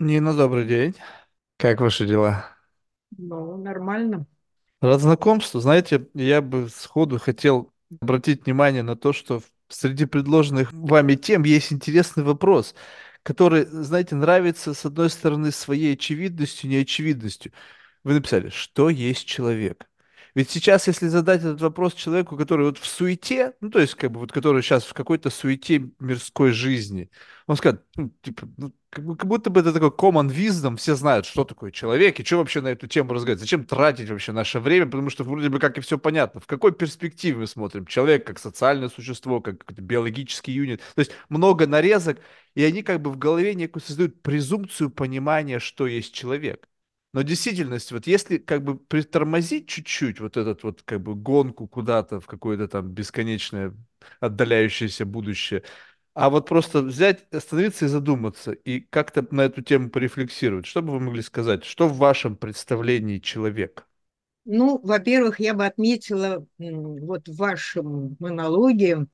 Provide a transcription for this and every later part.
Нина, добрый день. Как ваши дела? Ну, нормально. Рад знакомству. Знаете, я бы сходу хотел обратить внимание на то, что в- среди предложенных вами тем есть интересный вопрос, который, знаете, нравится, с одной стороны, своей очевидностью, неочевидностью. Вы написали, что есть человек? Ведь сейчас, если задать этот вопрос человеку, который вот в суете, ну, то есть, как бы, вот, который сейчас в какой-то суете мирской жизни, он скажет, ну, типа, ну, как, будто бы это такой common wisdom, все знают, что такое человек, и что вообще на эту тему разговаривать, зачем тратить вообще наше время, потому что вроде бы как и все понятно. В какой перспективе мы смотрим? Человек как социальное существо, как биологический юнит. То есть много нарезок, и они как бы в голове некую создают презумпцию понимания, что есть человек. Но действительность, вот если как бы притормозить чуть-чуть вот этот вот как бы гонку куда-то в какое-то там бесконечное отдаляющееся будущее, а вот просто взять, остановиться и задуматься, и как-то на эту тему порефлексировать, что бы вы могли сказать? Что в вашем представлении человек? Ну, во-первых, я бы отметила вот в вашем монологе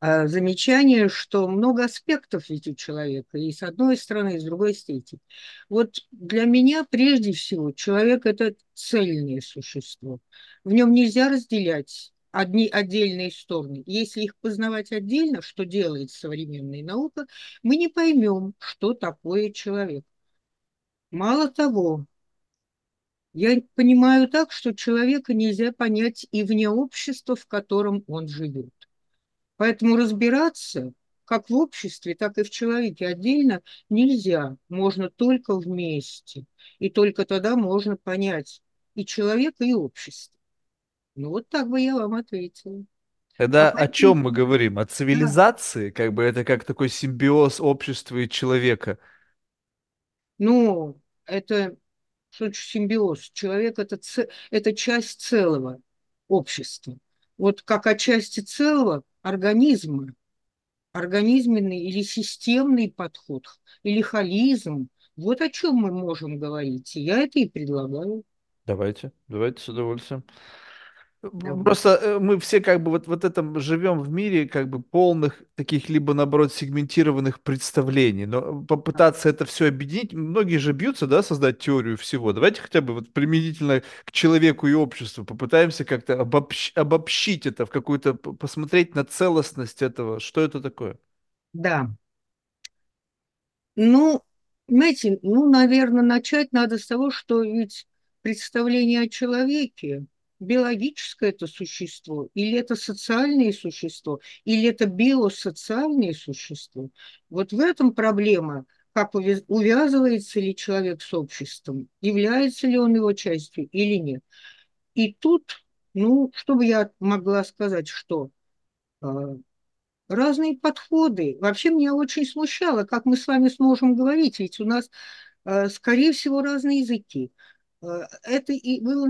замечание, что много аспектов ведь у человека, и с одной стороны, и с другой степени. Вот для меня прежде всего человек– это цельное существо. В нем нельзя разделять одни отдельные стороны. Если их познавать отдельно, что делает современная наука, мы не поймем, что такое человек. Мало того, Я понимаю так, что человека нельзя понять и вне общества, в котором он живет. Поэтому разбираться как в обществе, так и в человеке отдельно нельзя. Можно только вместе. И только тогда можно понять и человека, и общество. Ну, вот так бы я вам ответила. А Тогда о поэтому, чем мы говорим? О да, цивилизации? Как бы это как такой симбиоз общества и человека. ну, это что симбиоз? Человек это, это часть целого общества. Вот как о части целого организма, организменный или системный подход, или холизм. Вот о чем мы можем говорить. Я это и предлагаю. Давайте, давайте с удовольствием. Давай. Просто э, мы все как бы вот, вот этом живем в мире как бы полных таких либо наоборот сегментированных представлений. Но попытаться это все объединить, многие же бьются, да, создать теорию всего. Давайте хотя бы вот применительно к человеку и обществу попытаемся как-то обобщ- обобщить это в какую-то, посмотреть на целостность этого. Что это такое? Да. Ну, знаете, ну, наверное, начать надо с того, что ведь представление о человеке, биологическое это существо, или это социальное существо, или это биосоциальное существо. Вот в этом проблема, как увяз- увязывается ли человек с обществом, является ли он его частью или нет. И тут, ну, что бы я могла сказать, что а, разные подходы. Вообще меня очень смущало, как мы с вами сможем говорить, ведь у нас, э, скорее всего, разные языки. Э, Это и было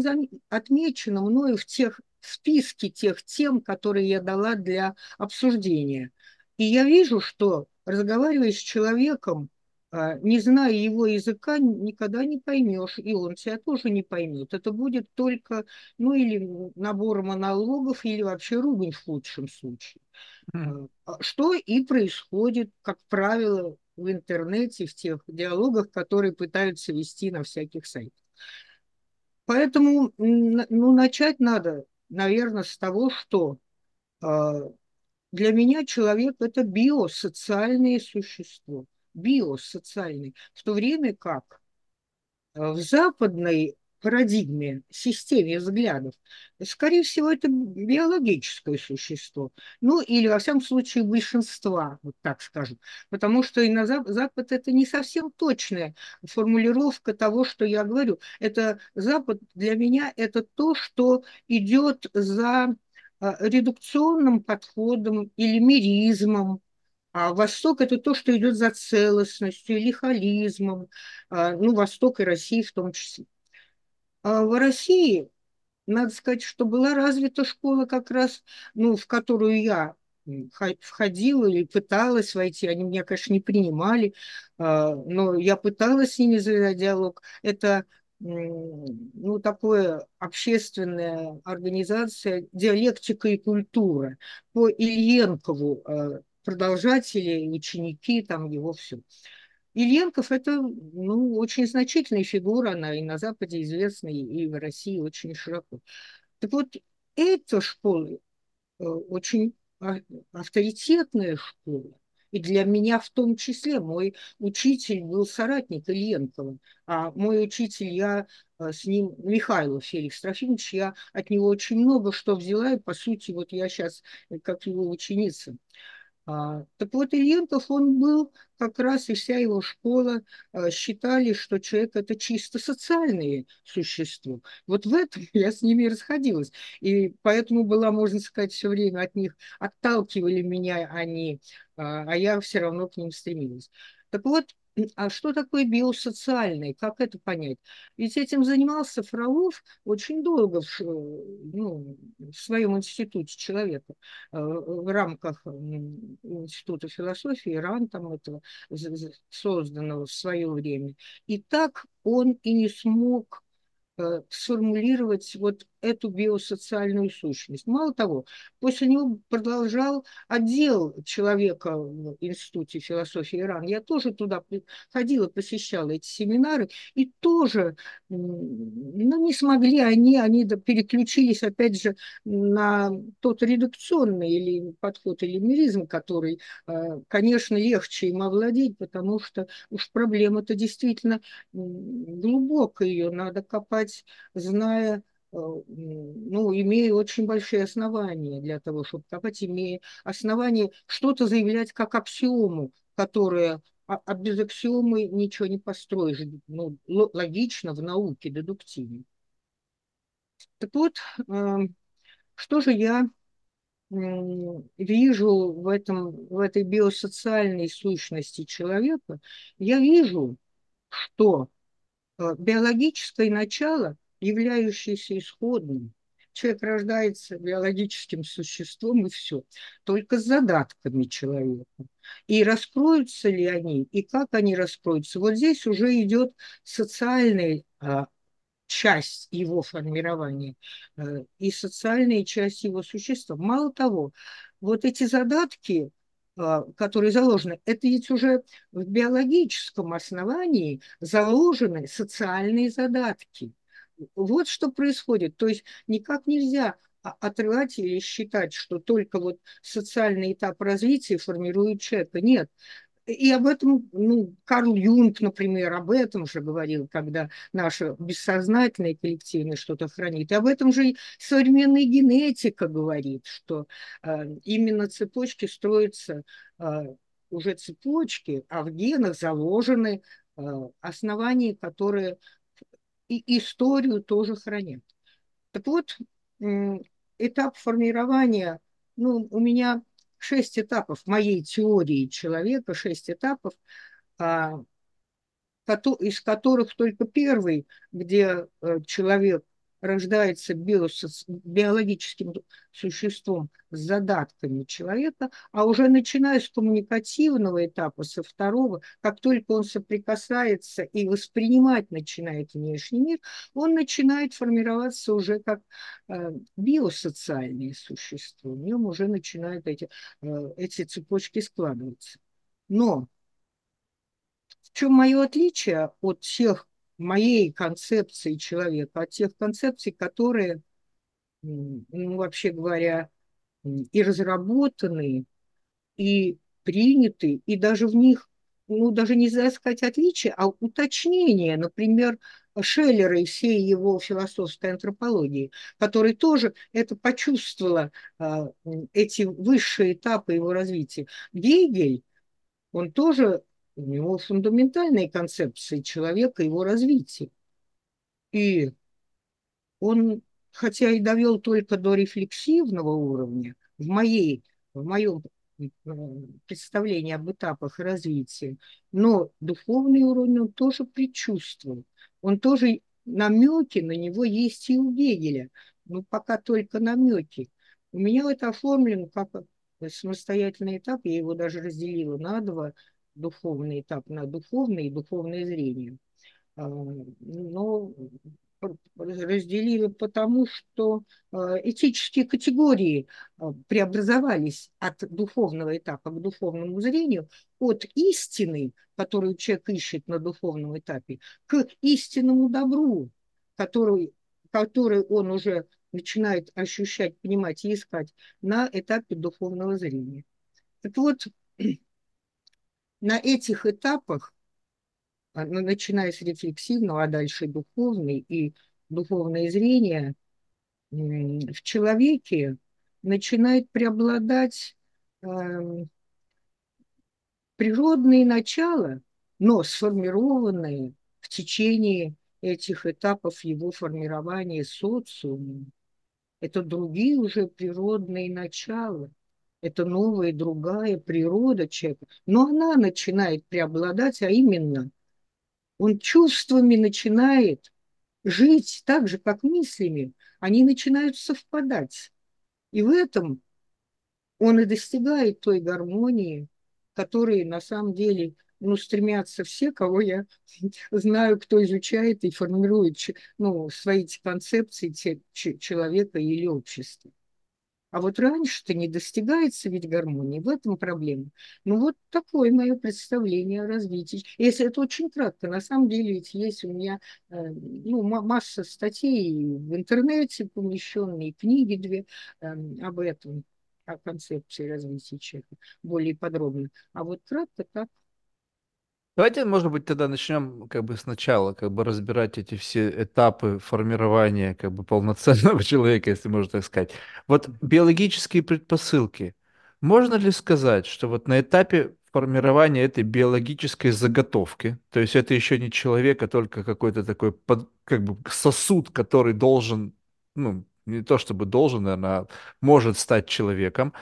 отмечено мною в тех в списке тех тем, которые я дала для обсуждения. И я вижу, что разговаривая с человеком, а, не зная его языка, никогда не поймешь, и он тебя тоже не поймет. Это будет только, ну, или набор монологов, или вообще ругань в лучшем случае. А Что и происходит, как правило, в интернете, в тех диалогах, которые пытаются вести на всяких сайтах. Поэтому ну, начать надо, наверное, с того, что а, для меня человек– это биосоциальное существо. Биосоциальный. В то время как Э, в западной парадигме, системе взглядов, скорее всего, это биологическое существо. Ну, или, во всяком случае, большинства, вот так скажем. Потому что и на Зап- Запад это не совсем точная формулировка того, что я говорю. Это Запад для меня это то, что идет за а, редукционным подходом или миризмом, а Восток– это то, что идет за целостностью или холизмом, а, ну, Восток и Россия в том числе. А в России, надо сказать, что была развита школа как раз, ну, в которую я входила или пыталась войти. Они меня, конечно, не принимали, а, но я пыталась с ними завязать диалог. Это ну, такое общественная организация «Диалектика и культура» по Ильенкову, а, продолжатели, ученики, там его все. Ильенков – это ну, очень значительная фигура, она и на Западе известна, и в России очень широко. Так вот, эта школа э, очень авторитетная школа. И для меня в том числе мой учитель был соратник Ильенкова, а мой учитель, я э, с ним, Михайлов Феликс Трофимович, я от него очень много что взяла, и по сути вот я сейчас как его ученица. А, так вот, Ильенков, он был как раз, и вся его школа а, считали, что человек – это чисто социальное существо. Вот в этом я с ними расходилась. И поэтому была, можно сказать, все время от них отталкивали меня они, а, а я все равно к ним стремилась. Так вот, а что такое биосоциальный? Как это понять? Ведь этим занимался Фролов очень долго в, ну, в своем институте человека, э, в рамках Института философии, РАН там этого, созданного в свое время. И так он и не смог Э, сформулировать вот эту биосоциальную сущность. Мало того, после него продолжал отдел человека в Институте философии Иран. Я тоже туда ходила, посещала эти семинары, и тоже ну, не смогли они, они переключились опять же на тот редукционный или подход или миризм, который, э, конечно, легче им овладеть, потому что уж проблема-то действительно глубокая, ее надо копать, зная ну, имея очень большие основания для того, чтобы копать, имея основания что-то заявлять как аксиому, которая а, а без аксиомы ничего не построишь. Ну, логично в науке, дедуктивно. Так вот, э, что же я вижу в, этом, в этой биосоциальной сущности человека? Я вижу, что э, биологическое начало, являющееся исходным, человек рождается биологическим существом и все, только с задатками человека. И раскроются ли они, и как они раскроются, вот здесь уже идет социальная а, часть его формирования э, и социальная часть его существа. Мало того, вот эти задатки, а, которые заложены, это ведь уже в биологическом основании заложены социальные задатки – вот что происходит. То есть никак нельзя отрывать или считать, что только вот социальный этап развития формирует человека. Нет. И об этом, ну, Карл Юнг, например, об этом же говорил, когда наше бессознательное коллективное что-то хранит. И об этом же и современная генетика говорит, что э, именно цепочки строятся э, уже цепочки, а в генах заложены э, основания, которые и историю тоже хранят. Так вот, этап формирования, ну, у меня шесть этапов моей теории человека, шесть этапов, а, из которых только первый, где э, человек рождается биологическим существом с задатками человека, а уже начиная с коммуникативного этапа, со второго, как только он соприкасается и воспринимать начинает внешний мир, он начинает формироваться уже как э, биосоциальное существо. В нем уже начинают эти, э, эти цепочки складываться. Но в чем мое отличие от всех моей концепции человека, от тех концепций, которые, ну, вообще говоря, и разработаны, и приняты, и даже в них, ну, даже нельзя сказать отличия, а уточнения, например, Шеллера и всей его философской антропологии, который тоже это почувствовала, а, эти высшие этапы его развития. Гегель, он тоже у него фундаментальные концепции человека, его развития. И он, хотя и довел только до рефлексивного уровня, в, моей, в моем э, представлении об этапах развития, но духовный уровень он тоже предчувствовал. Он тоже намеки на него есть и у Гегеля, но пока только намеки. У меня это оформлено как самостоятельный этап, я его даже разделила на два – духовный этап на духовное и духовное зрение. А, но разделили потому, что э, этические категории э, преобразовались от духовного этапа к духовному зрению, от истины, которую человек ищет на духовном этапе, к истинному добру, который, который он уже начинает ощущать, понимать и искать на этапе духовного зрения. Так вот, на этих этапах а, ну, начиная с рефлексивного, а дальше духовный и духовное зрение, в человеке начинает преобладать э, природные начала, но сформированные в течение этих этапов его формирования социумом. Это другие уже природные начала, это новая другая природа человека. Но она начинает преобладать, а именно он чувствами начинает жить так же, как мыслями. Они начинают совпадать. И в этом он и достигает той гармонии, которой на самом деле ну, стремятся все, кого я знаю, кто изучает и формирует ну, свои эти концепции человека или общества. А вот раньше-то не достигается ведь гармонии, в этом проблема. Ну вот такое мое представление о развитии. Если это очень кратко, на самом деле ведь есть у меня э, ну, масса статей в интернете помещенные, книги две э, об этом, о концепции развития человека более подробно. А вот кратко так Давайте, может быть, тогда начнем как бы сначала, как бы разбирать эти все этапы формирования как бы полноценного человека, если можно так сказать. Вот биологические предпосылки. Можно ли сказать, что вот на этапе формирования этой биологической заготовки, то есть это еще не человек, а только какой-то такой под, как бы сосуд, который должен, ну, не то чтобы должен, наверное, а может стать человеком,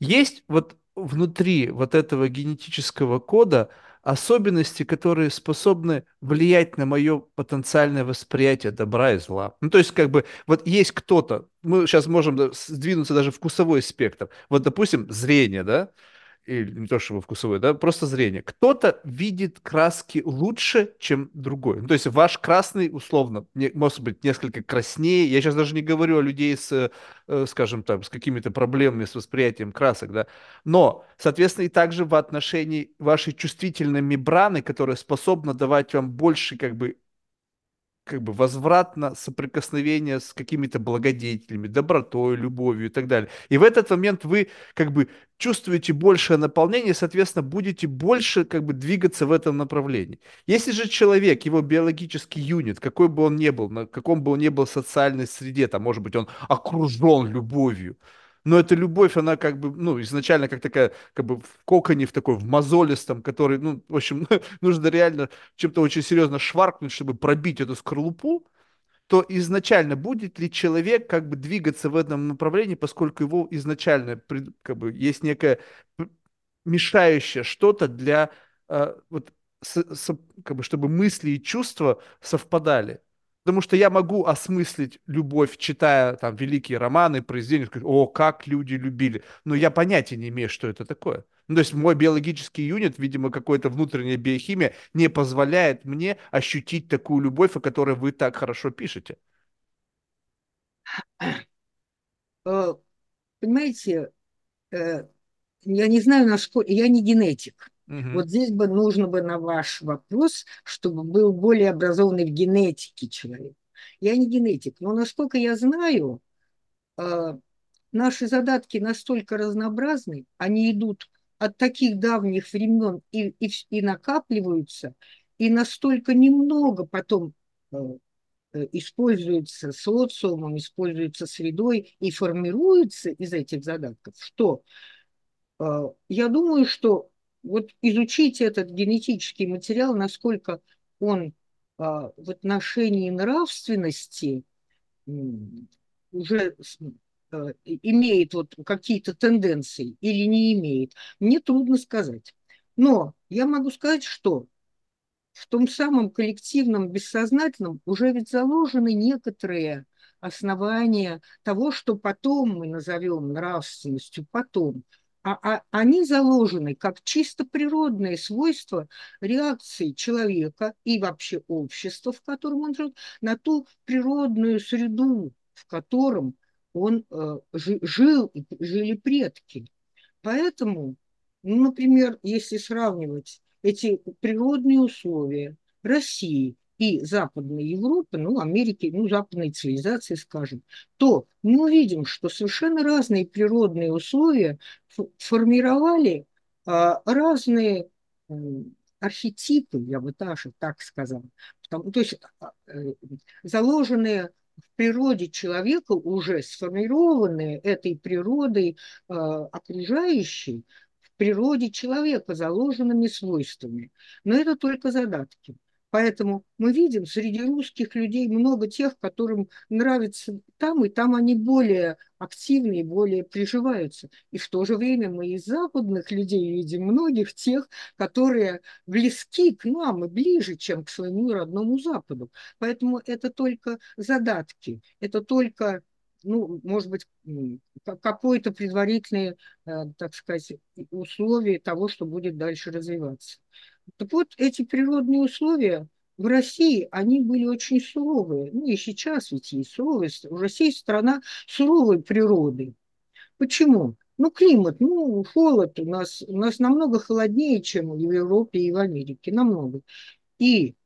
есть вот внутри вот этого генетического кода особенности, которые способны влиять на мое потенциальное восприятие добра и зла. Ну, то есть, как бы, вот есть кто-то, мы сейчас можем сдвинуться даже вкусовой спектр. Вот, допустим, зрение, да, или не то чтобы вкусовое, да, просто зрение. Кто-то видит краски лучше, чем другой. Ну, то есть ваш красный, условно, не, может быть несколько краснее. Я сейчас даже не говорю о людей с, э, скажем там, с какими-то проблемами с восприятием красок, да. Но, соответственно, и также в отношении вашей чувствительной мембраны, которая способна давать вам больше, как бы, как бы возвратно соприкосновение с какими-то благодетелями, добротой, любовью и так далее. И в этот момент вы как бы чувствуете большее наполнение, соответственно, будете больше как бы двигаться в этом направлении. Если же человек, его биологический юнит, какой бы он ни был, на каком бы он ни был социальной среде, там, может быть, он окружен любовью, но эта любовь, она как бы, ну, изначально как такая, как бы в коконе, в такой, в мозолистом, который, ну, в общем, нужно реально чем-то очень серьезно шваркнуть, чтобы пробить эту скорлупу, то изначально будет ли человек как бы двигаться в этом направлении, поскольку его изначально как бы есть некое мешающее что-то для э, вот с, с, как бы чтобы мысли и чувства совпадали. Потому что я могу осмыслить любовь, читая там великие романы, произведения, сказать, о, как люди любили. Но я понятия не имею, что это такое. Ну, то есть мой биологический юнит, видимо, какая-то внутренняя биохимия не позволяет мне ощутить такую любовь, о которой вы так хорошо пишете. Э, понимаете, э, я не знаю, насколько... Я не генетик. Угу. Вот здесь бы нужно бы на ваш вопрос, чтобы был более образованный в генетике человек. Я не генетик, но насколько я знаю, э, наши задатки настолько разнообразны, они идут от таких давних времен и, и, и накапливаются, и настолько немного потом э, э, используются социумом, используются средой и формируются из этих задатков, что я думаю, что вот изучить этот генетический материал, насколько он а, в отношении нравственности уже а, имеет вот какие-то тенденции или не имеет, мне трудно сказать. Но я могу сказать, что в том самом коллективном бессознательном уже ведь заложены некоторые основания того, что потом мы назовем нравственностью, потом. А, а они заложены как чисто природные свойства реакции человека и вообще общества, в котором он живет, на ту природную среду, в котором он э, жил, жили предки. Поэтому, ну, например, если сравнивать эти природные условия России и Западной Европы, ну, Америки, ну, западной цивилизации, скажем, то мы увидим, что совершенно разные природные условия формировали а, разные архетипы, я бы даже так сказала. Потому, то есть а, э, заложенные в природе человека, уже сформированные этой природой э, окружающей, в природе человека заложенными свойствами. Но это только задатки. Поэтому мы видим среди русских людей много тех, которым нравится там, и там они более активны и более приживаются. И в то же время мы из западных людей видим многих тех, которые близки к нам и ближе, чем к своему родному Западу. Поэтому это только задатки, это только ну, может быть, какое-то предварительное, э, так сказать, условие того, что будет дальше развиваться. Так вот, эти природные условия в России, они были очень суровые. Ну и сейчас ведь есть суровые. В России страна суровой природы. Почему? Ну, климат, ну, холод у нас, у нас намного холоднее, чем в Европе и в Америке, намного. И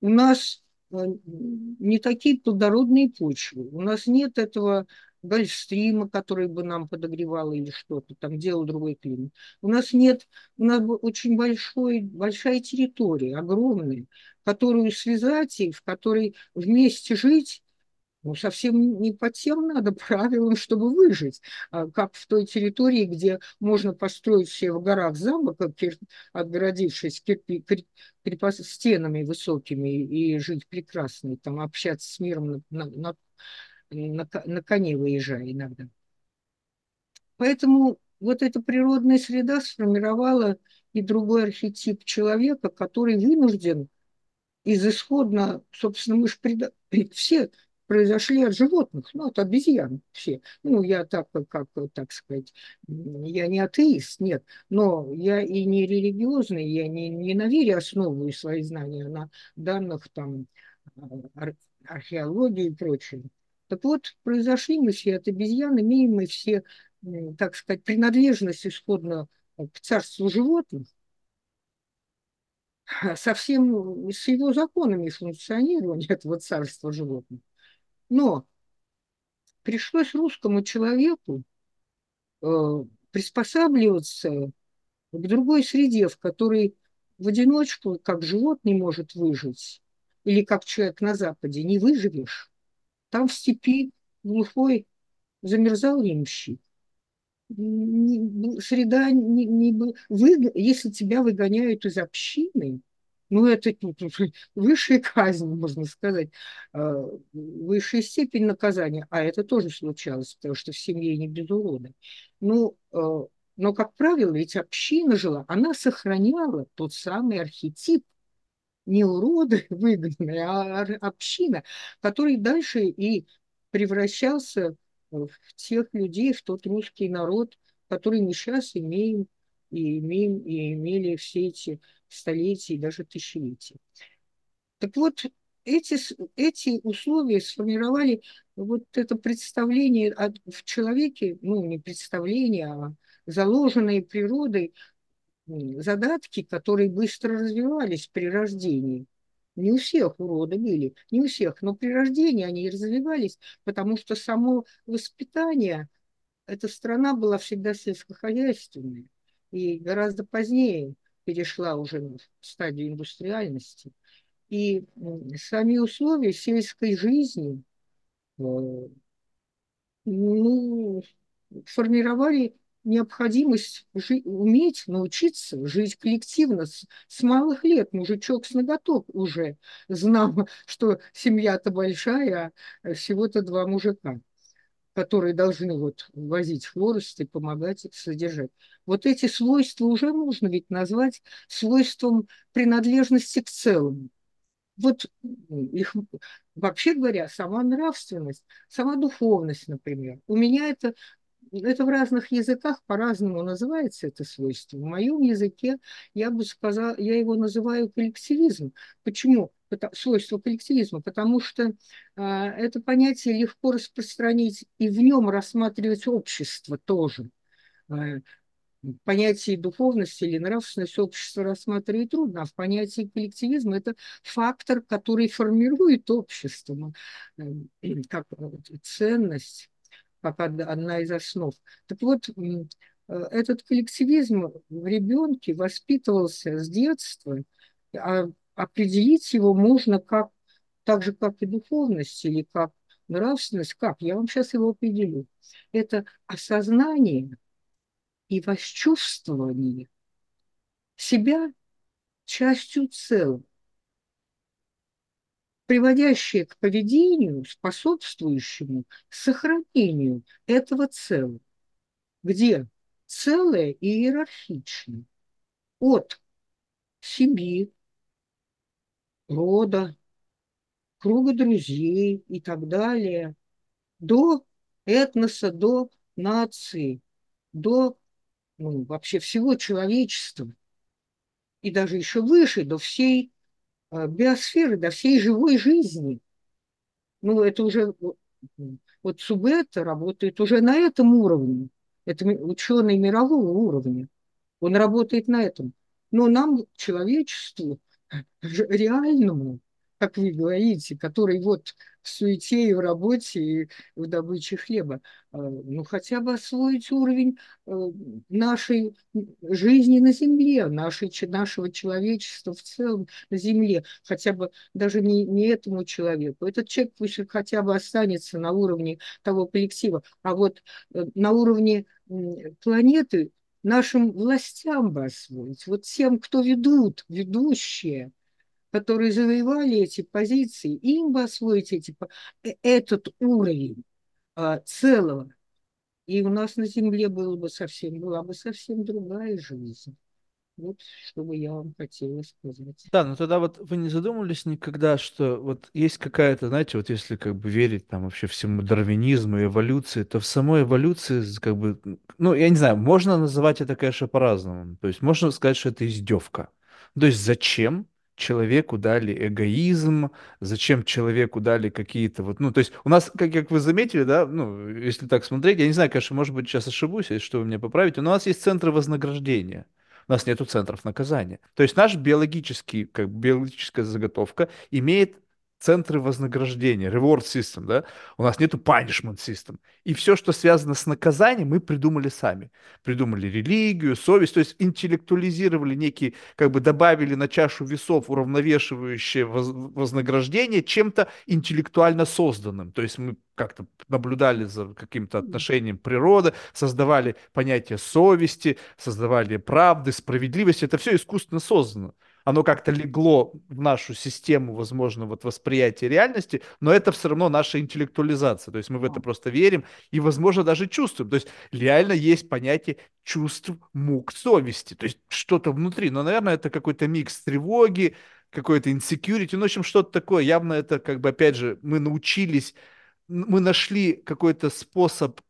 у нас э, не такие плодородные почвы. У нас нет этого Гольфстрима, который бы нам подогревал или что-то, там делал другой климат. У нас нет, у нас очень большой, большая территория, огромная, которую связать и в которой вместе жить, ну, совсем не по тем надо правилам, чтобы выжить, а как в той территории, где можно построить все в горах замок, отгородившись кирпи, крепост, стенами высокими и жить прекрасно, и там общаться с миром на, на, на на, коне выезжая иногда. Поэтому вот эта природная среда сформировала и другой архетип человека, который вынужден из исходно, собственно, мы же преда... все произошли от животных, ну, от обезьян все. Ну, я так, как, так сказать, я не атеист, нет, но я и не религиозный, я не, не на вере основываю свои знания, а на данных там ар археологии и прочее. Так вот, произошли мы все от обезьян, имеем мы все, так сказать, принадлежность исходно к царству животных, совсем с его законами функционирования этого царства животных. Но пришлось русскому человеку э, приспосабливаться к другой среде, в которой в одиночку, как животный может выжить, или как человек на Западе, не выживешь. Там в степи глухой замерзал ямщик. Среда не, не вы, если тебя выгоняют из общины, ну, это высшая казнь, можно сказать, а, высшая степень наказания, а это тоже случалось, потому что в семье не без урода. Ну, а, но, как правило, ведь община жила, она сохраняла тот самый архетип не уроды выгнанные, а община, который дальше и превращался в тех людей, в тот русский народ, который мы сейчас имеем и имеем и имели все эти столетия и даже тысячелетия. Так вот, эти, эти условия сформировали вот это представление в человеке, ну, не представление, а заложенное природой задатки, которые быстро развивались при рождении. Не у всех уроды были, не у всех, но при рождении они развивались, потому что само воспитание, эта страна была всегда сельскохозяйственной и гораздо позднее перешла уже в стадию индустриальности. И сами условия сельской жизни э, ну, формировали необходимость жить, уметь научиться жить коллективно. С, с малых лет мужичок с ноготок уже знал, что семья-то большая, а всего-то два мужика которые должны вот возить хворост и помогать содержать. Вот эти свойства уже можно ведь назвать свойством принадлежности к целому. Вот их, вообще говоря, сама нравственность, сама духовность, например. У меня это это в разных языках по-разному называется это свойство. В моем языке я бы сказала, я его называю коллективизм. Почему? свойство коллективизма, потому что э, это понятие легко распространить и в нем рассматривать общество тоже. Э, понятие духовности или нравственности общества рассматривать трудно, а в понятии коллективизма это фактор, который формирует общество э, как ценность как одна из основ. Так вот, э, этот коллективизм в ребенке воспитывался с детства, а определить его можно как, так же, как и духовность или как нравственность. Как? Я вам сейчас его определю. Это осознание и восчувствование себя частью целого приводящее к поведению, способствующему сохранению этого целого, где целое иерархично от семьи, рода, круга друзей и так далее, до этноса, до нации, до ну, вообще всего человечества, и даже еще выше, до всей биосферы, до всей живой жизни. Ну, это уже... Вот Субета работает уже на этом уровне. Это ученый мирового уровня. Он работает на этом. Но нам, человечеству, реальному, как вы говорите, который вот в суете и в работе, и в добыче хлеба. А, ну, хотя бы освоить уровень э, нашей жизни на Земле, нашей, нашего человечества в целом на Земле. Хотя бы даже не, не этому человеку. Этот человек пусть хотя бы останется на уровне того коллектива. А вот э, на уровне планеты нашим властям бы освоить. Вот тем, кто ведут, ведущие – которые завоевали эти позиции, им бы освоить эти, э, этот уровень а, целого. И у нас на Земле было бы совсем, была бы совсем другая жизнь. Вот что бы я вам хотела сказать. Да, но тогда вот вы не задумывались никогда, что вот есть какая-то, знаете, вот если как бы верить там вообще всему дарвинизму и эволюции, то в самой эволюции как бы, ну, я не знаю, можно называть это, конечно, по-разному. То есть можно сказать, что это издевка. То есть зачем человеку дали эгоизм, зачем человеку дали какие-то вот, ну, то есть у нас, как, как вы заметили, да, ну, если так смотреть, я не знаю, конечно, может быть, сейчас ошибусь, если что вы меня поправите, но у нас есть центры вознаграждения, у нас нету центров наказания. То есть наш биологический, как биологическая заготовка имеет центры вознаграждения, reward system, да, у нас нету punishment system. И все, что связано с наказанием, мы придумали сами. Придумали религию, совесть, то есть интеллектуализировали некие, как бы добавили на чашу весов уравновешивающее вознаграждение чем-то интеллектуально созданным. То есть мы как-то наблюдали за каким-то отношением природы, создавали понятие совести, создавали правды, справедливости. Это все искусственно создано оно как-то легло в нашу систему, возможно, вот восприятия реальности, но это все равно наша интеллектуализация, то есть мы в это просто верим и, возможно, даже чувствуем, то есть реально есть понятие чувств, мук, совести, то есть что-то внутри, но, наверное, это какой-то микс тревоги, какой-то insecurity, ну, в общем, что-то такое, явно это, как бы, опять же, мы научились, мы нашли какой-то способ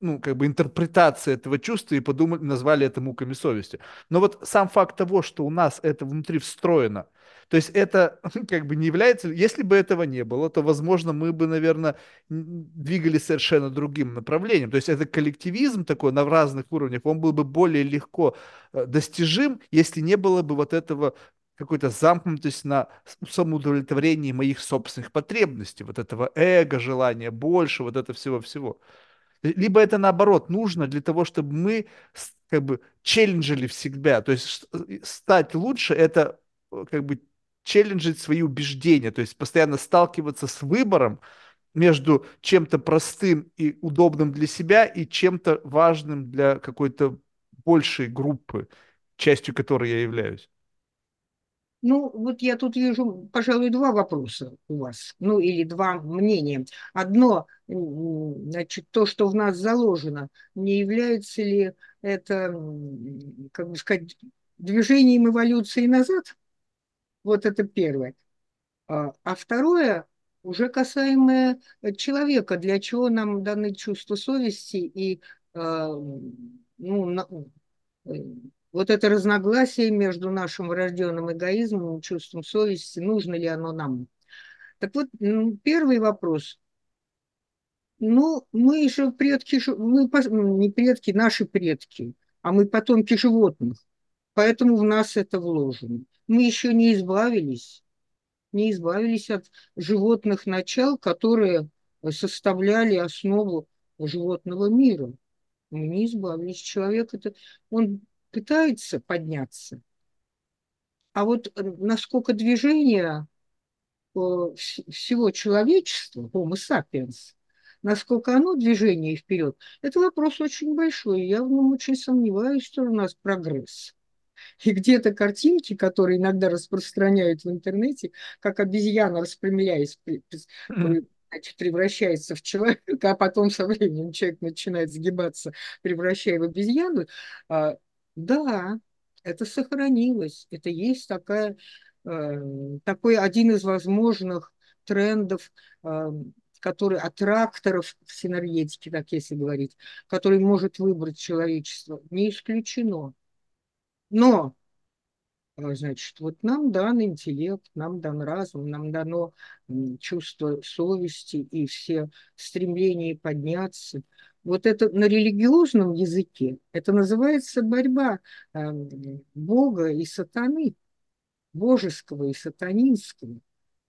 ну, как бы интерпретация этого чувства и подумали, назвали это муками совести. Но вот сам факт того, что у нас это внутри встроено, то есть это как бы не является, если бы этого не было, то, возможно, мы бы, наверное, двигались совершенно другим направлением. То есть это коллективизм такой на разных уровнях, он был бы более легко э, достижим, если не было бы вот этого какой-то замкнутость на самоудовлетворении моих собственных потребностей, вот этого эго, желания больше, вот это всего-всего. Либо это наоборот нужно для того, чтобы мы как бы челленджили в себя. То есть э, стать лучше это э, как бы челленджить свои убеждения, то есть постоянно сталкиваться с выбором между чем-то простым и удобным для себя и чем-то важным для какой-то большей группы, частью которой я являюсь. Ну, вот я тут вижу, пожалуй, два вопроса у вас, ну или два мнения. Одно, значит, то, что в нас заложено, не является ли это, как бы сказать, движением эволюции назад? Вот это первое. А, а второе, уже касаемое человека, для чего нам даны чувства совести и э, ну, э, вот это разногласие между нашим врожденным эгоизмом и чувством совести, нужно ли оно нам. Так вот, первый вопрос. Ну, мы же предки, мы не предки, наши предки, а мы потомки животных. Поэтому в нас это вложено. Мы еще не избавились, не избавились от животных начал, которые составляли основу животного мира. Мы не избавились. Человек это, он пытается подняться. А вот э, насколько движение э, всего человечества, Homo sapiens, насколько оно движение вперед, это вопрос очень большой. Я в нем очень сомневаюсь, что у нас прогресс. И где-то картинки, которые иногда распространяют в интернете, как обезьяна, распрямляясь, значит, превращается в человека, а потом со временем человек начинает сгибаться, превращая в обезьяну, а, да, это сохранилось. Это есть такая, э, такой один из возможных трендов, э, который от тракторов в синергетике, так если говорить, который может выбрать человечество, не исключено. Но значит, вот нам дан интеллект, нам дан разум, нам дано чувство совести и все стремления подняться. Вот это на религиозном языке, это называется борьба а, Бога и сатаны, божеского и сатанинского.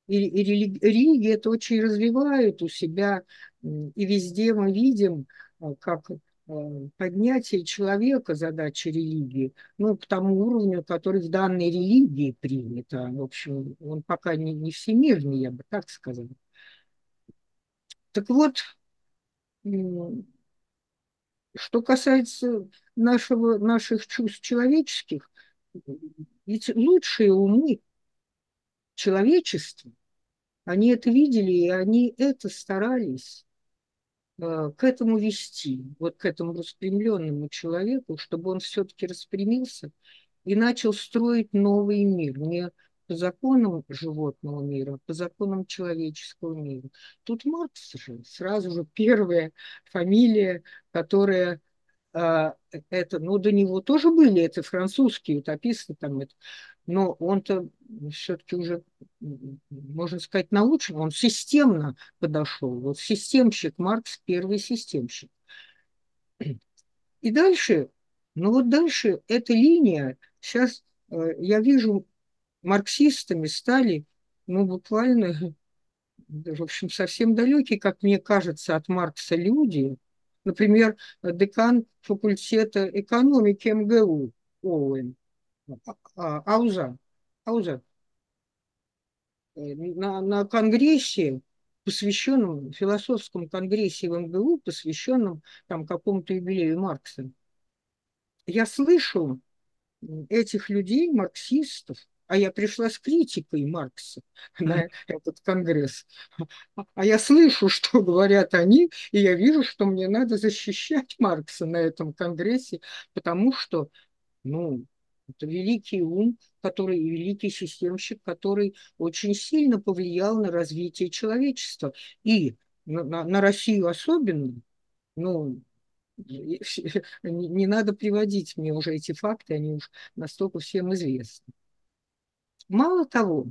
И, и религии это очень развивают у себя, и везде мы видим, а, как поднятие человека задача религии, ну, к тому уровню, который в данной религии принято. В общем, он пока не, не всемирный, я бы так сказала. Так вот, что касается нашего, наших чувств человеческих, ведь лучшие умы человечества, они это видели, и они это старались Э, к этому вести, вот к этому распрямленному человеку, чтобы он все-таки распрямился и начал строить новый мир, не по законам животного мира, а по законам человеческого мира. Тут Маркс же сразу же первая фамилия, которая а, это, ну, до него тоже были, это французские утописты, там это, но он-то все-таки уже, можно сказать, научен, он системно подошел. Вот системщик, Маркс первый системщик. И дальше, ну вот дальше эта линия, сейчас э, я вижу, марксистами стали, ну буквально, в общем, совсем далекие, как мне кажется, от Маркса люди. Например, декан факультета экономики МГУ Оуэн а, Ауза, Ауза, э, на, на конгрессе, посвященном, философском конгрессе в МГУ, посвященном там какому-то юбилею Маркса, я слышу этих людей, марксистов, а я пришла с критикой Маркса на этот конгресс. А я слышу, что говорят они, и я вижу, что мне надо защищать Маркса на этом конгрессе, потому что, ну, это великий ум, который, великий системщик, который очень сильно повлиял на развитие человечества. И на, на, на Россию особенно, ну, не надо приводить мне уже эти факты, они уж настолько всем известны. Мало того,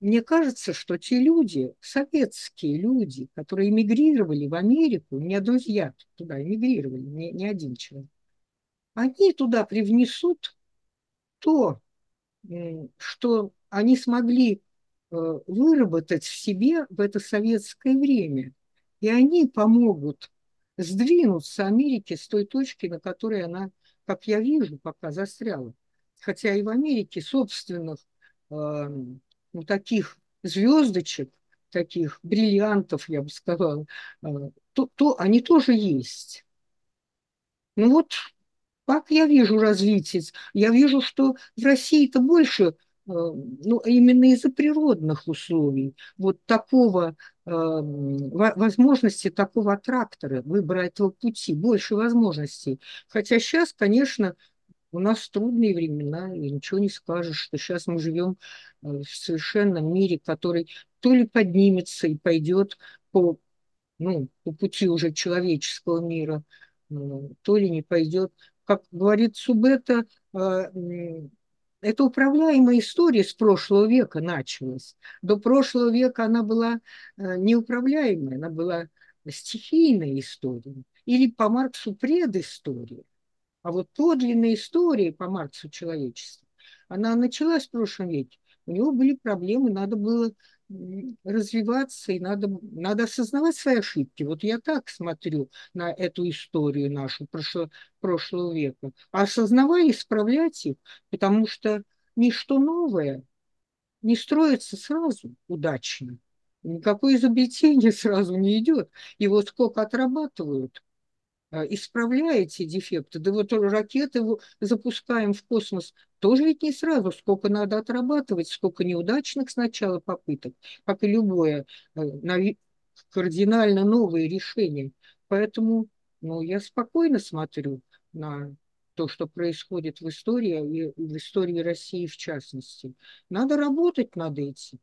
мне кажется, что те люди, советские люди, которые эмигрировали в Америку, у меня друзья туда эмигрировали, не, не один человек, они туда привнесут то, что они смогли э, выработать в себе в это советское время. И они помогут сдвинуться Америке с той точки, на которой она, как я вижу, пока застряла. Хотя и в Америке собственных э, ну, таких звездочек, таких бриллиантов, я бы сказала, э, то, то они тоже есть. Ну вот как я вижу развитие? Я вижу, что в России-то больше, э, ну, именно из-за природных условий, вот такого э, возможности такого трактора, выбора этого пути, больше возможностей. Хотя сейчас, конечно, у нас трудные времена, и ничего не скажешь, что сейчас мы живем э, в совершенном мире, который то ли поднимется и пойдет по, ну, по пути уже человеческого мира, то ли не пойдет. Как говорит Субета, э, это управляемая история с прошлого века началась. До прошлого века она была неуправляемая, она была стихийная история. Или по Марксу предыстория. А вот подлинная история по Марксу человечества, она началась в прошлом веке. У него были проблемы, надо было развиваться, и надо, надо осознавать свои ошибки. Вот я так смотрю на эту историю нашу прошло, прошлого века. А осознавая, исправлять их, потому что ничто новое не строится сразу удачно. Никакое изобретение сразу не идет. И вот сколько отрабатывают, исправляете дефекты. Да вот ракеты запускаем в космос тоже ведь не сразу. Сколько надо отрабатывать, сколько неудачных сначала попыток, как и любое э, кардинально новое решение. Поэтому ну, я спокойно смотрю на то, что происходит в истории, и в истории России в частности. Надо работать над этим.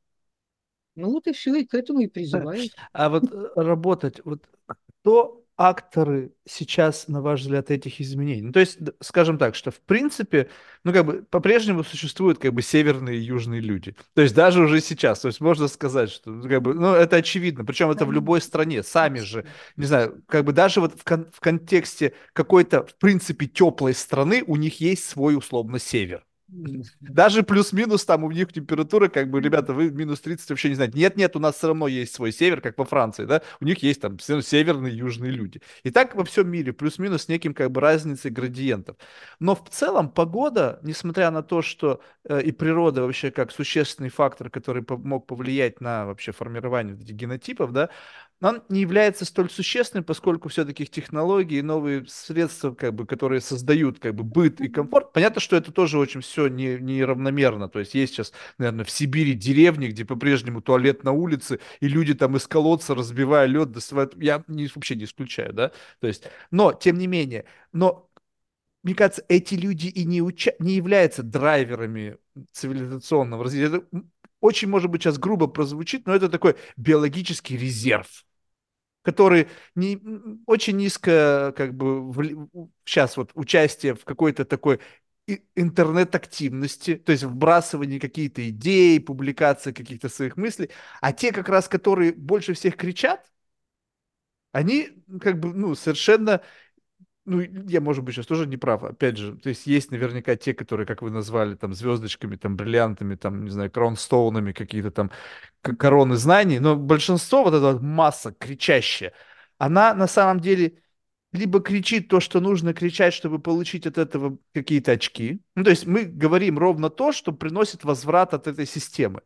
Ну вот и все, и к этому и призываю. А вот э, работать, вот кто акторы сейчас, на ваш взгляд, этих изменений? Ну, то есть, скажем так, что в принципе, ну, как бы по-прежнему существуют как бы северные и южные люди. То есть даже уже сейчас, то есть можно сказать, что, ну, как бы, ну, это очевидно, причем это в любой стране, сами же, не знаю, как бы даже вот в, кон- в контексте какой-то, в принципе, теплой страны у них есть свой условно север. Даже плюс-минус там у них температура, как бы, ребята, вы минус 30 вообще не знаете. Нет-нет, у нас все равно есть свой север, как во Франции, да, у них есть там северные, южные люди. И так во всем мире, плюс-минус неким как бы разницей градиентов. Но в целом погода, несмотря на то, что э, и природа вообще как существенный фактор, который мог повлиять на вообще формирование генотипов, да, он не является столь существенным, поскольку все-таки технологии новые средства, как бы, которые создают как бы, быт и комфорт, понятно, что это тоже очень все не, неравномерно. То есть есть сейчас, наверное, в Сибири деревни, где по-прежнему туалет на улице, и люди там из колодца, разбивая лед, доставают... Я не, вообще не исключаю, да? То есть, но, тем не менее, но мне кажется, эти люди и не, уча... не являются драйверами цивилизационного развития. Это очень, может быть, сейчас грубо прозвучит, но это такой биологический резерв который не, очень низко, как бы, в, сейчас вот участие в какой-то такой интернет-активности, то есть вбрасывание какие-то идеи, публикация каких-то своих мыслей, а те как раз, которые больше всех кричат, они как бы, ну, совершенно ну, я, может быть, сейчас тоже не прав, опять же, то есть есть наверняка те, которые, как вы назвали, там, звездочками, там, бриллиантами, там, не знаю, кронстоунами, какие-то там короны знаний, но большинство, вот эта вот масса кричащая, она на самом деле либо кричит то, что нужно кричать, чтобы получить от этого какие-то очки, ну, то есть мы говорим ровно то, что приносит возврат от этой системы,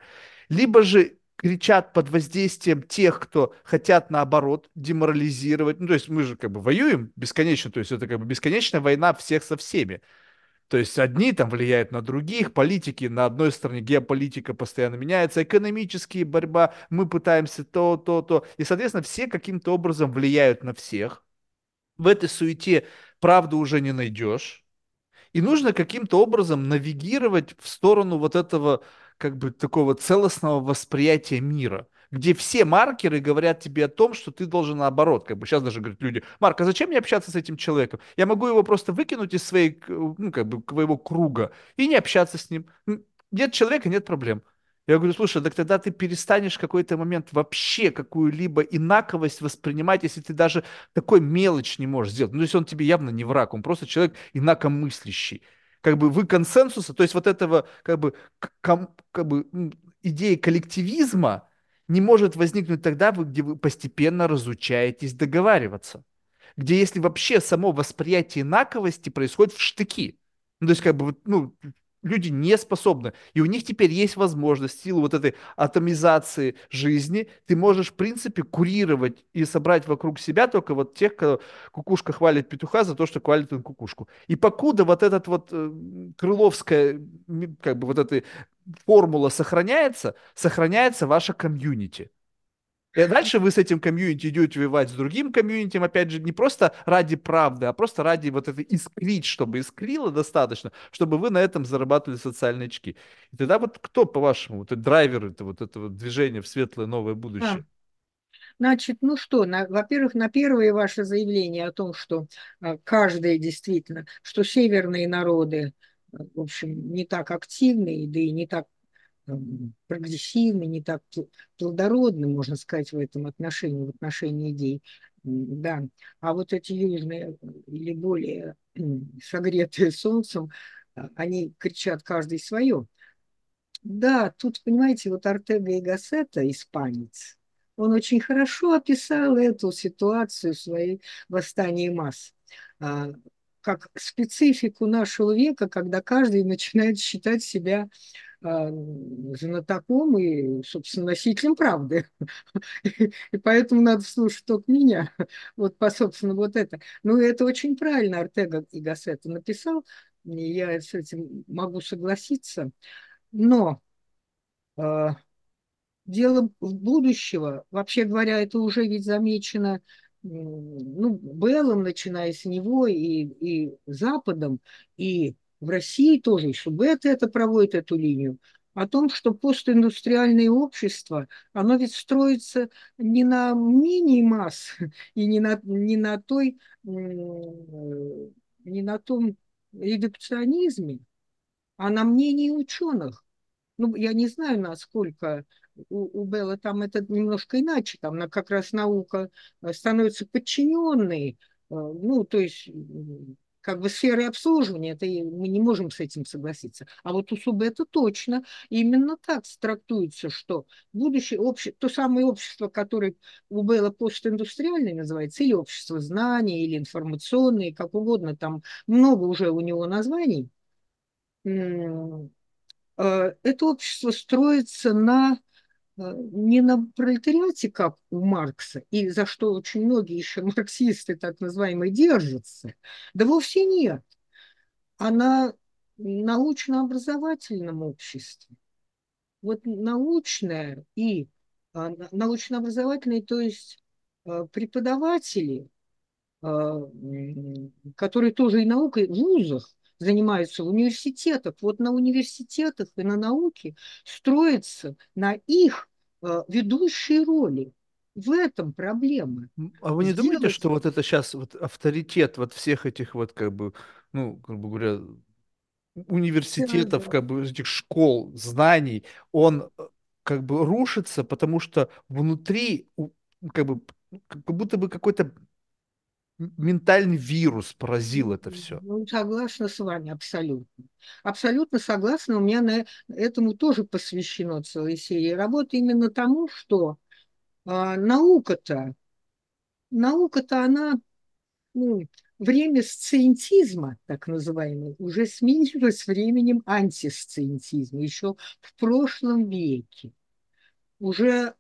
либо же кричат под воздействием тех, кто хотят наоборот деморализировать. Ну, то есть мы же как бы воюем бесконечно, то есть это как бы бесконечная война всех со всеми. То есть одни там влияют на других, политики на одной стороне, геополитика постоянно меняется, экономические борьба, мы пытаемся то, то, то. И, соответственно, все каким-то образом влияют на всех. В этой суете правду уже не найдешь. И нужно каким-то образом навигировать в сторону вот этого как бы такого целостного восприятия мира, где все маркеры говорят тебе о том, что ты должен наоборот, как бы сейчас даже говорят люди, Марк, а зачем мне общаться с этим человеком? Я могу его просто выкинуть из своей, ну, как бы, своего круга и не общаться с ним. Нет человека, нет проблем. Я говорю, слушай, так тогда ты перестанешь в какой-то момент вообще какую-либо инаковость воспринимать, если ты даже такой мелочь не можешь сделать. Ну, то есть он тебе явно не враг, он просто человек инакомыслящий как бы вы консенсуса, то есть вот этого как бы, ком, как бы идеи коллективизма не может возникнуть тогда, где вы постепенно разучаетесь договариваться. Где если вообще само восприятие инаковости происходит в штыки. Ну, то есть как бы, ну, люди не способны. И у них теперь есть возможность, в силу вот этой атомизации жизни, ты можешь, в принципе, курировать и собрать вокруг себя только вот тех, кто кукушка хвалит петуха за то, что хвалит он кукушку. И покуда вот этот вот э, крыловская, как бы вот эта формула сохраняется, сохраняется ваша комьюнити. И дальше вы с этим комьюнити идете воевать с другим комьюнити, опять же, не просто ради правды, а просто ради вот этой искрить, чтобы искрило достаточно, чтобы вы на этом зарабатывали социальные очки. И тогда вот кто, по-вашему, вот драйвер это вот этого движения в светлое новое будущее? Значит, ну что, на, во-первых, на первое ваше заявление о том, что а, каждый действительно, что северные народы, в общем, не так активны, да и не так прогрессивны, не так плодородны, можно сказать, в этом отношении, в отношении идей. Да. А вот эти южные или более согретые солнцем, а, они кричат каждый свое. Да, тут, понимаете, вот Артега и Гассета, испанец, он очень хорошо описал эту ситуацию в своей «Восстании масс», а, как специфику нашего века, когда каждый начинает считать себя знатоком и, собственно, носителем правды. И поэтому надо слушать только меня. Вот, по собственно, вот это. Ну, это очень правильно Артега и Гассета написал. Я с этим могу согласиться. Но а, дело будущего, вообще говоря, это уже ведь замечено ну, Беллом, начиная с него, и, и Западом, и в России тоже, и Шубет это проводит эту линию, о том, что постиндустриальное общество, оно ведь строится не на мнении масс и не на, не на той, не на том редукционизме, а на мнении ученых. Ну, я не знаю, насколько у, у Белла там это немножко иначе, там на, как раз наука э, становится подчиненной, э, ну, то есть как бы сферы обслуживания, это мы не можем с этим согласиться. А вот у СУБ это точно именно так трактуется, что будущее общество, то самое общество, которое у Белла постиндустриальное называется, или общество знаний, или информационное, как угодно, там много уже у него названий, э, это общество строится на не на пролетариате, как у Маркса, и за что очень многие еще марксисты, так называемые, держатся, да вовсе нет, а на научно-образовательном обществе. Вот научное и а, научно-образовательные, то есть э, преподаватели, э, которые тоже и наукой в вузах занимаются в университетах. Вот на университетах и на науке строятся на их э, ведущие роли. В этом проблема. А вы не Сделать... думаете, что вот это сейчас вот авторитет вот всех этих вот как бы, ну, грубо говоря, университетов, как бы этих школ, знаний, он э, как бы рушится, потому что внутри как бы как будто бы какой-то ментальный вирус поразил это все. Ну, согласна с вами, абсолютно. Абсолютно согласна. У меня на этому тоже посвящено целая серия работы именно тому, что а, наука-то, наука-то она, ну, время сциентизма, так называемый, уже сменилось временем антисциентизма, еще в прошлом веке. Уже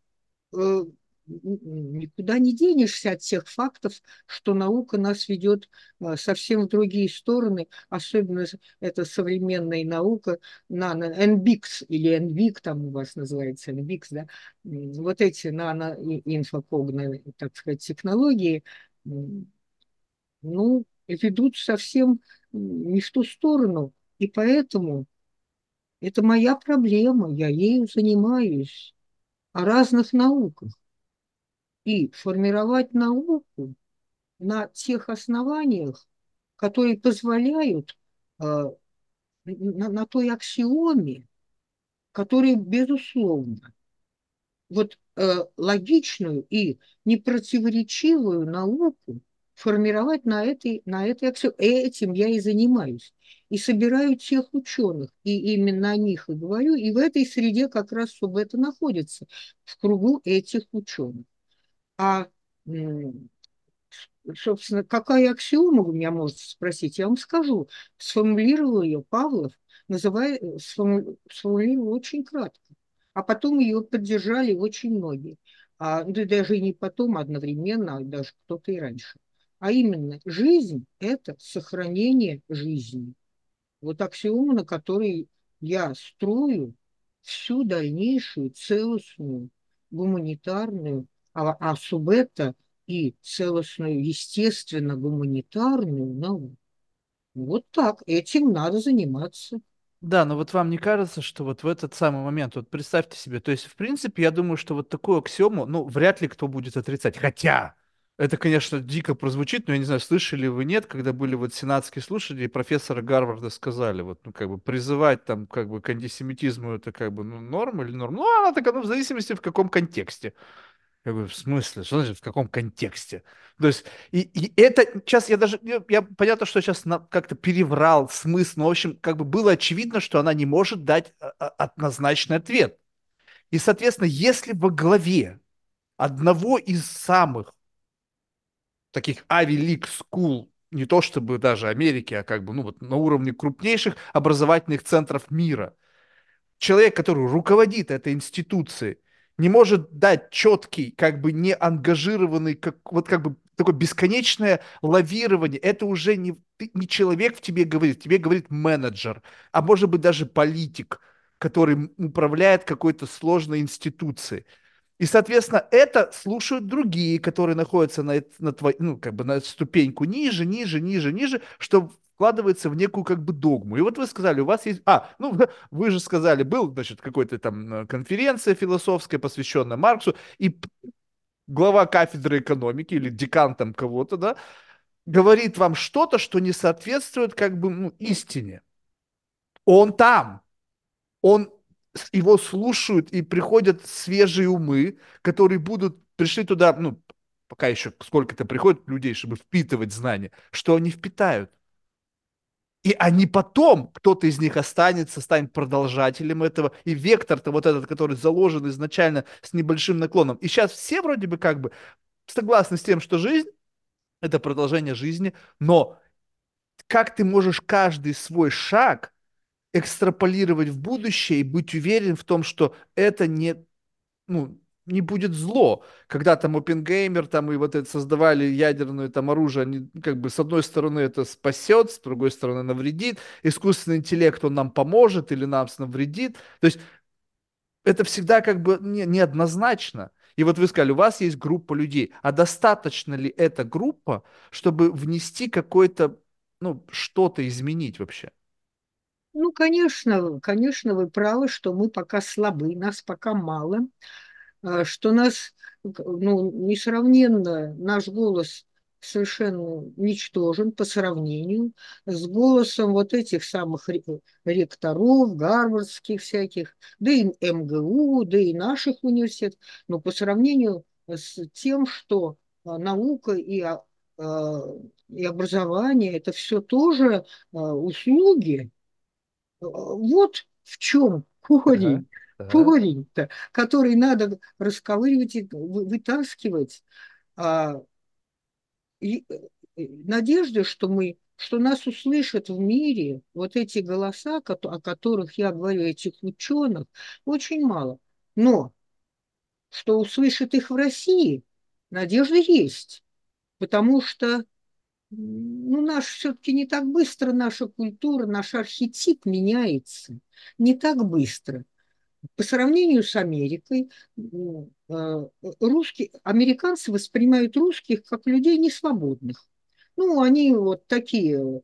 э, никуда не денешься от тех фактов, что наука нас ведет а, совсем в другие стороны, особенно это современная наука, нано, NBIX или NVIC, там у вас называется NBIX, да, вот эти нано-инфокогные, так сказать, технологии, ну, ведут совсем не в ту сторону, и поэтому это моя проблема, я ею занимаюсь, о разных науках и формировать науку на тех основаниях, которые позволяют э, на, на той аксиоме, которые, безусловно, вот э, логичную и непротиворечивую науку формировать на этой, на этой аксиоме. Этим я и занимаюсь. И собираю тех ученых, и именно о них и говорю, и в этой среде как раз чтобы это находится, в кругу этих ученых. А, собственно, какая аксиома, вы меня можете спросить, я вам скажу. Сформулировал ее Павлов, называя, сформулировал очень кратко. А потом ее поддержали очень многие. А, да даже не потом, а одновременно, а даже кто-то и раньше. А именно, жизнь – это сохранение жизни. Вот аксиома, на которой я строю всю дальнейшую целостную гуманитарную а, а субэта и целостную, естественно-гуманитарную науку. Вот так, этим надо заниматься. Да, но вот вам не кажется, что вот в этот самый момент, вот представьте себе, то есть, в принципе, я думаю, что вот такую аксиому, ну, вряд ли кто будет отрицать. Хотя, это, конечно, дико прозвучит, но я не знаю, слышали вы нет, когда были вот сенатские слушания, и профессора Гарварда сказали, вот, ну, как бы, призывать там, как бы, к антисемитизму, это, как бы, ну, норм или норм? Ну, она такая, ну, в зависимости в каком контексте. Я говорю, в смысле? Что значит, в каком контексте? То есть, и, и это, сейчас я даже, я, понятно, что сейчас как-то переврал смысл, но, в общем, как бы было очевидно, что она не может дать а, а, однозначный ответ. И, соответственно, если во главе одного из самых таких League School, не то чтобы даже Америки, а как бы, ну вот на уровне крупнейших образовательных центров мира, человек, который руководит этой институцией, не может дать четкий, как бы не ангажированный, как, вот как бы такое бесконечное лавирование. Это уже не, не человек в тебе говорит, тебе говорит менеджер, а может быть даже политик, который управляет какой-то сложной институцией. И, соответственно, это слушают другие, которые находятся на, на, твой, ну, как бы на ступеньку ниже, ниже, ниже, ниже, что вкладывается в некую как бы догму. И вот вы сказали, у вас есть... А, ну, вы же сказали, был, значит, какой-то там э, конференция философская, посвященная Марксу, и глава кафедры экономики или декан там кого-то, да, говорит вам что-то, что не соответствует как бы ну, истине. Он там, он его слушают и приходят свежие умы, которые будут пришли туда, ну пока еще сколько-то приходит людей, чтобы впитывать знания, что они впитают. И они потом, кто-то из них останется, станет продолжателем этого. И вектор-то вот этот, который заложен изначально с небольшим наклоном. И сейчас все вроде бы как бы согласны с тем, что жизнь — это продолжение жизни, но как ты можешь каждый свой шаг экстраполировать в будущее и быть уверен в том, что это не, ну, не будет зло. Когда там Опенгеймер там и вот это создавали ядерное там оружие, они как бы с одной стороны это спасет, с другой стороны навредит. Искусственный интеллект, он нам поможет или нам навредит. То есть это всегда как бы не, неоднозначно. И вот вы сказали, у вас есть группа людей, а достаточно ли эта группа, чтобы внести какое-то, ну, что-то изменить вообще? Ну, конечно, конечно, вы правы, что мы пока слабы, нас пока мало. А, что нас, ну, несравненно, наш голос совершенно ничтожен по сравнению с голосом вот этих самых ректоров, гарвардских всяких, да и МГУ, да и наших университетов, но по сравнению с тем, что а, наука и, а, и образование – это все тоже услуги. Вот в чем корень. Ага корень-то, который надо расковыривать и вытаскивать. А, и, и надежда, что мы что нас услышат в мире вот эти голоса, о которых я говорю, этих ученых, очень мало. Но что услышат их в России, надежда есть. Потому что ну, наш все-таки не так быстро наша культура, наш архетип меняется. Не так быстро по сравнению с Америкой, э, русские, американцы воспринимают русских как людей несвободных. Ну, они вот такие,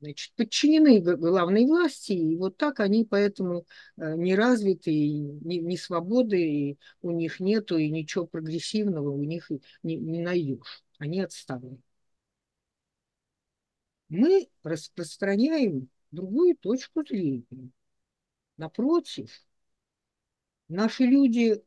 значит, подчинены главной власти, и вот так они поэтому э, не развиты, не, не свободы, и у них нету, и ничего прогрессивного у них не, не найдешь. Они отставлены. Мы распространяем другую точку зрения. Напротив, Наши люди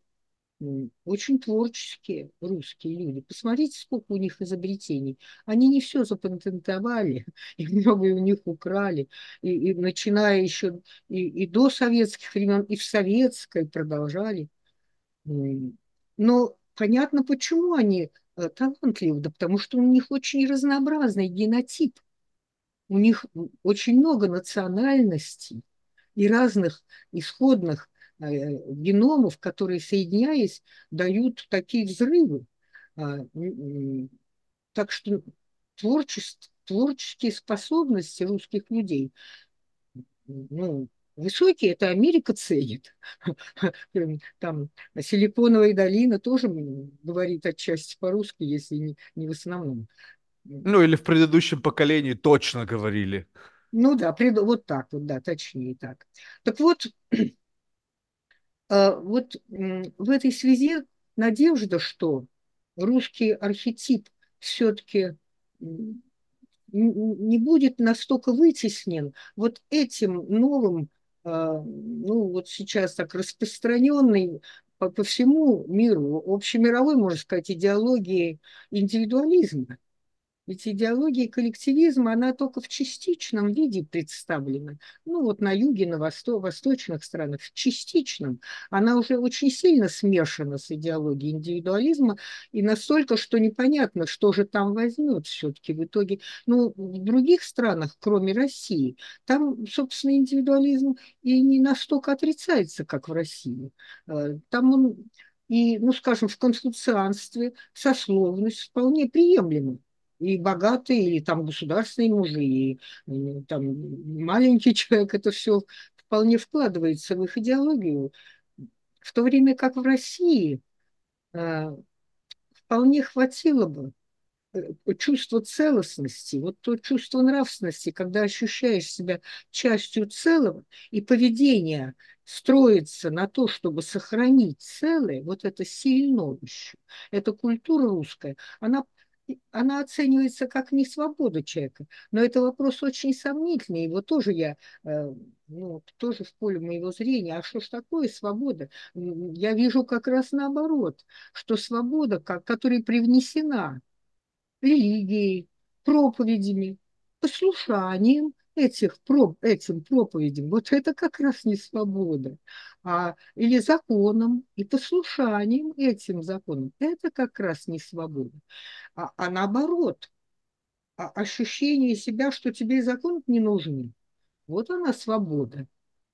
очень творческие, русские люди. Посмотрите, сколько у них изобретений. Они не все запатентовали, и многое у них украли. И, и начиная еще и, и до советских времен, и в советской продолжали. Но понятно, почему они э, талантливы. Да потому что у них очень разнообразный генотип. У них очень много национальностей и разных исходных геномов, которые, соединяясь, дают такие взрывы. А, так что творчество, творческие способности русских людей ну, Высокие– это Америка ценит. Там Силиконовая долина тоже говорит отчасти по-русски, если не, не в основном. Ну, или в предыдущем поколении точно говорили. Ну да, вот так вот, да, точнее так. Так вот, вот в этой связи надежда, что русский архетип все-таки не будет настолько вытеснен вот этим новым, а, ну вот сейчас так распространенный по, по всему миру, общемировой, можно сказать, идеологии индивидуализма. Ведь идеология коллективизма, она только в частичном виде представлена. Ну вот на юге, на восто восточных странах, в частичном. Она уже очень сильно смешана с идеологией индивидуализма, и настолько, что непонятно, что же там возьмет все-таки в итоге. Ну, в других странах, кроме России, там, собственно, индивидуализм и не настолько отрицается, как в России. Э, там он и, ну, скажем, в конституцианстве сословность вполне приемлема и богатые, или там государственные мужи, и, и там маленький человек, это все вполне вкладывается в их идеологию. В то время как в России э, вполне хватило бы э, чувство целостности, вот то чувство нравственности, когда ощущаешь себя частью целого, и поведение строится на то, чтобы сохранить целое, вот это сильно еще. Эта культура русская, она она оценивается как не свобода человека. Но это вопрос очень сомнительный. Его тоже я, э, ну, тоже в поле моего зрения. А что ж такое свобода? Я вижу как раз наоборот, что свобода, которая привнесена религией, проповедями, послушанием, этих, этим проповедям, вот это как раз не свобода, а, или законом и послушанием этим законам, это как раз не свобода, а, а наоборот, а ощущение себя, что тебе и не нужны, вот она свобода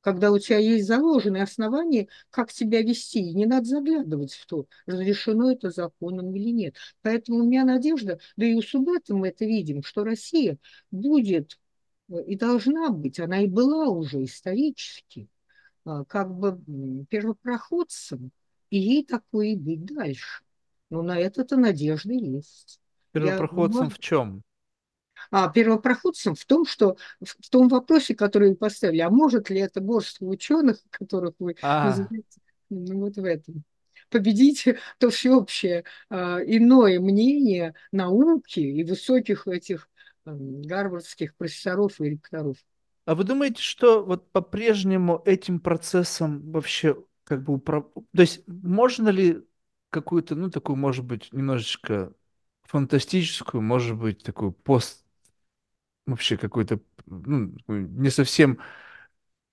когда у тебя есть заложенные основания, как себя вести, и не надо заглядывать в то, разрешено это законом или нет. Поэтому у меня надежда, да и у субботы мы это видим, что Россия будет и должна быть, она и была уже исторически, а, как бы первопроходцем, и ей такое и быть дальше. Но на это-то надежда есть. Первопроходцем Я, в чем? А первопроходцем в том, что в том вопросе, который вы поставили, а может ли это божество ученых, которых вы а. называете, ну, вот в этом победить то всеобщее э, иное мнение науки и высоких этих гарвардских профессоров и ректоров. А вы думаете, что вот по-прежнему этим процессом вообще как бы управ... То есть можно ли какую-то, ну, такую, может быть, немножечко фантастическую, может быть, такую пост... Вообще какую-то, ну, не совсем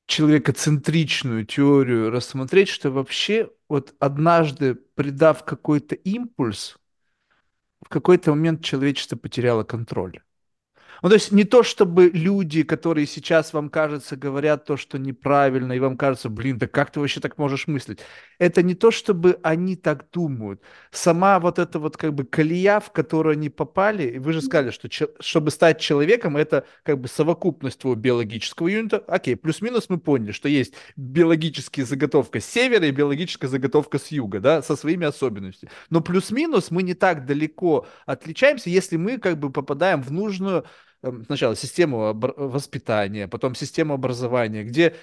человекоцентричную теорию рассмотреть, что вообще вот однажды придав какой-то импульс, в какой-то момент человечество потеряло контроль. Ну, то есть не то, чтобы люди, которые сейчас вам кажется, говорят то, что неправильно, и вам кажется, блин, да как ты вообще так можешь мыслить? Это не то, чтобы они так думают. Сама вот эта вот как бы колея, в которую они попали, и вы же сказали, что чтобы стать человеком, это как бы совокупность твоего биологического юнита. Окей, плюс-минус мы поняли, что есть биологическая заготовка с севера и биологическая заготовка с юга, да, со своими особенностями. Но плюс-минус мы не так далеко отличаемся, если мы как бы попадаем в нужную сначала систему воспитания, потом систему образования, где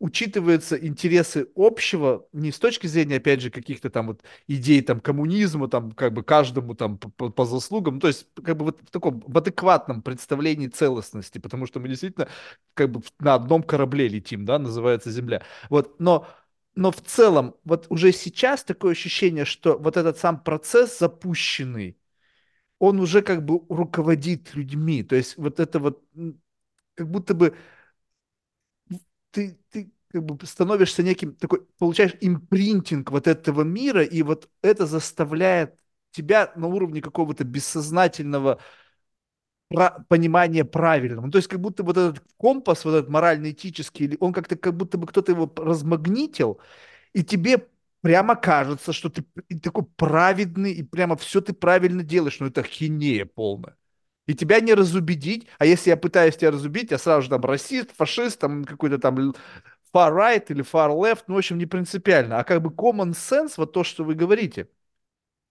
учитываются интересы общего не с точки зрения, опять же, каких-то там вот идей там коммунизма, там как бы каждому там по, по заслугам, то есть как бы вот в таком в адекватном представлении целостности, потому что мы действительно как бы на одном корабле летим, да, называется Земля. Вот, но но в целом, вот уже сейчас такое ощущение, что вот этот сам процесс запущенный, он уже как бы руководит людьми. То есть вот это вот, как будто бы ты, ты как бы становишься неким такой, получаешь импринтинг вот этого мира, и вот это заставляет тебя на уровне какого-то бессознательного понимания правильного. Ну, то есть как будто вот этот компас, вот этот морально-этический, он как-то как будто бы кто-то его размагнитил, и тебе прямо кажется, что ты такой праведный, и прямо все ты правильно делаешь, но это хинея полная. И тебя не разубедить, а если я пытаюсь тебя разубедить, я сразу же там расист, фашист, там какой-то там far right или far left, ну, в общем, не принципиально, а как бы common sense, вот то, что вы говорите.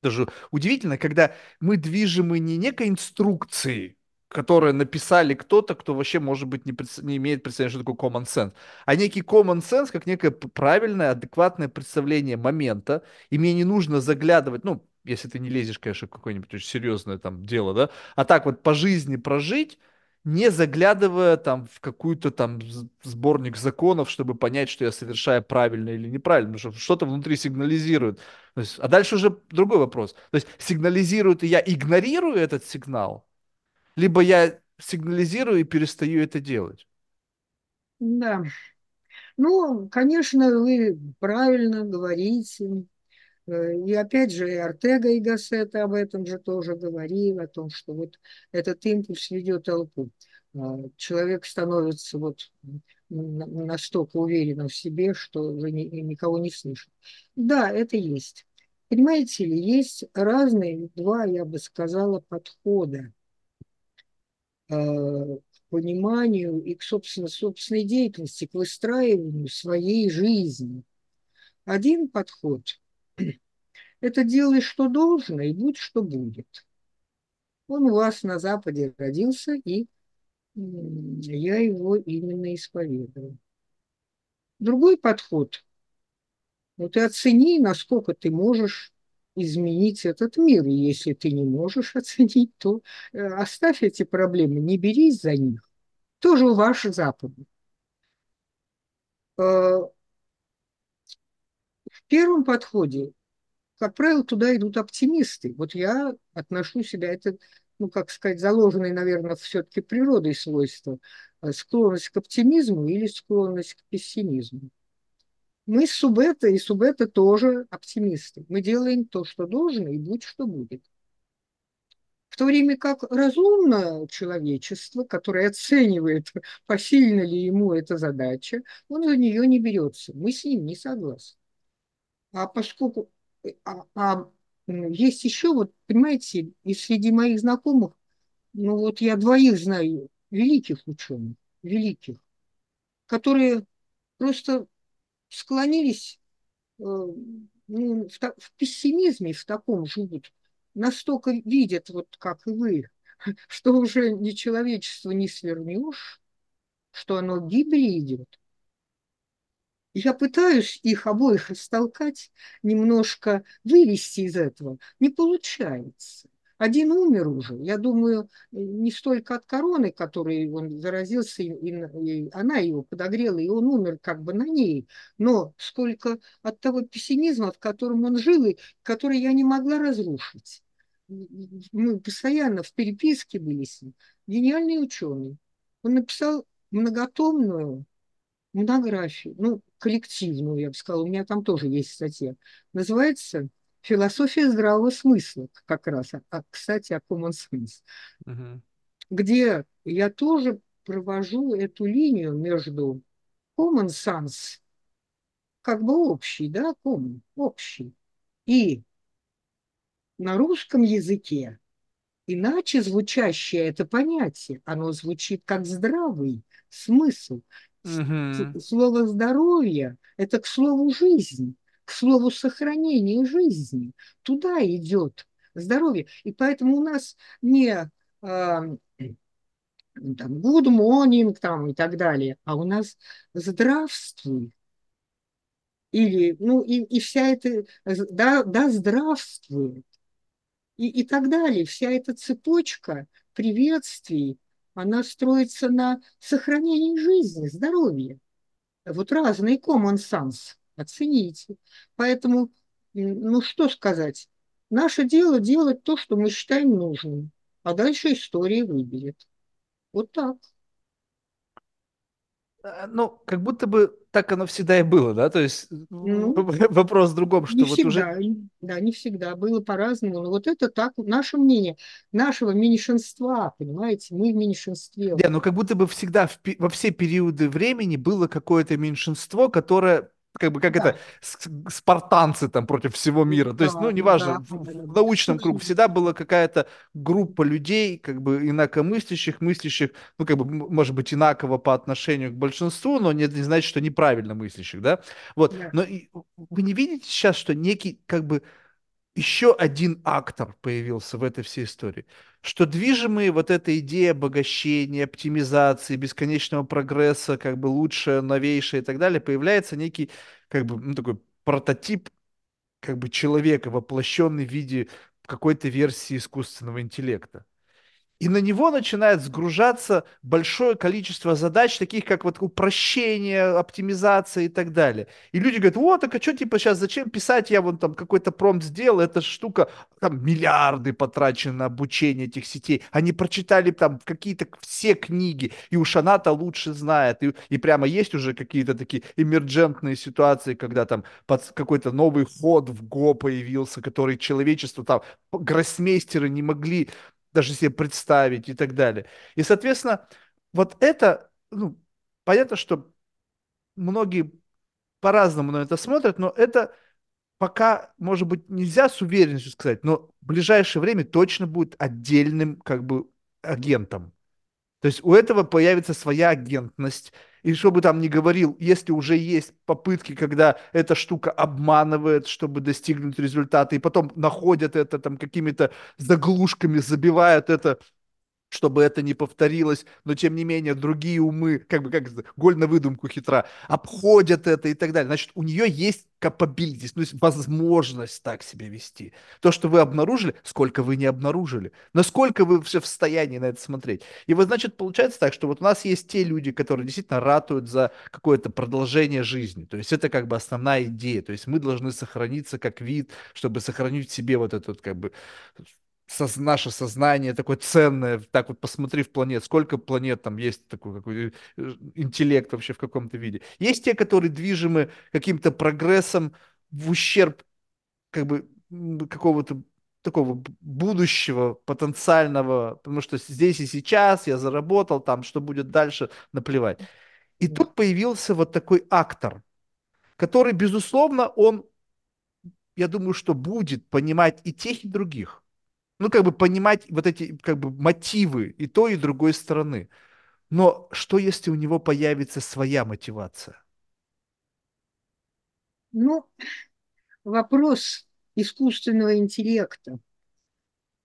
Даже удивительно, когда мы движемы не некой инструкцией, которую написали кто-то, кто вообще, может быть, не, пред- не имеет представления, что такое common sense, а некий common sense, как некое правильное, адекватное представление момента, и мне не нужно заглядывать, ну, если ты не лезешь, конечно, в какое-нибудь очень серьезное там дело, да, а так вот по жизни прожить, не заглядывая там в какую-то там сборник законов, чтобы понять, что я совершаю правильно или неправильно, потому что что-то внутри сигнализирует. Есть, а дальше уже другой вопрос. То есть сигнализирует, и я игнорирую этот сигнал, либо я сигнализирую и перестаю это делать. Да. Ну, конечно, вы правильно говорите. Э, И опять же, и Ортега и Гассет об этом же тоже говорил, о том, что вот этот импульс ведет толпу. А, Человек становится вот на- настолько уверенным в себе, что уже ни- никого не слышит. Да, это есть. Понимаете ли, есть разные, два, я бы сказала, подхода э, к пониманию и к собственно, собственной деятельности, к выстраиванию своей жизни. Один подход– это делай, что должно, и будь, что будет. Он у вас на Западе родился, и я его именно исповедую. Другой подход– вот и оцени, насколько ты можешь изменить этот мир. И если ты не можешь оценить, то э, оставь эти проблемы, не берись за них. Тоже ваш Запад. Э, В первом подходе, как правило, туда идут оптимисты. Вот я отношу себя, это, ну, как сказать, заложенные, наверное, все-таки природой свойства, э, склонность к оптимизму или склонность к пессимизму. Мы с Субета и Субета тоже оптимисты. Мы делаем то, что должно, и будь что будет. В то время как разумное человечество, которое оценивает, посильна ли ему эта задача, он за нее не берется. Мы с ним не согласны. А поскольку а, а, есть еще, вот, понимаете, и среди моих знакомых, ну вот я двоих знаю, великих ученых, великих, которые просто склонились э, ну, в, в пессимизме, в таком живут, настолько видят, вот как и вы, что уже ни человечество не свернешь, что оно гибели идет. Я пытаюсь их обоих растолкать, немножко вывести из этого. Не получается. Один умер уже, я думаю, не столько от короны, которой он заразился, и, и она его подогрела, и он умер как бы на ней, но сколько от того пессимизма, в котором он жил, и который я не могла разрушить. Мы постоянно в переписке были с ним. Гениальный ученый. Он написал многотомную монографию, ну, коллективную, я бы сказала, у меня там тоже есть статья. Называется «Философия здравого смысла», как раз, а, кстати, о common sense, Мгм. где я тоже провожу эту линию между common sense, как бы общий, да, common, общий, и на русском языке иначе звучащее это понятие, оно звучит как здравый смысл. Мгм. Слово здоровье – это к слову жизнь, к слову сохранения жизни. Туда идет здоровье. И поэтому у нас не а, там, good morning там, и так далее, а у нас здравствуй. Или, ну, и, и вся эта, да, да здравствует и, и так далее. Вся эта цепочка приветствий, она строится на сохранении жизни, здоровья. Вот разный common sense, оцените. Поэтому, ну что сказать, наше дело делать то, что мы считаем нужным, а дальше история выберет. Вот так. А, Ну, как будто бы так оно всегда и было, да? То есть Ну, вопрос в другом, Не что вот уже... всегда, да, не всегда, было по-разному, но вот это так, наше мнение, нашего меньшинства, понимаете, мы в меньшинстве. Да, но как будто бы всегда в во все периоды времени было какое-то меньшинство, которое как бы как это Да, с- спартанцы там против всего мира. То есть, ну, да, неважно, да, в, да, в да. научном кругу всегда была какая-то группа людей, как бы инакомыслящих, мыслящих, ну, как бы, может быть, инаково по отношению к большинству, но не, не значит, что неправильно мыслящих, да? Вот. да. Но и вы не видите сейчас, что некий, как бы, еще один актор появился в этой всей истории, что движимые вот этой идеей обогащения, оптимизации, бесконечного прогресса, как бы лучшее, новейшее и так далее, появляется некий как бы ну, такой прототип как бы человека, воплощенный в виде какой-то версии искусственного интеллекта. И на него начинает сгружаться большое количество задач, таких как вот упрощение, оптимизация и так далее. И люди говорят, вот, так а что типа сейчас, зачем писать, я вон там какой-то промпт сделал, эта штука, там миллиарды потрачены на обучение этих сетей. Они прочитали там какие-то все книги, и уж она-то лучше знает. И, и прямо есть уже какие-то такие эмерджентные ситуации, когда там под какой-то новый ход в Го появился, который человечество там, гроссмейстеры не могли даже себе представить и так далее. И, соответственно, вот это, ну, понятно, что многие по-разному на это смотрят, но это пока, может быть, нельзя с уверенностью сказать, но в ближайшее время точно будет отдельным, как бы, агентом. То есть у этого появится своя агентность. И что бы там ни говорил, если уже есть попытки, когда эта штука обманывает, чтобы достигнуть результата, и потом находят это там какими-то заглушками, забивают это чтобы это не повторилось, но тем не менее другие умы, как бы как голь на выдумку хитра, обходят это и так далее. Значит, у нее есть capabilities, ну, возможность так себя вести. То, что вы обнаружили, сколько вы не обнаружили, насколько вы все в состоянии на это смотреть. И вот, значит, получается так, что вот у нас есть те люди, которые действительно ратуют за какое-то продолжение жизни. То есть это как бы основная идея. То есть мы должны сохраниться как вид, чтобы сохранить в себе вот этот как бы соз- наше сознание такое ценное, так вот посмотри в планет, сколько планет там есть такой какой э, интеллект вообще в каком-то виде. Есть те, которые движимы каким-то прогрессом в ущерб как бы какого-то такого будущего потенциального, потому что здесь и сейчас я заработал, там что будет дальше, наплевать. И тут появился вот такой актор, который, безусловно, он, я думаю, что будет понимать и тех, и других ну, как бы понимать вот эти, как бы, мотивы и той, и другой стороны. Но что, если у него появится своя мотивация? Ну, вопрос искусственного интеллекта,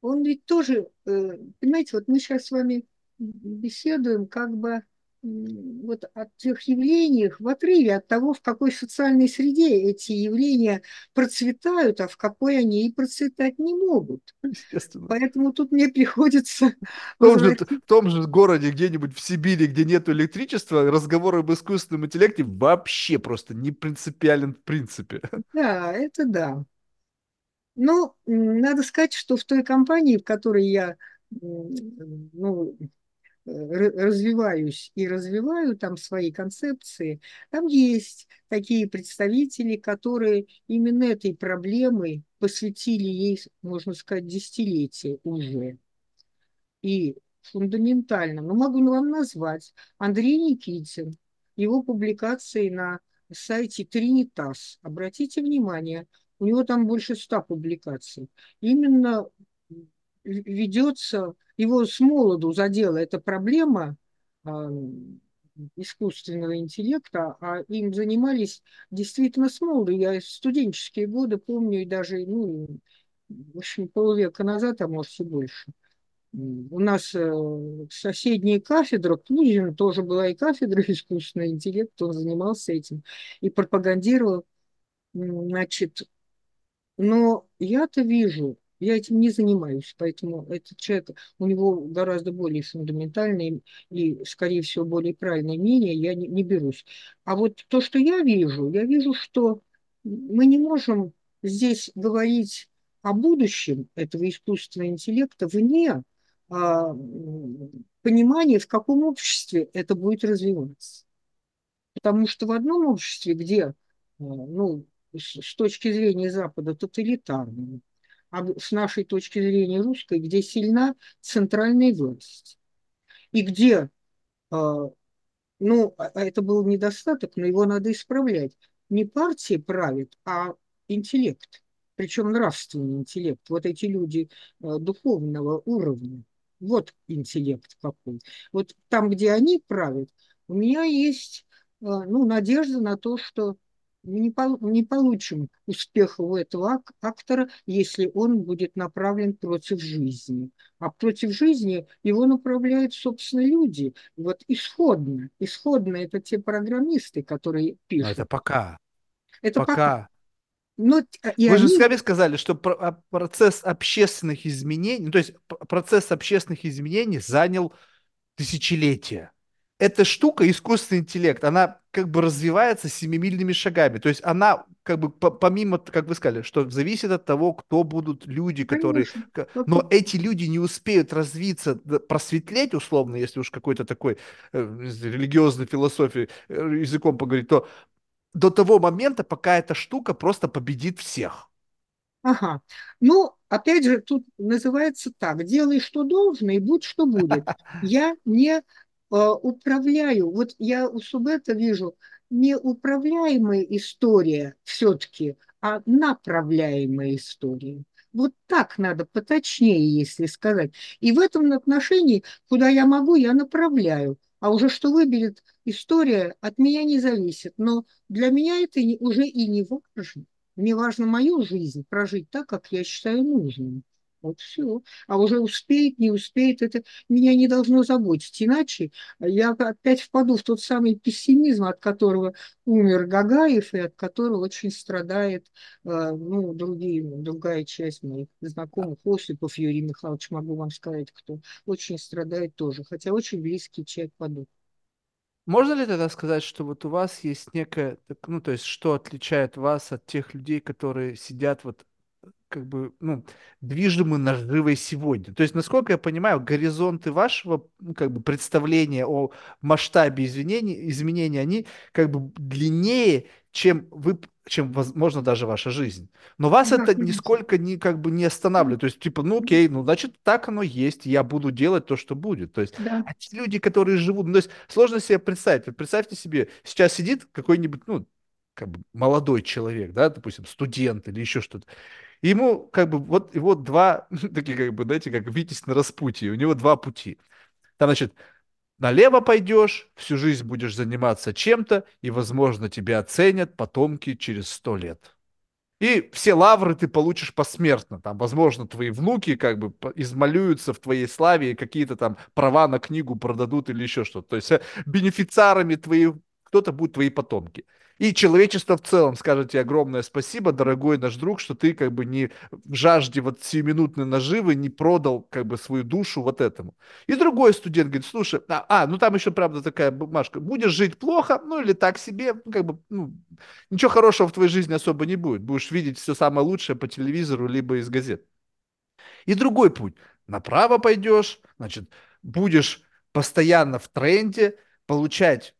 он ведь тоже, э, понимаете, вот мы сейчас с вами беседуем как бы вот о тех явлениях в отрыве от того, в какой социальной среде эти явления процветают, а в какой они и процветать не могут. Естественно. Поэтому тут мне приходится В том же, в том же городе где-нибудь в Сибири, где нет электричества, разговор об искусственном интеллекте вообще просто не принципиален в принципе. Да, это да. Но м, надо сказать, что в той компании, в которой я ну, развиваюсь и развиваю там свои концепции, там есть такие представители, которые именно этой проблемой посвятили ей, можно сказать, десятилетия уже. И фундаментально, ну, могу вам назвать, Андрей Никитин, его публикации на сайте Тринитас. Обратите внимание, у него там больше ста публикаций. Именно ведется, его с молоду задела эта проблема а, искусственного интеллекта, а им занимались действительно с молоду. Я студенческие годы помню, и даже, ну, в общем, полвека назад, а может и больше. У нас э, соседняя кафедра, Книжина тоже была и кафедра искусственного интеллекта, он занимался этим и пропагандировал, значит, но я-то вижу, я этим не занимаюсь, поэтому этот человек, у него гораздо более фундаментальное и, скорее всего, более правильное мнение, я не, не берусь. А вот то, что я вижу, я вижу, что мы не можем здесь говорить о будущем этого искусственного интеллекта вне а, понимания, в каком обществе это будет развиваться. Потому что в одном обществе, где, а, ну, с, точки зрения Запада тоталитарное, а с нашей точки зрения русской, где сильна центральная власть, и где, а, ну, а- а это был недостаток, но его надо исправлять, не партия правит, а интеллект, причем нравственный интеллект. Вот эти люди духовного уровня, вот интеллект какой. Вот там, где они правят, у меня есть ну, надежда на то, что не, пол, не получим успеха у этого ак актора, если он будет направлен против жизни. А против жизни его направляют, собственно, люди. Вот исходно. Исходно это те программисты, которые Но это пишут. пока. Это пока. Пока. Но и Вы же они... сами сказали, что про- процесс общественных изменений, ну, то есть процесс общественных изменений занял тысячелетия. Эта штука, искусственный интеллект, она как бы развивается семимильными шагами. То есть она как бы помимо, как вы сказали, что зависит от того, кто будут люди, которые... Конечно. Но эти люди не успеют развиться, просветлеть условно, если уж какой-то такой э, религиозной философии э, языком поговорить, то до того момента, пока эта штука просто победит всех. Ага. Ну, опять же, тут называется так, делай, что должно, и будь, что будет. Я не управляю, вот я у Субета вижу, не управляемая история все-таки, а направляемая история. Вот так надо, поточнее, если сказать. И в этом отношении, куда я могу, я направляю. А уже что выберет история, от меня не зависит. Но для меня это уже и не важно. Мне важно мою жизнь прожить так, как я считаю нужным. Вот все. А уже успеет, не успеет, это меня не должно заботить. Иначе я опять впаду в тот самый пессимизм, от которого умер Гагаев и от которого очень страдает э, ну, другие, другая часть моих знакомых. Осипов Юрий Михайлович, могу вам сказать, кто очень страдает тоже, хотя очень близкий человек по духу. Можно ли тогда сказать, что вот у вас есть некое, ну, то есть, что отличает вас от тех людей, которые сидят вот как бы, ну, движимы наживой сегодня. То есть, насколько я понимаю, горизонты вашего, ну, как бы, представления о масштабе изменений, изменений, они как бы длиннее, чем вы, чем, возможно, даже ваша жизнь. Но вас Да, это конечно. нисколько не, как бы, не останавливает. То есть, типа, ну, окей, ну, значит, так оно есть, я буду делать то, что будет. То есть, Да. а те люди, которые живут, ну, то есть, сложно себе представить. Вот представьте себе, сейчас сидит какой-нибудь, ну, как бы молодой человек, да, допустим, студент или еще что-то, ему как бы вот его два, такие как бы, знаете, как Витязь на распутье, у него два пути. Там, значит, налево пойдешь, всю жизнь будешь заниматься чем-то, и, возможно, тебя оценят потомки через сто лет. И все лавры ты получишь посмертно. Там, возможно, твои внуки как бы измалюются в твоей славе и какие-то там права на книгу продадут или еще что-то. То есть э, бенефициарами твоих кто-то будет твои потомки. И человечество в целом скажет тебе огромное спасибо, дорогой наш друг, что ты как бы не в жажде вот сиюминутной наживы не продал как бы свою душу вот этому. И другой студент говорит, слушай, а, а ну там еще правда такая бумажка, будешь жить плохо, ну или так себе, ну, как бы, ну, ничего хорошего в твоей жизни особо не будет. Будешь видеть все самое лучшее по телевизору, либо из газет. И другой путь. Направо пойдешь, значит, будешь постоянно в тренде, получать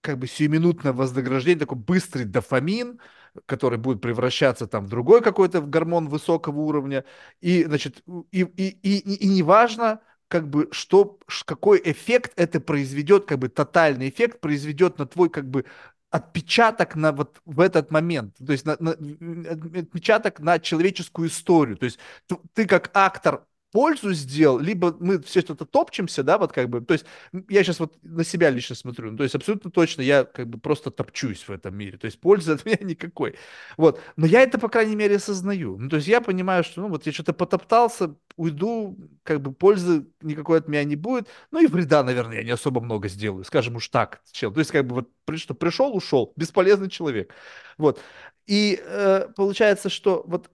как бы сиюминутное вознаграждение, такой быстрый дофамин, который будет превращаться там в другой какой-то гормон высокого уровня. И, значит, и, и, и, и, неважно, как бы, что, какой эффект это произведет, как бы тотальный эффект произведет на твой, как бы, отпечаток на вот в этот момент, то есть на, на, отпечаток на человеческую историю. То есть ты, ты как актор пользу сделал, либо мы все что-то топчемся, да, вот как бы, то есть я сейчас вот на себя лично смотрю, ну, то есть абсолютно точно я как бы просто топчусь в этом мире, то есть пользы от меня никакой, вот, но я это, по крайней мере, осознаю, ну, то есть я понимаю, что, ну, вот я что-то потоптался, уйду, как бы пользы никакой от меня не будет, ну, и вреда, наверное, я не особо много сделаю, скажем уж так, чел, то есть как бы вот, что пришел, ушел, бесполезный человек, вот, и э, получается, что вот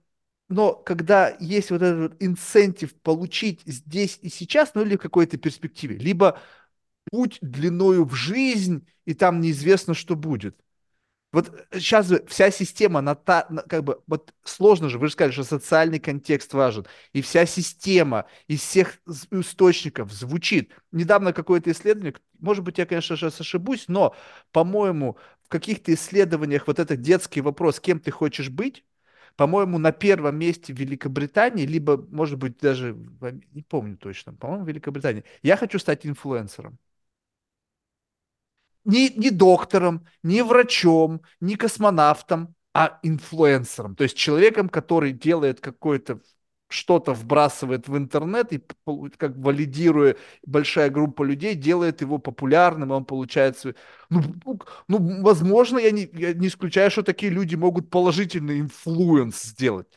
но когда есть вот этот инцентив получить здесь и сейчас, ну или в какой-то перспективе, либо путь длиною в жизнь, и там неизвестно, что будет. Вот сейчас же вся система, на та, как бы, вот сложно же, вы же сказали, что социальный контекст важен, и вся система из всех источников звучит. Недавно какое-то исследование, может быть, я, конечно же, ошибусь, но, по-моему, в каких-то исследованиях вот этот детский вопрос, кем ты хочешь быть, по-моему, на первом месте в Великобритании, либо, может быть, даже, не помню точно, по-моему, в Великобритании. Я хочу стать инфлюенсером. не, не доктором, не врачом, не космонавтом, а инфлюенсером. То есть человеком, который делает какое-то что-то вбрасывает в интернет и как валидируя большая группа людей, делает его популярным, он получает свой... Ну, ну, ну возможно, я не, я не исключаю, что такие люди могут положительный influence сделать.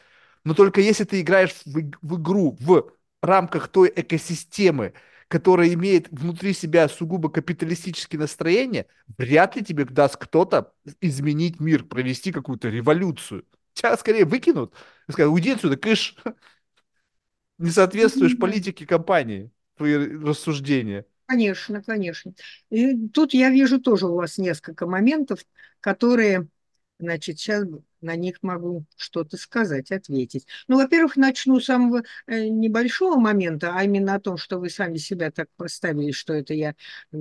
Но только если ты играешь в, в игру в рамках той экосистемы, которая имеет внутри себя сугубо капиталистические настроения, вряд ли тебе даст кто-то изменить мир, провести какую-то революцию. Тебя скорее выкинут скажут, уйди отсюда, кыш, не соответствуешь политике компании, твои рассуждения. Конечно, конечно. И тут я вижу тоже у вас несколько моментов, которые, значит, сейчас на них могу что-то сказать, ответить. Ну, во-первых, начну с самого э, небольшого момента, а именно о том, что вы сами себя так проставили, что это я,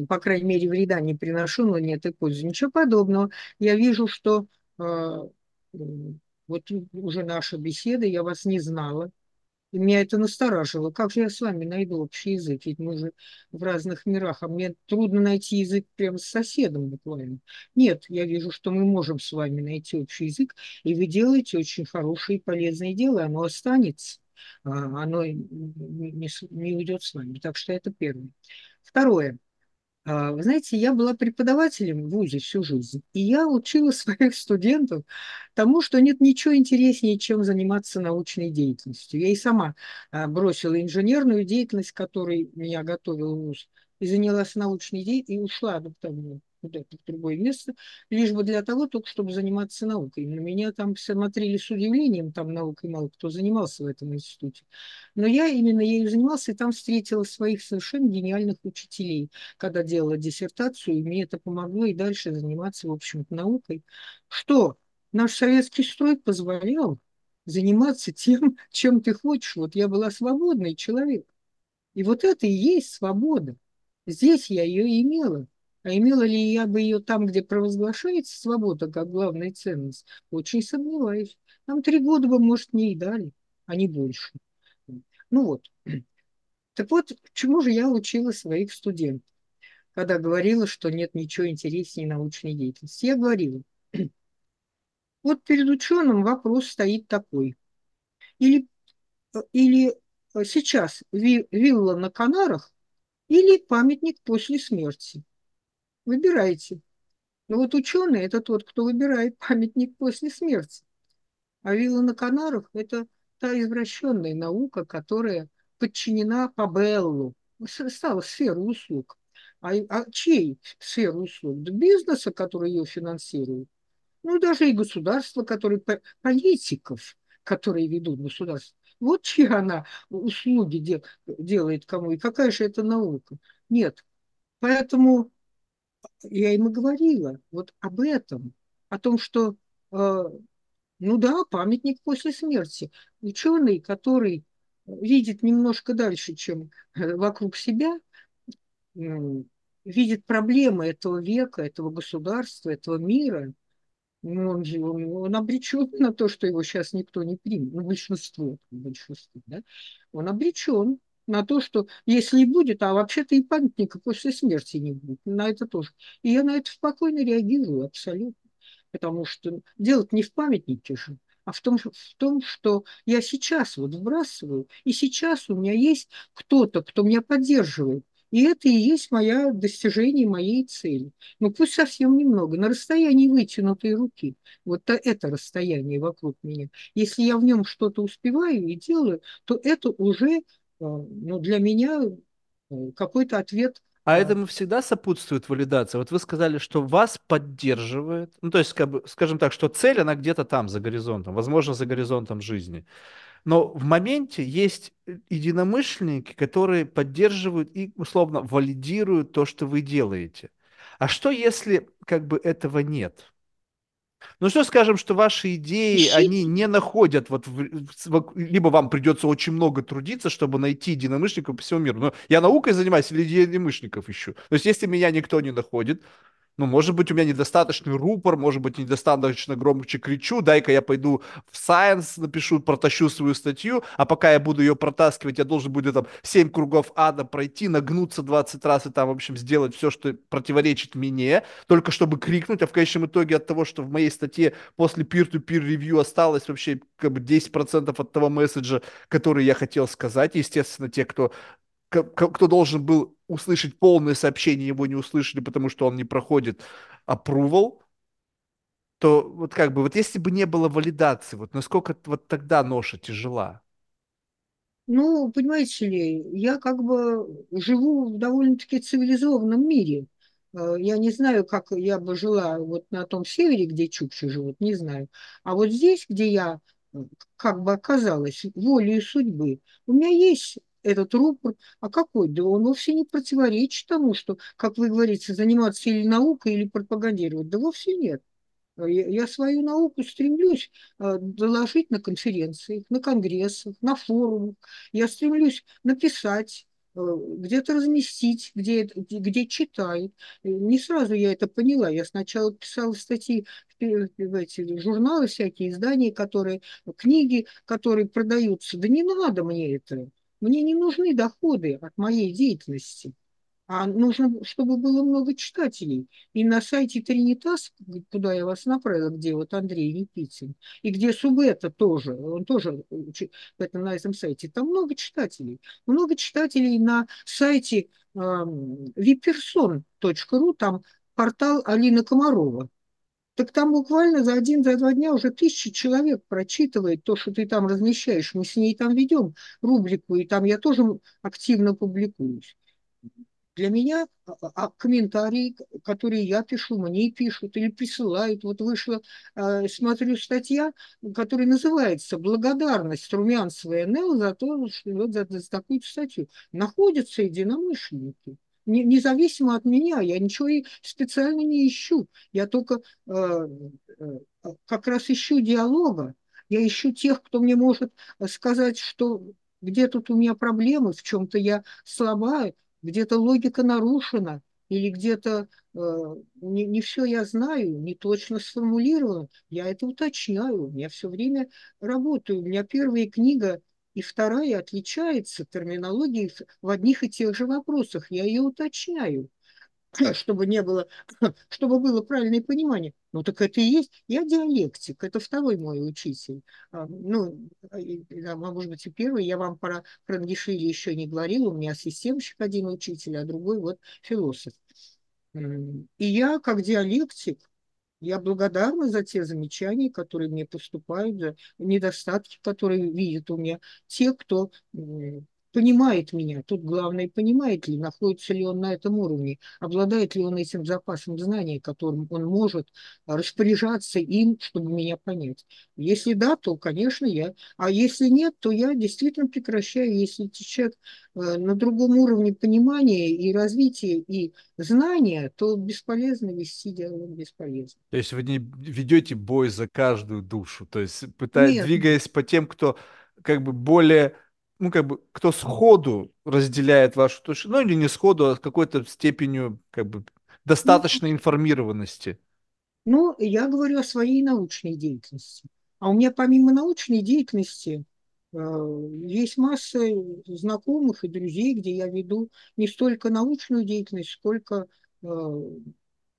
по крайней мере, вреда не приношу, но нет и пользы. Ничего подобного. Я вижу, что э, вот уже наша беседа, я вас не знала, меня это настораживало. Как же я с вами найду общий язык? Ведь мы же в разных мирах, а мне трудно найти язык прямо с соседом буквально. Нет, я вижу, что мы можем с вами найти общий язык, и вы делаете очень хорошее и полезное дело, оно останется, а, оно не, не уйдет с вами. Так что это первое. Второе. А, вы знаете, я была преподавателем в ВУЗе всю жизнь, и я учила своих студентов тому, что нет ничего интереснее, чем заниматься научной деятельностью. Я и сама а, бросила инженерную деятельность, которой меня готовил ВУЗ, и занялась научной деятельностью, и ушла там, куда-то в другое место, лишь бы для того, только чтобы заниматься наукой. На меня там смотрели с удивлением, там наукой мало кто занимался в этом институте. Но я именно ею занимался, и там встретила своих совершенно гениальных учителей, когда делала диссертацию, и мне это помогло и дальше заниматься, в общем-то, наукой. Что наш советский строй позволял заниматься тем, чем ты хочешь. Вот я была свободный человек. И вот это и есть свобода. Здесь я ее имела. А имела ли я бы ее там, где провозглашается свобода как главная ценность? Очень сомневаюсь. Нам три года бы, может, не и дали, а не больше. Ну вот. Так вот, чему же я учила своих студентов, когда говорила, что нет ничего интереснее научной деятельности? Я говорила, вот перед ученым вопрос стоит такой. Или, или сейчас вилла на Канарах, или памятник после смерти. Выбирайте. Но вот ученый – это тот, кто выбирает памятник после смерти. А вилла на Канарах – это та извращенная наука, которая подчинена по Беллу, стала сферой услуг. А, а чьей сферы услуг? Да бизнеса, который ее финансирует. Ну, даже и государства, которые, политиков, которые ведут государство. Вот чьи она услуги дел, делает кому, и какая же это наука. Нет. Поэтому я им и говорила вот об этом, о том, что, э, ну да, памятник после смерти. Ученый, который видит немножко дальше, чем э, вокруг себя, видит проблемы этого века, этого государства, этого мира, ну, он, же, он, он обречен на то, что его сейчас никто не примет, ну, большинство, большинство, да, он обречен на то, что если и будет, а вообще-то и памятника после смерти не будет, на это тоже. И я на это спокойно реагирую абсолютно, потому что дело не в памятнике же, а в том, в том, что я сейчас вот вбрасываю, и сейчас у меня есть кто-то, кто меня поддерживает, и это и есть мое достижение моей цели. Ну пусть совсем немного, на расстоянии вытянутой руки. Вот это расстояние вокруг меня. Если я в нем что-то успеваю и делаю, то это уже ну, для меня э, какой-то ответ. А этому всегда сопутствует валидация. Вот вы сказали, что вас поддерживает. Ну, то есть, как бы, скажем так, что цель, она где-то там, за горизонтом, возможно, за горизонтом жизни. Но в моменте есть единомышленники, которые поддерживают и, условно, валидируют то, что вы делаете. А что, если как бы этого нет? Ну что скажем, что ваши идеи, Ищите. они не находят, вот, в, либо вам придется очень много трудиться, чтобы найти единомышленников по всему миру. Но я наукой занимаюсь или единомышленников ищу? То есть если меня никто не находит, Ну, может быть, у меня недостаточный рупор, может быть, недостаточно громче кричу, дай-ка я пойду в Science, напишу, протащу свою статью, а пока я буду ее протаскивать, я должен буду там 7 кругов ада пройти, нагнуться 20 раз и там, в общем, сделать все, что противоречит мне, только чтобы крикнуть, а в конечном итоге от того, что в моей статье после peer-to-peer ревью осталось вообще как бы 10% от того месседжа, который я хотел сказать, естественно, те, кто кто должен был услышать полное сообщение, его не услышали, потому что он не проходит approval, то вот как бы, вот если бы не было валидации, вот насколько вот тогда ноша тяжела? Ну, понимаете ли, я как бы живу в довольно-таки цивилизованном мире. Э, я не знаю, как я бы жила вот на том севере, где чукчи живут, не знаю. А вот здесь, где я э, как бы оказалась волей судьбы, у меня есть этот рупор, а какой? Да он вовсе не противоречит тому, что, как вы говорите, заниматься или наукой, или пропагандировать. Да вовсе нет. Я свою науку стремлюсь э, доложить на конференциях, на конгрессах, на форумах. Я стремлюсь написать, э, где-то разместить, где, где читают. Не сразу я это поняла. Я сначала писала статьи в эти журналы всякие, издания, которые, книги, которые продаются. Да не надо мне это. Мне не нужны доходы от моей деятельности, а нужно, чтобы было много читателей. И на сайте Тринитас, куда я вас направила, где вот Андрей Никитин, и где Субета тоже, он тоже в этом, на этом сайте, там много читателей. Много читателей на сайте э, viperson.ru, там портал Алины Комарова так там буквально за один, за два дня уже тысячи человек прочитывает то, что ты там размещаешь. Мы с ней там ведем рубрику, и там я тоже активно публикуюсь. Для меня а, а, а комментарии, которые я пишу, мне пишут или присылают. Вот вышла, смотрю, статья, которая называется «Благодарность Румянцева НЛ за то, что вот за, за такую статью». Находятся единомышленники не, независимо от меня, я ничего и специально не ищу. Я только э, э, как раз ищу диалога. Я ищу тех, кто мне может сказать, что где тут у меня проблемы, в чем-то я слабая, где-то логика нарушена, или где-то э, не, не все я знаю, не точно сформулировано. Я это уточняю, я все время работаю. У меня первая книга и вторая отличается терминологией в одних и тех же вопросах. Я ее уточняю, чтобы не было, чтобы было правильное понимание. Ну так это и есть. Я диалектик, это второй мой учитель. А, ну, а, может быть, и первый. Я вам про Франгишвили еще не говорила. У меня системщик один учитель, а другой вот философ. И я, как диалектик, я благодарна за те замечания, которые мне поступают, за недостатки, которые видят у меня те, кто понимает меня. Тут главное, понимает ли, находится ли он на этом уровне, обладает ли он этим запасом знаний, которым он может распоряжаться им, чтобы меня понять. Если да, то, конечно, я. А если нет, то я действительно прекращаю. Если человек э, на другом уровне понимания и развития и знания, то бесполезно вести диалог, бесполезно. То есть вы не ведете бой за каждую душу, то есть пытаясь, двигаясь по тем, кто как бы более ну, как бы, кто сходу разделяет вашу точку, ну, или не сходу, а с какой-то степенью, как бы, достаточной ну, информированности. Ну, я говорю о своей научной деятельности. А у меня помимо научной деятельности э, есть масса знакомых и друзей, где я веду не столько научную деятельность, сколько э,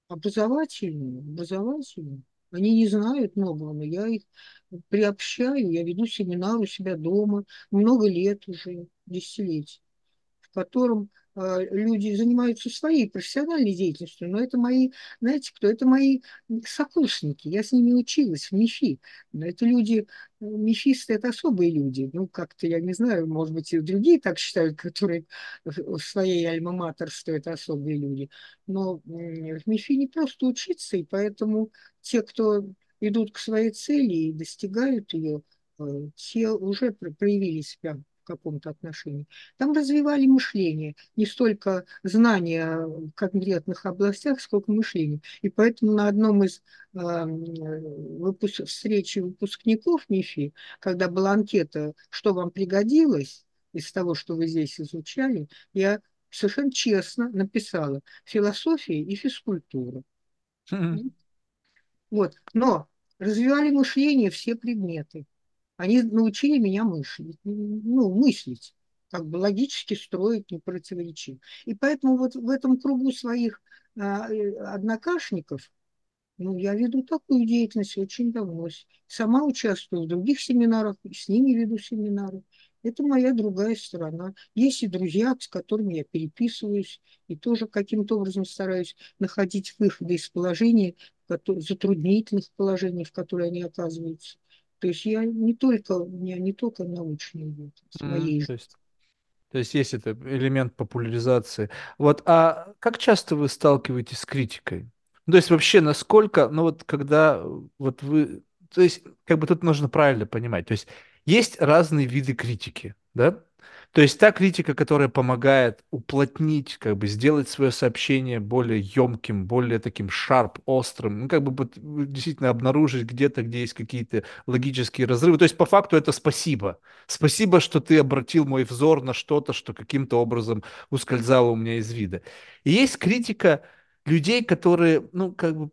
образовательную, образовательную. Они не знают многого, но я их приобщаю, я веду семинар у себя дома много лет уже, десятилетий, в котором люди занимаются своей профессиональной деятельностью, но это мои, знаете кто, это мои сокурсники, я с ними училась в МИФИ, но это люди, МИФисты это особые люди, ну как-то, я не знаю, может быть и другие так считают, которые в своей альма-матер, что это особые люди, но в МИФИ не просто учиться, и поэтому те, кто идут к своей цели и достигают ее, э, те уже проявили себя каком-то отношении. Там развивали мышление, не столько знания в конкретных областях, сколько мышления. И поэтому на одном из э, выпуск, встречи выпускников МИФИ, когда была анкета, что вам пригодилось из того, что вы здесь изучали, я совершенно честно написала философия и физкультура. Вот. Но развивали мышление все предметы. Они научили меня мыслить, ну, мыслить, как бы логически строить, не противоречив. И поэтому вот в этом кругу своих а, э, однокашников ну, я веду такую деятельность очень давно. Сама участвую в других семинарах, с ними веду семинары. Это моя другая сторона. Есть и друзья, с которыми я переписываюсь, и тоже каким-то образом стараюсь находить выходы из положений, затруднительных положений, в которые они оказываются. То есть я не только, у меня не только научная деятельность, Mm, моей то есть то есть есть это элемент популяризации. Вот, а как часто вы сталкиваетесь с критикой? Ну, то есть вообще насколько, ну вот когда вот вы, то есть как бы тут нужно правильно понимать, то есть есть разные виды критики, да? То есть та критика, которая помогает уплотнить, как бы сделать свое сообщение более емким, более таким шарп, острым, ну как бы вот действительно обнаружить где-то, где есть какие-то логические разрывы. То есть по факту это спасибо. Спасибо, что ты обратил мой взор на что-то, что каким-то образом ускользало у меня из вида. И есть критика людей, которые, ну как бы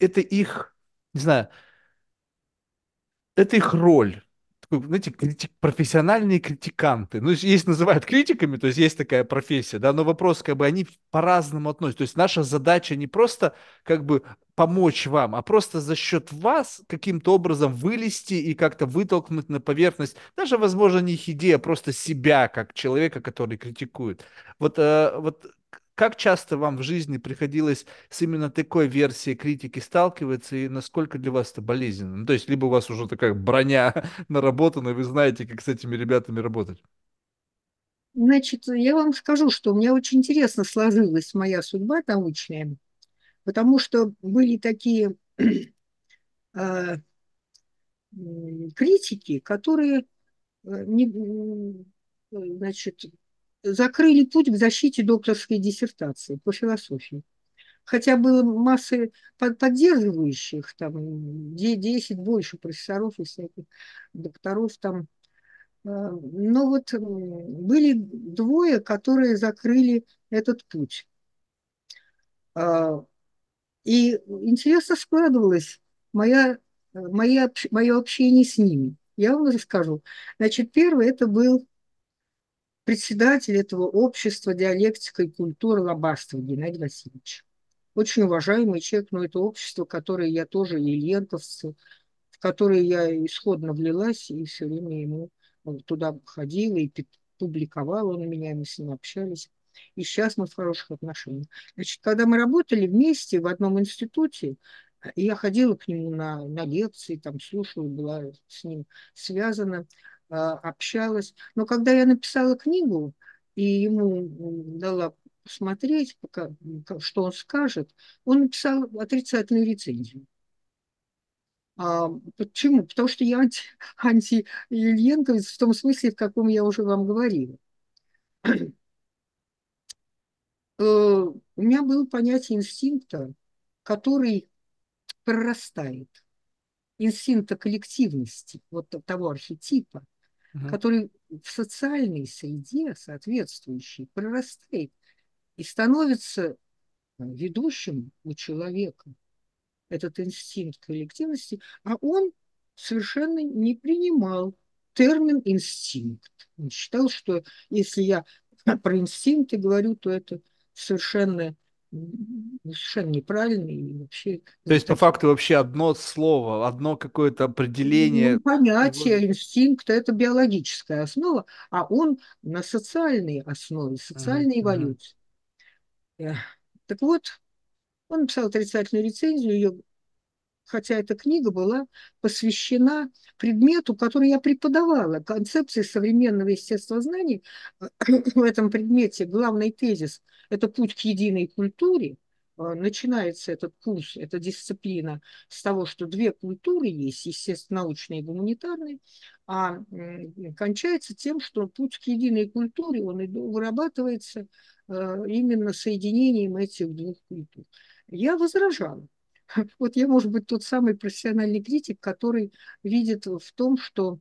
это их, не знаю, это их роль. Знаете, критик, профессиональные критиканты. Ну, есть называют критиками, то есть есть такая профессия, да, но вопрос, как бы, они по-разному относятся. То есть наша задача не просто, как бы, помочь вам, а просто за счет вас каким-то образом вылезти и как-то вытолкнуть на поверхность, даже, возможно, не их идея, а просто себя, как человека, который критикует. Вот, э, вот как часто вам в жизни приходилось с именно такой версией критики сталкиваться и насколько для вас это болезненно? Ну, то есть, либо у вас уже такая броня наработана, и вы знаете, как с этими ребятами работать. Значит, я вам скажу, что у меня очень интересно сложилась моя судьба научная, потому что были такие э, критики, которые э, не, значит, закрыли путь к защите докторской диссертации по философии. Хотя было масса поддерживающих, там 10 больше профессоров и всяких докторов там. А, но вот были двое, которые закрыли этот путь. А, и интересно складывалось моя, моя, мое общение с ними. Я вам расскажу. Значит, первый это был председатель этого общества диалектика и культуры Лобастова Геннадий Васильевич. Очень уважаемый человек, но это общество, которое я тоже, ильенковцы, в которое я исходно влилась и все время ему туда ходила и публиковала он меня, мы с ним общались. И сейчас мы в хороших отношениях. Значит, когда мы работали вместе в одном институте, я ходила к нему на, на лекции, там слушала, была с ним связана. А, общалась. Но когда я написала книгу и ему дала посмотреть, пока, что он скажет, он написал отрицательную рецензию. А, почему? Потому что я анти, анти в том смысле, в каком я уже вам говорила. Э, у меня было понятие инстинкта, который прорастает. Инстинкта коллективности, вот того архетипа, угу. который в социальной среде соответствующей прорастает и становится э, ведущим у человека этот инстинкт коллективности, а он совершенно не принимал термин инстинкт. Он считал, что если я про инстинкты говорю, то это совершенно совершенно неправильно и вообще... То есть, по факту, вообще одно слово, одно какое-то определение... Ну, понятие инстинкта – это биологическая основа, а он на социальной основе, социальной uh-huh, эволюции. Так вот, он написал отрицательную рецензию, ее хотя эта книга была посвящена предмету, который я преподавала, концепции современного естествознания. В этом предмете главный тезис – это путь к единой культуре. А, начинается этот курс, эта дисциплина с того, что две культуры есть, естественно-научная и гуманитарная, а кончается тем, что путь к единой культуре, он вырабатывается а, именно соединением этих двух культур. Я возражала. Вот я, может быть, тот самый профессиональный критик, который видит в том, что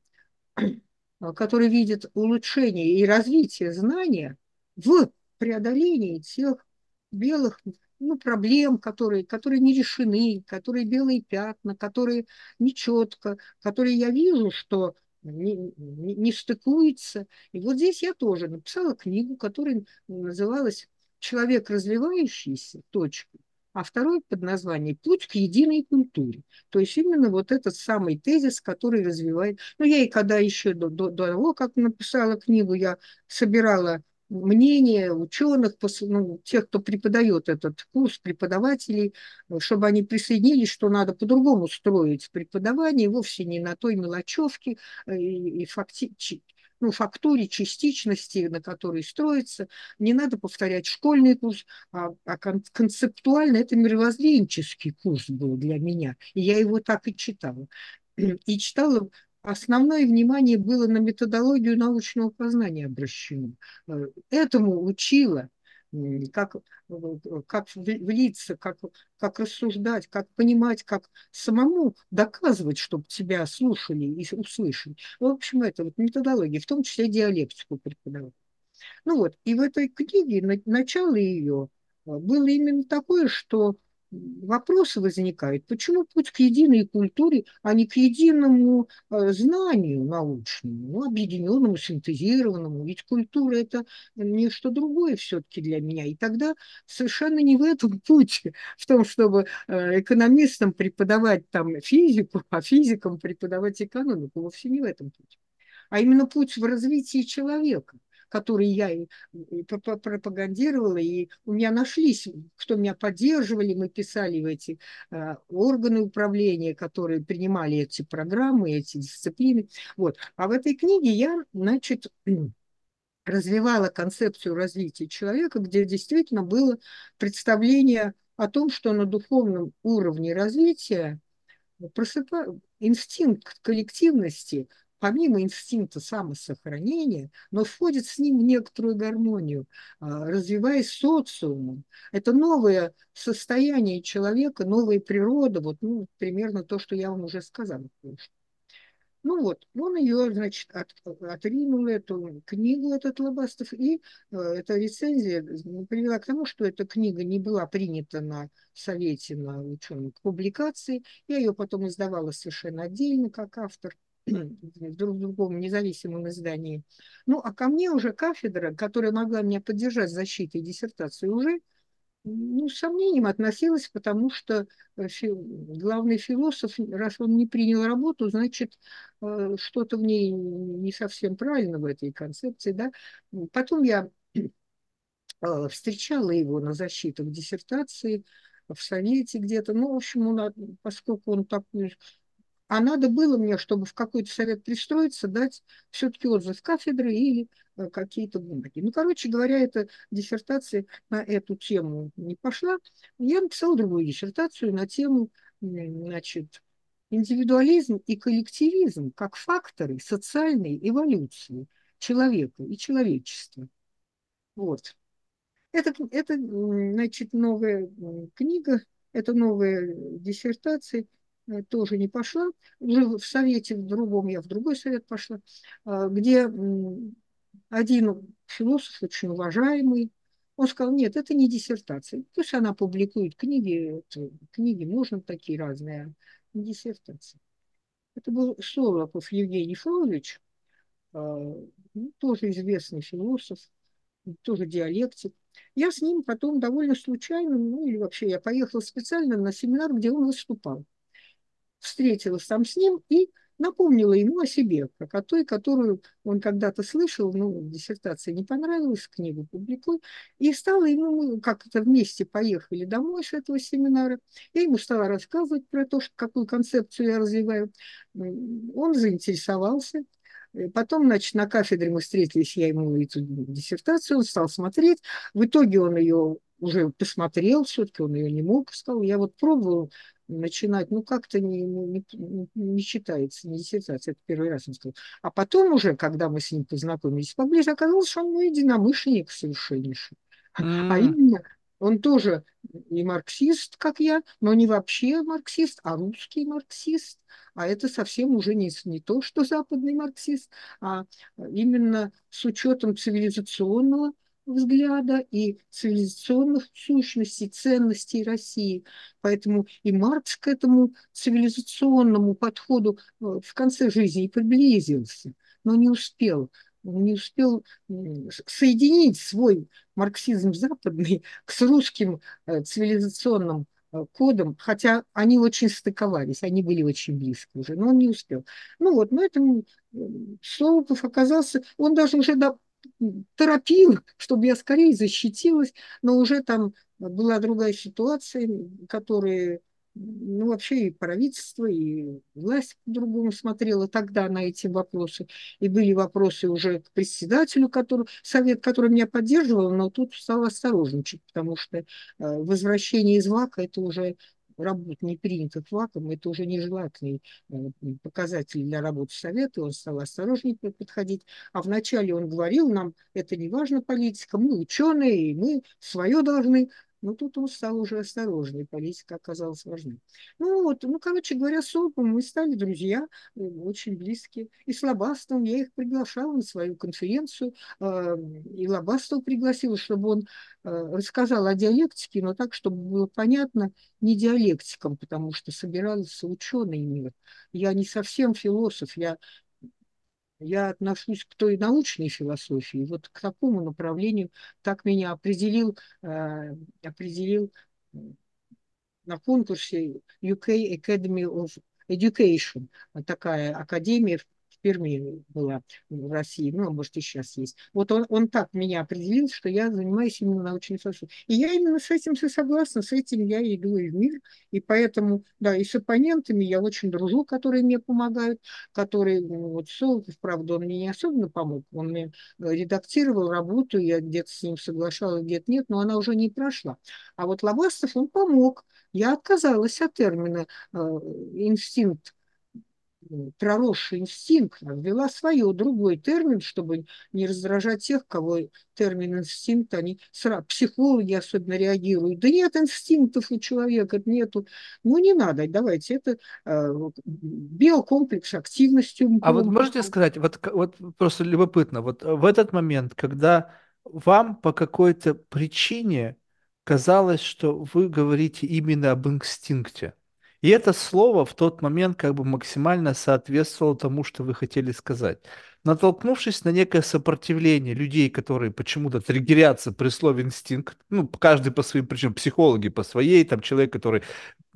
который видит улучшение и развитие знания в преодолении тех белых ну, проблем, которые, которые не решены, которые белые пятна, которые нечетко, которые я вижу, что не, не, не стыкуется. И вот здесь я тоже написала книгу, которая называлась «Человек развивающийся. Точка а второй под названием «Путь к единой культуре». То есть именно вот этот самый тезис, который развивает... Ну, я и когда еще до, до, до того, как написала книгу, я собирала мнения ученых, ну, тех, кто преподает этот курс, преподавателей, чтобы они присоединились, что надо по-другому строить преподавание, вовсе не на той мелочевке э, и, и фактически ну, фактуре частичности, на которой строится. Не надо повторять школьный курс, а, а концептуально это мировоззренческий курс был для меня. И я его так и читала. И читала основное внимание было на методологию научного познания обращено. Э, этому учила как, как влиться, как, как рассуждать, как понимать, как самому доказывать, чтобы тебя слушали и услышали. В общем, это вот методология, в том числе диалектику преподавать. Ну вот, и в этой книге начало ее э, было именно такое, что вопросы возникают, почему путь к единой культуре, а не к единому э, знанию научному, ну, объединенному, синтезированному. Ведь культура – это нечто другое все-таки для меня. И тогда совершенно не в этом путь, в том, чтобы э, экономистам преподавать там физику, а физикам преподавать экономику. Вовсе не в этом путь. А именно путь в развитии человека – который я и пропагандировала, и у меня нашлись, кто меня поддерживали, мы писали в эти э, органы управления, которые принимали эти программы, эти дисциплины. Вот. А в этой книге я, значит, развивала концепцию развития человека, где действительно было представление о том, что на духовном уровне развития просыпа... инстинкт коллективности – помимо инстинкта самосохранения, но входит с ним в некоторую гармонию, а, развиваясь социумом. Это новое состояние человека, новая природа, вот ну, примерно то, что я вам уже сказала. Ну вот, он ее, значит, от, отринул, эту книгу, этот Лобастов, и э, эта рецензия привела к тому, что эта книга не была принята на совете на ученых публикации. Я ее потом издавала совершенно отдельно, как автор в другом независимом издании. Ну, а ко мне уже кафедра, которая могла меня поддержать в защите диссертации, уже ну, с сомнением относилась, потому что э, фи главный философ, раз он не принял работу, значит, э, что-то в ней не совсем правильно в этой концепции. Да? Потом я э, встречала его на защитах диссертации в Совете где-то. Ну, в общем, он, поскольку он такой а надо было мне, чтобы в какой-то совет пристроиться, дать все-таки отзыв кафедры или э, какие-то бумаги. Ну, короче говоря, эта диссертация на эту тему не пошла. Я написала другую диссертацию на тему, значит, индивидуализм и коллективизм как факторы социальной эволюции человека и человечества. Вот. Это, это значит, новая книга, это новая диссертация – тоже не пошла. В совете, в другом, я в другой совет пошла, а, где один философ, очень уважаемый, он сказал, нет, это не диссертация. Пусть она публикует книги, книги можно такие разные, а не диссертация. Это был Солопов Евгений Флорович, а, ну, тоже известный философ, тоже диалектик. Я с ним потом довольно случайно, ну или вообще я поехала специально на семинар, где он выступал встретилась там с ним и напомнила ему о себе, как о той, которую он когда-то слышал, ну, диссертация не понравилась, книгу публикуй, и стала ему, как-то вместе поехали домой с этого семинара, я ему стала рассказывать про то, что, какую концепцию я развиваю. Он заинтересовался, Потом, значит, на кафедре мы встретились, я ему эту диссертацию, он стал смотреть. В итоге он ее уже посмотрел, все-таки он ее не мог, сказал, я вот пробовал начинать, ну, как-то не, не, не считается, не диссертация, это первый раз он сказал. А потом уже, когда мы с ним познакомились поближе, оказалось, что он мой единомышленник совершеннейший. Mm. А именно, он тоже не марксист, как я, но не вообще марксист, а русский марксист. А это совсем уже не, не то, что западный марксист, а именно с учетом цивилизационного взгляда и цивилизационных сущностей, ценностей России. Поэтому и Маркс к этому цивилизационному подходу э, в конце жизни приблизился, но не успел не успел соединить свой марксизм западный с русским э, цивилизационным э, кодом, хотя они очень стыковались, они были очень близко уже, но он не успел. Ну вот, на этом Солоков оказался, он даже уже до, торопил, чтобы я скорее защитилась, но уже там была другая ситуация, которая ну, вообще и правительство, и власть по-другому смотрела тогда на эти вопросы. И были вопросы уже к председателю, который, совет, который меня поддерживал, но тут стал осторожничать, потому что э, возвращение из ВАКа – это уже работ не принятых ВАКом, это уже нежелательный э, показатель для работы Совета, он стал осторожнее подходить. А вначале он говорил нам, это не важно политика, мы ученые, и мы свое должны но тут он стал уже осторожнее, политика оказалась важной. Ну вот, ну, короче говоря, с Олпом мы стали друзья, э, очень близкие. И с Лобастовым я их приглашала на свою конференцию, э, и Лобастов пригласил, чтобы он э, рассказал о диалектике, но так, чтобы было понятно не диалектикам, потому что собирался ученый мир. Я не совсем философ, я я отношусь к той научной философии, вот к такому направлению, так меня определил, э, определил на конкурсе UK Academy of Education, такая академия Перми была в России, ну, а может, и сейчас есть. Вот он, он так меня определил, что я занимаюсь именно научной философией. И я именно с этим все согласна, с этим я иду и в мир, и поэтому, да, и с оппонентами я очень дружу, которые мне помогают, которые, ну, вот Солоков, правда, он мне не особенно помог, он мне редактировал работу, я где-то с ним соглашалась, где-то нет, но она уже не прошла. А вот Лобастов, он помог. Я отказалась от термина э, инстинкт проросший инстинкт, ввела свое, другой термин, чтобы не раздражать тех, кого термин инстинкт, они сразу, психологи особенно реагируют. Да нет инстинктов у человека, нету. Ну, не надо, давайте, это э, биокомплекс активности. А вот можете сказать, вот, вот просто любопытно, вот в этот момент, когда вам по какой-то причине казалось, что вы говорите именно об инстинкте, и это слово в тот момент как бы максимально соответствовало тому, что вы хотели сказать. Натолкнувшись на некое сопротивление людей, которые почему-то триггерятся при слове инстинкт, ну, каждый по своим причинам, психологи по своей, там человек, который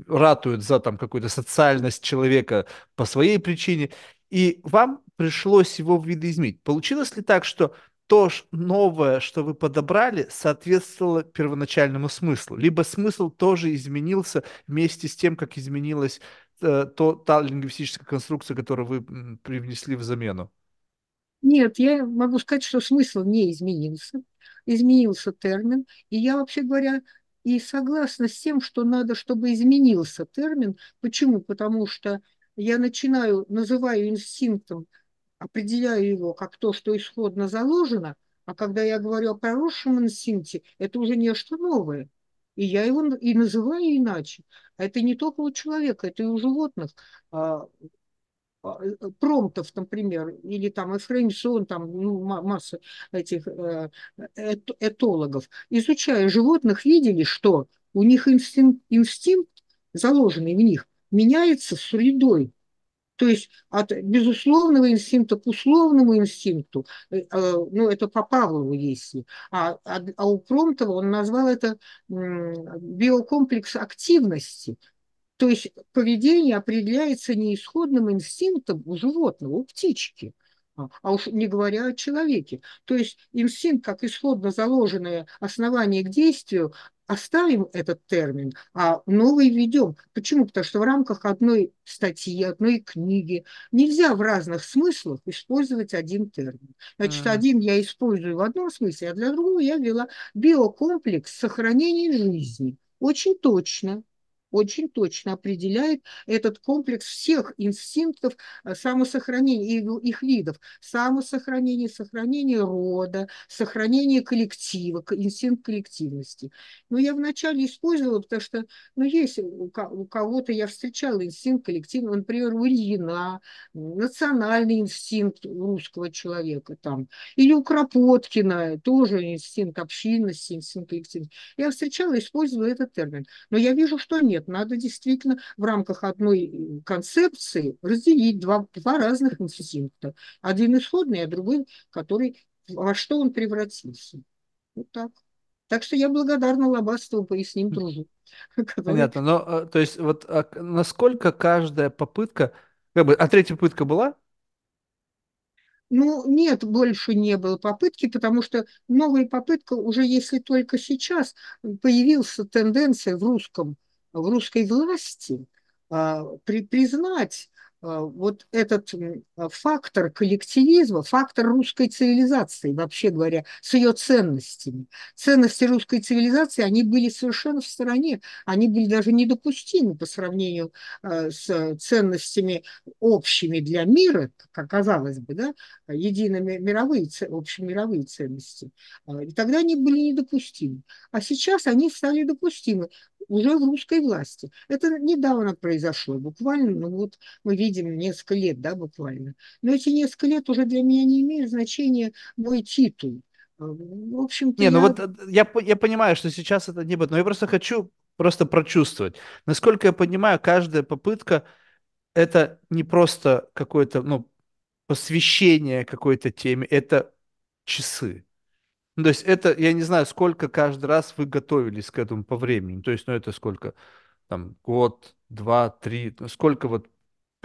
ратует за там какую-то социальность человека по своей причине, и вам пришлось его видоизменить. Получилось ли так, что то новое, что вы подобрали, соответствовало первоначальному смыслу, либо смысл тоже изменился вместе с тем, как изменилась э, то, та лингвистическая конструкция, которую вы привнесли в замену? Нет, я могу сказать, что смысл не изменился. Изменился термин. И я, вообще говоря, и согласна с тем, что надо, чтобы изменился термин. Почему? Потому что я начинаю, называю инстинктом определяю его как то, что исходно заложено, а когда я говорю о проросшем инстинкте, это уже нечто новое. И я его и называю иначе. А это не только у человека, это и у животных. А, а, промптов, например, или там Эфреймсон, там ну, масса этих э, этологов, изучая животных, видели, что у них инстинкт, инстинкт заложенный в них, меняется средой. То есть от безусловного инстинкта к условному инстинкту, э, э, ну это по Павлову если, а, а, а у Промтова он назвал это биокомплекс активности. То есть поведение определяется не исходным инстинктом у животного, у птички, а, а уж не говоря о человеке. То есть инстинкт как исходно заложенное основание к действию оставим этот термин, а новый введем. Почему? Потому что в рамках одной статьи, одной книги нельзя в разных смыслах использовать один термин. Значит, mm. один я использую в одном смысле, а для другого я ввела биокомплекс сохранения жизни. Очень точно, очень точно определяет этот комплекс всех инстинктов э, самосохранения их видов. Самосохранение, сохранение рода, сохранение коллектива, инстинкт коллективности. Но я вначале использовала, потому что, ну, есть у кого-то, я встречала инстинкт коллективного, например, у Ильина, национальный инстинкт русского человека там, или у Кропоткина, тоже инстинкт общинности, инстинкт коллективности. Я встречала, использовала этот термин. Но я вижу, что нет. Надо действительно в рамках одной концепции разделить два, два разных инстинкта. Один исходный, а другой, который во что он превратился. Вот так. Так что я благодарна Лобастову по с ним дружу. Понятно. Но, э, то есть, вот а насколько каждая попытка... Как бы, а третья попытка была? Ну, нет, больше не было попытки, потому что новая попытка уже, если только сейчас появилась тенденция в русском, в русской власти а, при, признать вот этот фактор коллективизма, фактор русской цивилизации, вообще говоря, с ее ценностями. Ценности русской цивилизации, они были совершенно в стороне, они были даже недопустимы по сравнению а, с ценностями общими для мира, как оказалось бы, да, едино-мировые, общемировые ценности. А, и тогда они были недопустимы. А сейчас они стали допустимы уже в русской власти. Это недавно произошло, буквально, ну вот мы видим несколько лет, да, буквально. Но эти несколько лет уже для меня не имеют значения мой титул. В общем-то, не, ну я... ну вот э, я, я понимаю, что сейчас это не будет, но я просто хочу просто прочувствовать. Насколько я понимаю, каждая попытка это не просто какое-то, ну, посвящение какой-то теме, это часы. Ну, то есть это, я не знаю, сколько каждый раз вы готовились к этому по времени. То есть, ну, это сколько? Там, год, два, три, ну, сколько вот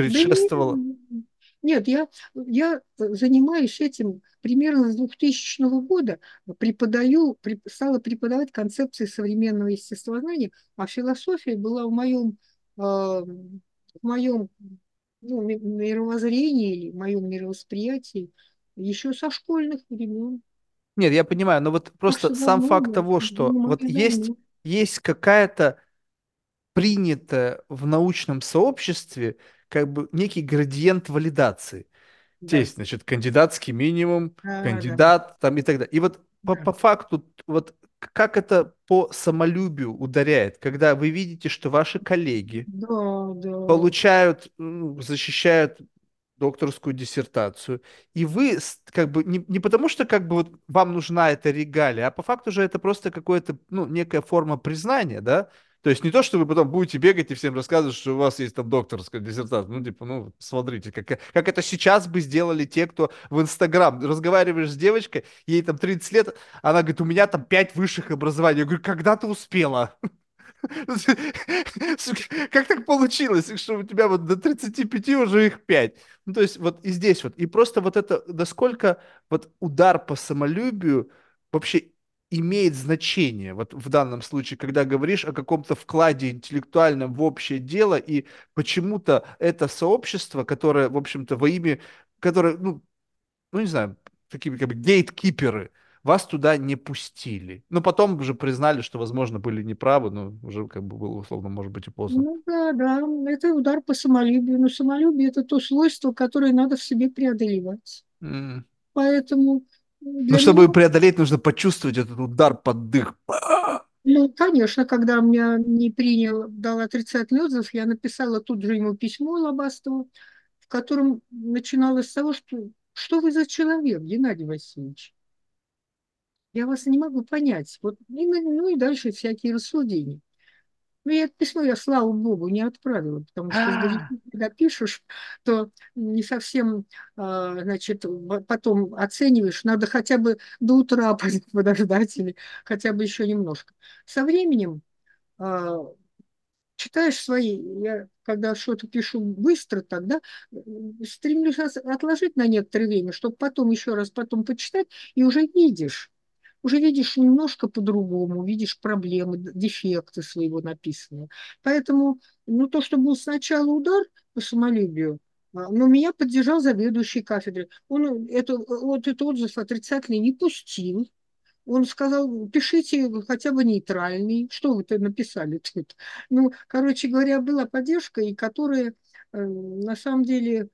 предшествовало? Да нет, я, я занимаюсь этим примерно с 2000 года, преподаю, стала преподавать концепции современного естествознания, а философия была в моем, э, в моем ну, мировоззрении или в моем мировосприятии еще со школьных времен. Нет, я понимаю, но вот просто сам факт того, что вот есть, есть какая-то принятая в научном сообществе как бы некий градиент валидации. Да. Есть, значит, кандидатский минимум, да, кандидат да. там и так далее. И вот да. по, по факту, вот как это по самолюбию ударяет, когда вы видите, что ваши коллеги да, да. получают, защищают докторскую диссертацию, и вы как бы не, не потому, что как бы вот вам нужна эта регалия, а по факту же это просто какое-то, ну, некая форма признания, да, то есть не то, что вы потом будете бегать и всем рассказывать, что у вас есть там докторская диссертация. Ну, типа, ну, смотрите, как, как это сейчас бы сделали те, кто в Инстаграм. Разговариваешь с девочкой, ей там 30 лет, она говорит, у меня там 5 высших образований. Я говорю, когда ты успела? Как так получилось, что у тебя вот до 35 уже их 5? Ну, то есть вот и здесь вот. И просто вот это, насколько вот удар по самолюбию вообще имеет значение, вот в данном случае, когда говоришь о каком-то вкладе интеллектуальном в общее дело, и почему-то это сообщество, которое, в общем-то, во имя, которое, ну, ну не знаю, такие как бы гейткиперы, вас туда не пустили. Но потом уже признали, что, возможно, были неправы, но уже как бы было, условно, может быть, и поздно. Ну да, да, это удар по самолюбию. Но самолюбие – это то свойство, которое надо в себе преодолевать. Mm. Поэтому... Ну, чтобы меня... преодолеть, нужно почувствовать этот удар под дых. Ну, конечно, когда меня не принял, дал отрицательный отзыв, я написала тут же ему письмо Лобастову, в котором начиналось с того, что что вы за человек, Геннадий Васильевич? Я вас не могу понять. Вот, и, ну и дальше всякие рассуждения. Ну, я это письмо я, слава богу, не отправила, потому что а. когда пишешь, то не совсем, а, значит, потом оцениваешь, надо хотя бы до утра подождать или хотя бы еще немножко. Со временем а, читаешь свои, я когда что-то пишу быстро, тогда стремлюсь отложить на некоторое время, чтобы потом еще раз потом почитать, и уже видишь, уже видишь немножко по-другому, видишь проблемы, дефекты своего написанного. Поэтому, ну, то, что был сначала удар по самолюбию, а, но меня поддержал заведующий кафедры. Он это, вот этот отзыв отрицательный не пустил, Он сказал, пишите хотя бы нейтральный. Что вы-то написали тут? Ну, короче говоря, была поддержка, и которая э, на самом деле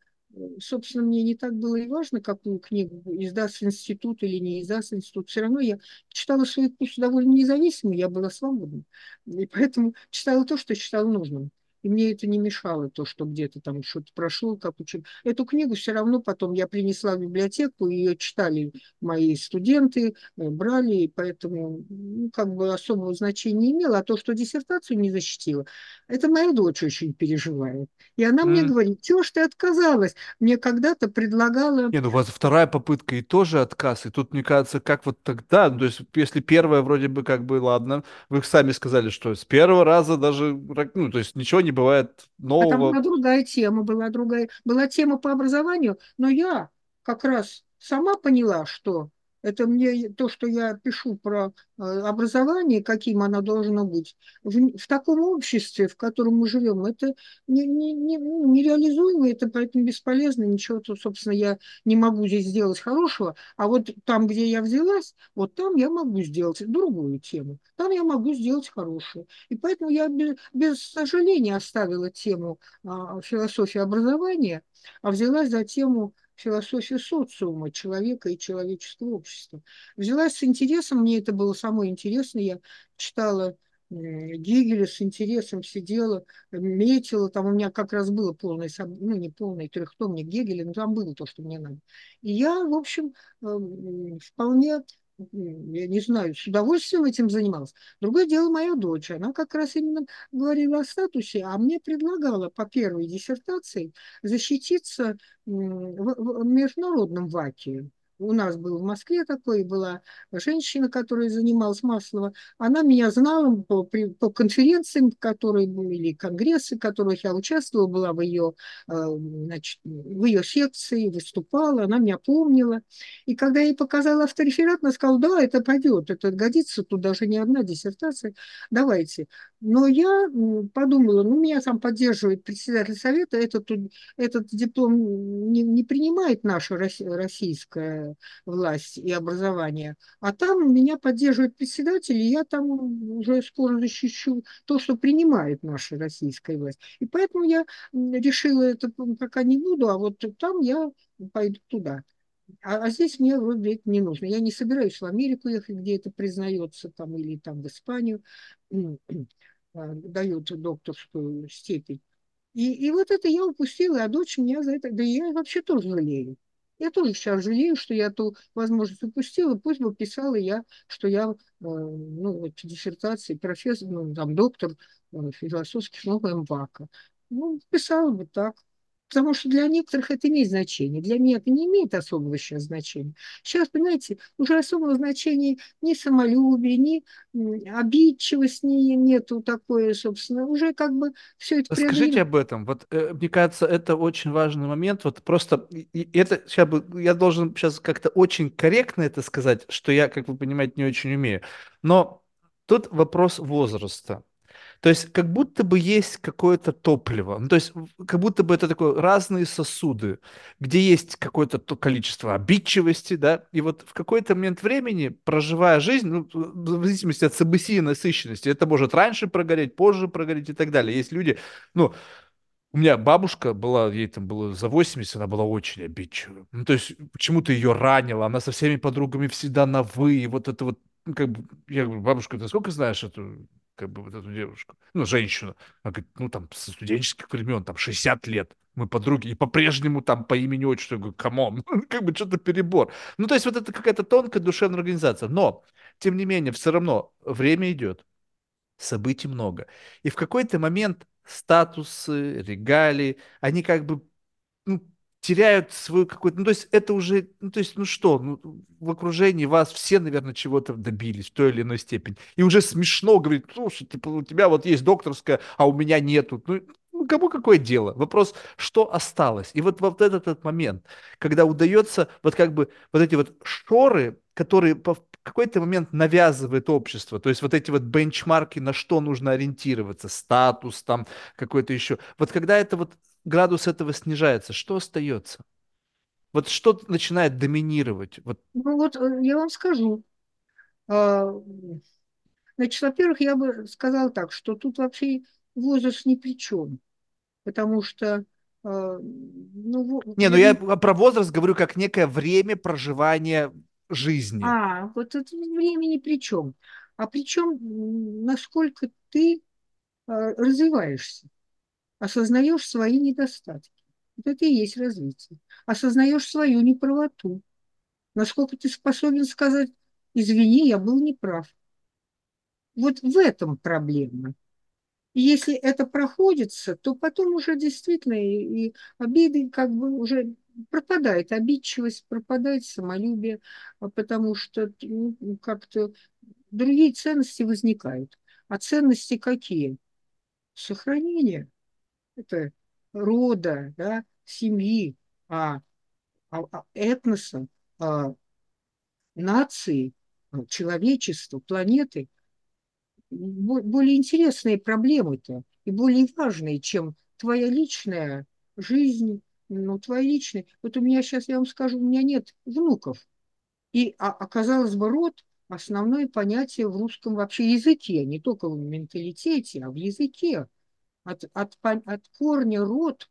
собственно, мне не так было и важно, какую книгу издаст институт или не издаст институт. Все равно я читала свой курс довольно независимо, я была свободна. И поэтому читала то, что считала нужным. И мне это не мешало, то, что где-то там что-то прошло, как учил. Эту книгу все равно потом я принесла в библиотеку, ее читали мои студенты, э, брали, и поэтому ну, как бы особого значения не имело. А то, что диссертацию не защитила, это моя дочь очень переживает. И она мне говорит, чего ж ты отказалась? Мне когда-то предлагала... Не, ну у вас вторая попытка и тоже отказ. И тут, мне кажется, как вот тогда, ну, то есть если первая вроде бы как бы, ладно, вы сами сказали, что с первого раза даже, ну, то есть ничего не бывает А там нового. была другая тема, была другая, была тема по образованию, но я как раз сама поняла, что это мне то, что я пишу про э, образование, каким оно должно быть, в, в таком обществе, в котором мы живем, это не, не, не, ну, нереализуемо, это поэтому бесполезно, ничего, то, собственно, я не могу здесь сделать хорошего, а вот там, где я взялась, вот там я могу сделать другую тему, там я могу сделать хорошую. И поэтому я без, без сожаления оставила тему а, философии образования, а взялась за тему философию социума, человека и человеческого общества. Взялась с интересом, мне это было самое интересное, я читала Гегеля с интересом сидела, метила, там у меня как раз было полное, ну не полное, трехтомник Гегеля, но там было то, что мне надо. И я, в общем, эм, вполне я не знаю, с удовольствием этим занималась. Другое дело моя дочь, она как раз именно говорила о статусе, а мне предлагала по первой диссертации защититься в международном ваке у нас был в Москве такой, была женщина, которая занималась Маслова. Она меня знала по, по конференциям, которые были, конгрессы, в которых я участвовала, была в ее, э, значит, в ее секции, выступала, она меня помнила. И когда я ей показала автореферат, она сказала, да, это пойдет, это годится, тут даже не одна диссертация, давайте. Но я подумала, ну, меня там поддерживает председатель совета, этот, этот диплом не, не принимает наша российская власть и образование, а там меня поддерживает председатель, и я там уже скоро защищу то, что принимает наша российская власть. И поэтому я решила это пока не буду, а вот там я пойду туда. А, а здесь мне вроде это не нужно. Я не собираюсь в Америку ехать, где это признается, там, или там в Испанию а, дают докторскую степень. И, и вот это я упустила, а дочь меня за это... Да я вообще тоже жалею. Я тоже сейчас жалею, что я ту возможность упустила. Пусть бы писала я, что я, э, ну, вот, диссертации, профессор, ну, там, доктор э, философских наук МВАКа. Ну, писала бы так. Потому что для некоторых это имеет значение. Для меня это не имеет особого сейчас значения. Сейчас, понимаете, уже особого значения ни самолюбия, ни обидчивость ни, нету такое, собственно. Уже как бы все это Скажите об этом. Вот э, мне кажется, это очень важный момент. Вот просто это сейчас бы я должен сейчас как-то очень корректно это сказать, что я, как вы понимаете, не очень умею. Но тут вопрос возраста. То есть как будто бы есть какое-то топливо, ну, то есть как будто бы это такое разные сосуды, где есть какое-то то количество обидчивости, да, и вот в какой-то момент времени, проживая жизнь, ну, в зависимости от событий и насыщенности, это может раньше прогореть, позже прогореть и так далее. Есть люди, ну, у меня бабушка была, ей там было за 80, она была очень обидчивая. Ну, то есть почему-то ее ранило, она со всеми подругами всегда на «вы», и вот это вот, ну, как бы, я говорю, бабушка, ты сколько знаешь эту как бы вот эту девушку, ну, женщину. Она говорит, ну, там, со студенческих времен, там, 60 лет, мы подруги, и по-прежнему там по имени отчеству, я говорю, come on, как бы что-то перебор. Ну, то есть вот это какая-то тонкая душевная организация. Но, тем не менее, все равно время идет, событий много. И в какой-то момент статусы, регалии, они как бы ну, теряют свою какую-то... Ну, то есть это уже... Ну, то есть, ну что, ну, в окружении вас все, наверное, чего-то добились в той или иной степени. И уже смешно говорить, слушай, типа, у тебя вот есть докторская, а у меня нету. Ну, ну, кому какое дело? Вопрос, что осталось? И вот, вот этот, этот момент, когда удается вот как бы вот эти вот шоры, которые в какой-то момент навязывает общество, то есть вот эти вот бенчмарки, на что нужно ориентироваться, статус там какой-то еще. Вот когда это вот градус этого снижается, что остается? Вот что начинает доминировать? Вот. Ну вот э, я вам скажу, А, Значит, во-первых, я бы сказала так, что тут вообще возраст ни при чем, потому что, а, ну, Не, ну я не... про возраст говорю как некое время проживания жизни. А, вот это время ни при чем. А при чем, насколько ты а, развиваешься, осознаешь свои недостатки. Вот это и есть развитие. Осознаешь свою неправоту. Насколько ты способен сказать, извини, я был неправ. Вот в этом проблема. И если это проходится, то потом уже действительно и, и обиды как бы уже пропадает, обидчивость пропадает, самолюбие, а потому что ну, как-то другие ценности возникают. А ценности какие? Сохранение. Это рода, да, семьи, а, а, а этноса, а, нации, а, человечества, планеты – более интересные проблемы-то и более важные, чем твоя личная жизнь, ну, твоя личная. Вот у меня сейчас, я вам скажу, у меня нет внуков. И а, оказалось бы, род – основное понятие в русском вообще языке, не только в менталитете, а в языке. От, от, от корня род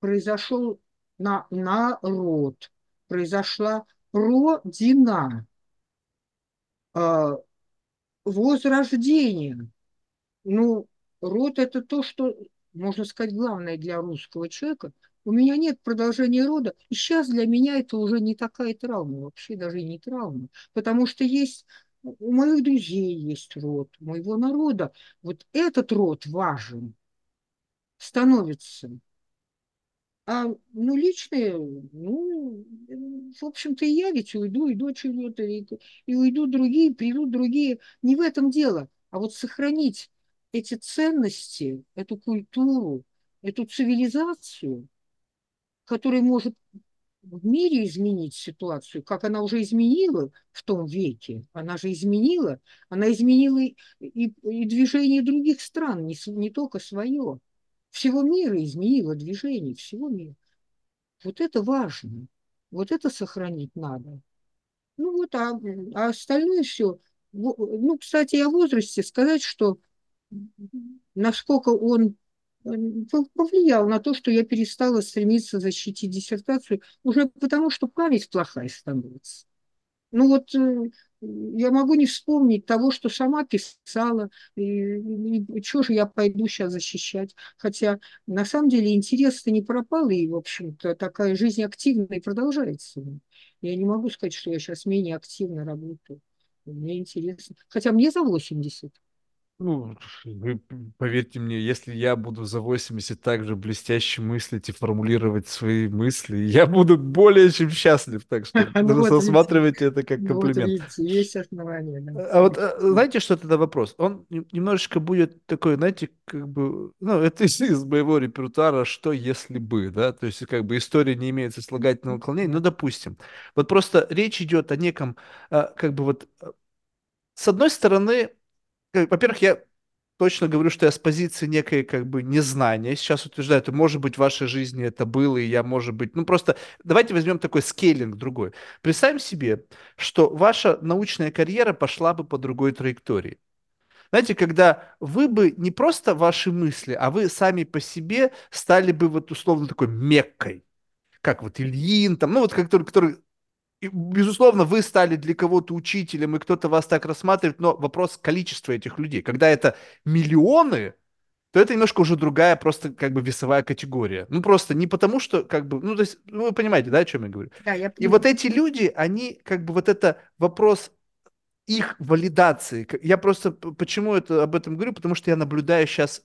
произошел на народ, произошла родина, а, возрождение. Ну, род – это то, что, можно сказать, главное для русского человека. У меня нет продолжения рода, и сейчас для меня это уже не такая травма, вообще даже не травма, потому что есть у моих друзей есть род, у моего народа. Вот этот род важен, становится. А, ну, личные, ну, в общем-то, и я ведь уйду, и дочь уйдет, и, и уйдут другие, придут другие. Не в этом дело, а вот сохранить эти ценности, эту культуру, эту цивилизацию, которая может в мире изменить ситуацию, как она уже изменила в том веке. Она же изменила, она изменила и, и движение других стран, не, не только свое всего мира изменило движение, всего мира. Вот это важно. Вот это сохранить надо. Ну вот, а, а остальное все. Ну, кстати, о возрасте сказать, что насколько он повлиял на то, что я перестала стремиться защитить диссертацию, уже потому что память плохая становится. Ну вот я могу не вспомнить того, что сама писала, и, и, что же я пойду сейчас защищать. Хотя на самом деле интерес-то не пропал, и, в общем-то, такая жизнь активная продолжается. Я не могу сказать, что я сейчас менее активно работаю. Мне интересно. Хотя мне за 80. Ну, вы поверьте мне, если я буду за 80 также блестяще мыслить и формулировать свои мысли, я буду более чем счастлив, так что ну, рассматривайте это как ну, комплимент. Есть основания. А вот а, знаете, что это вопрос? Он немножечко будет такой, знаете, как бы, ну, это из, моего репертуара «что если бы», да, то есть как бы история не имеет сослагательного наклонения, ну, допустим. Вот просто речь идет о неком, а, как бы вот, с одной стороны, во-первых, я точно говорю, что я с позиции некой как бы незнания сейчас утверждаю, это может быть в вашей жизни это было, и я, может быть, ну просто давайте возьмем такой скейлинг другой. Представим себе, что ваша научная карьера пошла бы по другой траектории. Знаете, когда вы бы не просто ваши мысли, а вы сами по себе стали бы вот условно такой меккой, как вот Ильин, там, ну вот который, который безусловно, вы стали для кого-то учителем, и кто-то вас так рассматривает, но вопрос количества этих людей. Когда это миллионы, то это немножко уже другая просто как бы весовая категория. Ну, просто не потому, что как бы, ну, то есть, ну, вы понимаете, да, о чем я говорю? Да, я И вот эти люди, они как бы вот это вопрос их валидации. Я просто почему это об этом говорю? Потому что я наблюдаю сейчас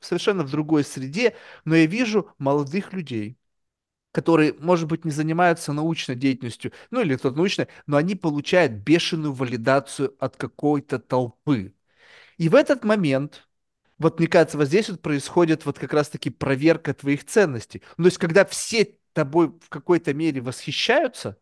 совершенно в другой среде, но я вижу молодых людей, которые, может быть, не занимаются научной деятельностью, ну или кто-то научный, но они получают бешеную валидацию от какой-то толпы. И в этот момент, вот мне кажется, вот здесь вот происходит вот как раз-таки проверка твоих ценностей. Ну, то есть, когда все тобой в какой-то мере восхищаются,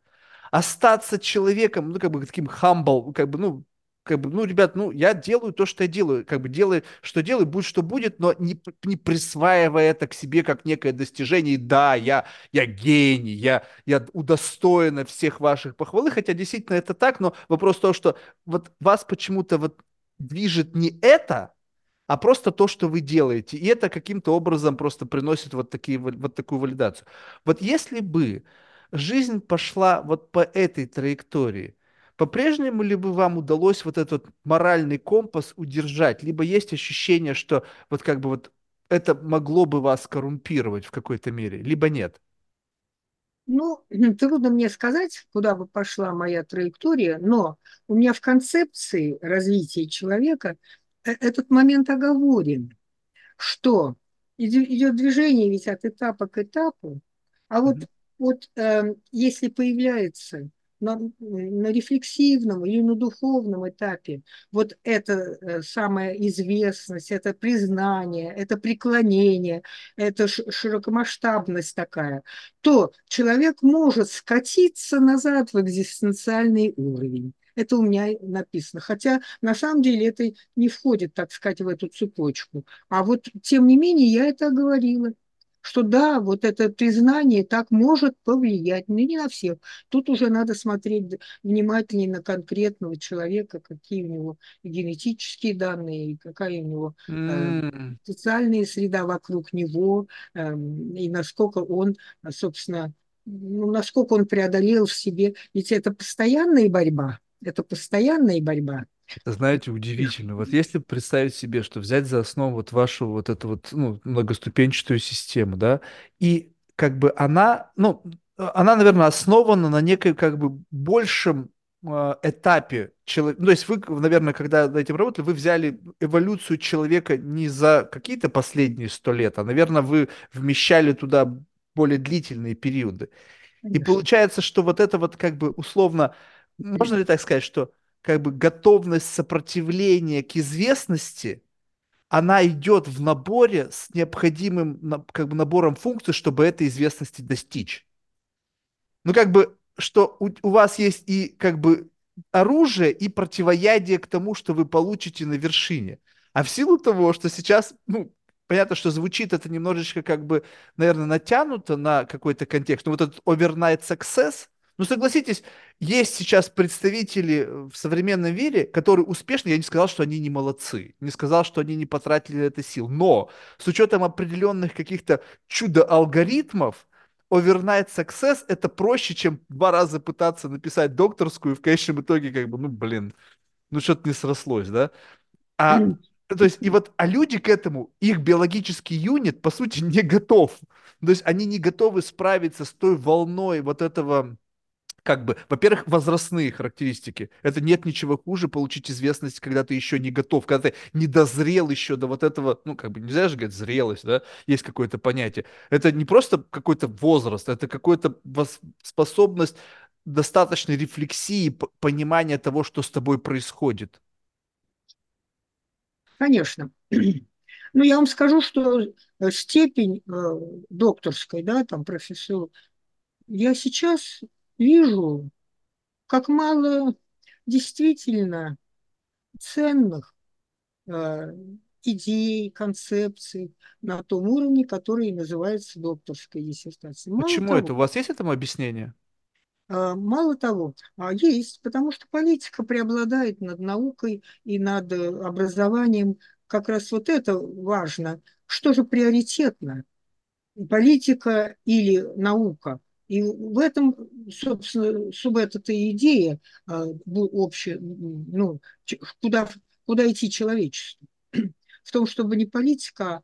остаться человеком, ну, как бы таким humble, как бы, ну, как бы, ну, ребят, ну, я делаю то, что я делаю, как бы делаю, что делаю, будет, что будет, но не, не присваивая это к себе как некое достижение. Да, я, я гений, я, я удостоена всех ваших похвалы, хотя действительно это так, но вопрос в том, что вот вас почему-то вот движет не это, а просто то, что вы делаете. И это каким-то образом просто приносит вот, такие, вот такую валидацию. Вот если бы жизнь пошла вот по этой траектории, по-прежнему ли бы вам удалось вот этот моральный компас удержать? Либо есть ощущение, что вот как бы вот это могло бы вас коррумпировать в какой-то мере, либо нет? Ну, трудно мне сказать, куда бы пошла моя траектория, но у меня в концепции развития человека э, этот момент оговорен, что идет движение ведь от этапа к этапу, а вот, вот э, если появляется на, на рефлексивном или на духовном этапе вот эта э, самая известность, это признание, это преклонение, это широкомасштабность такая, то человек может скатиться назад в экзистенциальный уровень. Это у меня написано. Хотя на самом деле это не входит, так сказать, в эту цепочку. А вот тем не менее я это говорила что да, вот это признание так может повлиять, но не на всех. Тут уже надо смотреть внимательнее на конкретного человека, какие у него генетические данные, какая у него э, социальная среда вокруг него, э, и насколько он, собственно, ну, насколько он преодолел в себе. Ведь это постоянная борьба, это постоянная борьба. Знаете, удивительно. Вот если представить себе, что взять за основу вот вашу вот эту вот ну, многоступенчатую систему, да, и как бы она, ну, она, наверное, основана на некой как бы большем э, этапе человека. Ну, то есть вы, наверное, когда над этим работали, вы взяли эволюцию человека не за какие-то последние сто лет, а, наверное, вы вмещали туда более длительные периоды. Конечно. И получается, что вот это вот как бы условно, можно ли так сказать, что как бы готовность сопротивления к известности, она идет в наборе с необходимым как бы набором функций, чтобы этой известности достичь. Ну, как бы, что у, у вас есть и как бы оружие, и противоядие к тому, что вы получите на вершине. А в силу того, что сейчас, ну, понятно, что звучит это немножечко как бы, наверное, натянуто на какой-то контекст, но вот этот overnight success – ну, согласитесь, есть сейчас представители в современном мире, которые успешны. Я не сказал, что они не молодцы, не сказал, что они не потратили это сил. Но с учетом определенных каких-то чудо-алгоритмов, overnight success это проще, чем два раза пытаться написать докторскую и в конечном итоге как бы, ну, блин, ну, что-то не срослось, да? А, то есть, и вот, а люди к этому, их биологический юнит, по сути, не готов. То есть, они не готовы справиться с той волной вот этого как бы, во-первых, возрастные характеристики. Это нет ничего хуже получить известность, когда ты еще не готов, когда ты не дозрел еще до вот этого, ну, как бы, нельзя же говорить зрелость, да, есть какое-то понятие. Это не просто какой-то возраст, это какая-то способность достаточной рефлексии, понимания того, что с тобой происходит. Конечно. Ну, я вам скажу, что э, степень э, докторской, да, там, профессор, я сейчас вижу, как мало действительно ценных э, идей, концепций на том уровне, который называется докторской диссертацией. Почему того, это? У вас есть этому объяснение? Э, мало того, а есть, потому что политика преобладает над наукой и над образованием. Как раз вот это важно. Что же приоритетно? Политика или наука? И в этом, собственно, суб эта идея а, общая, ну, куда, куда идти человечеству. В том, чтобы не политика,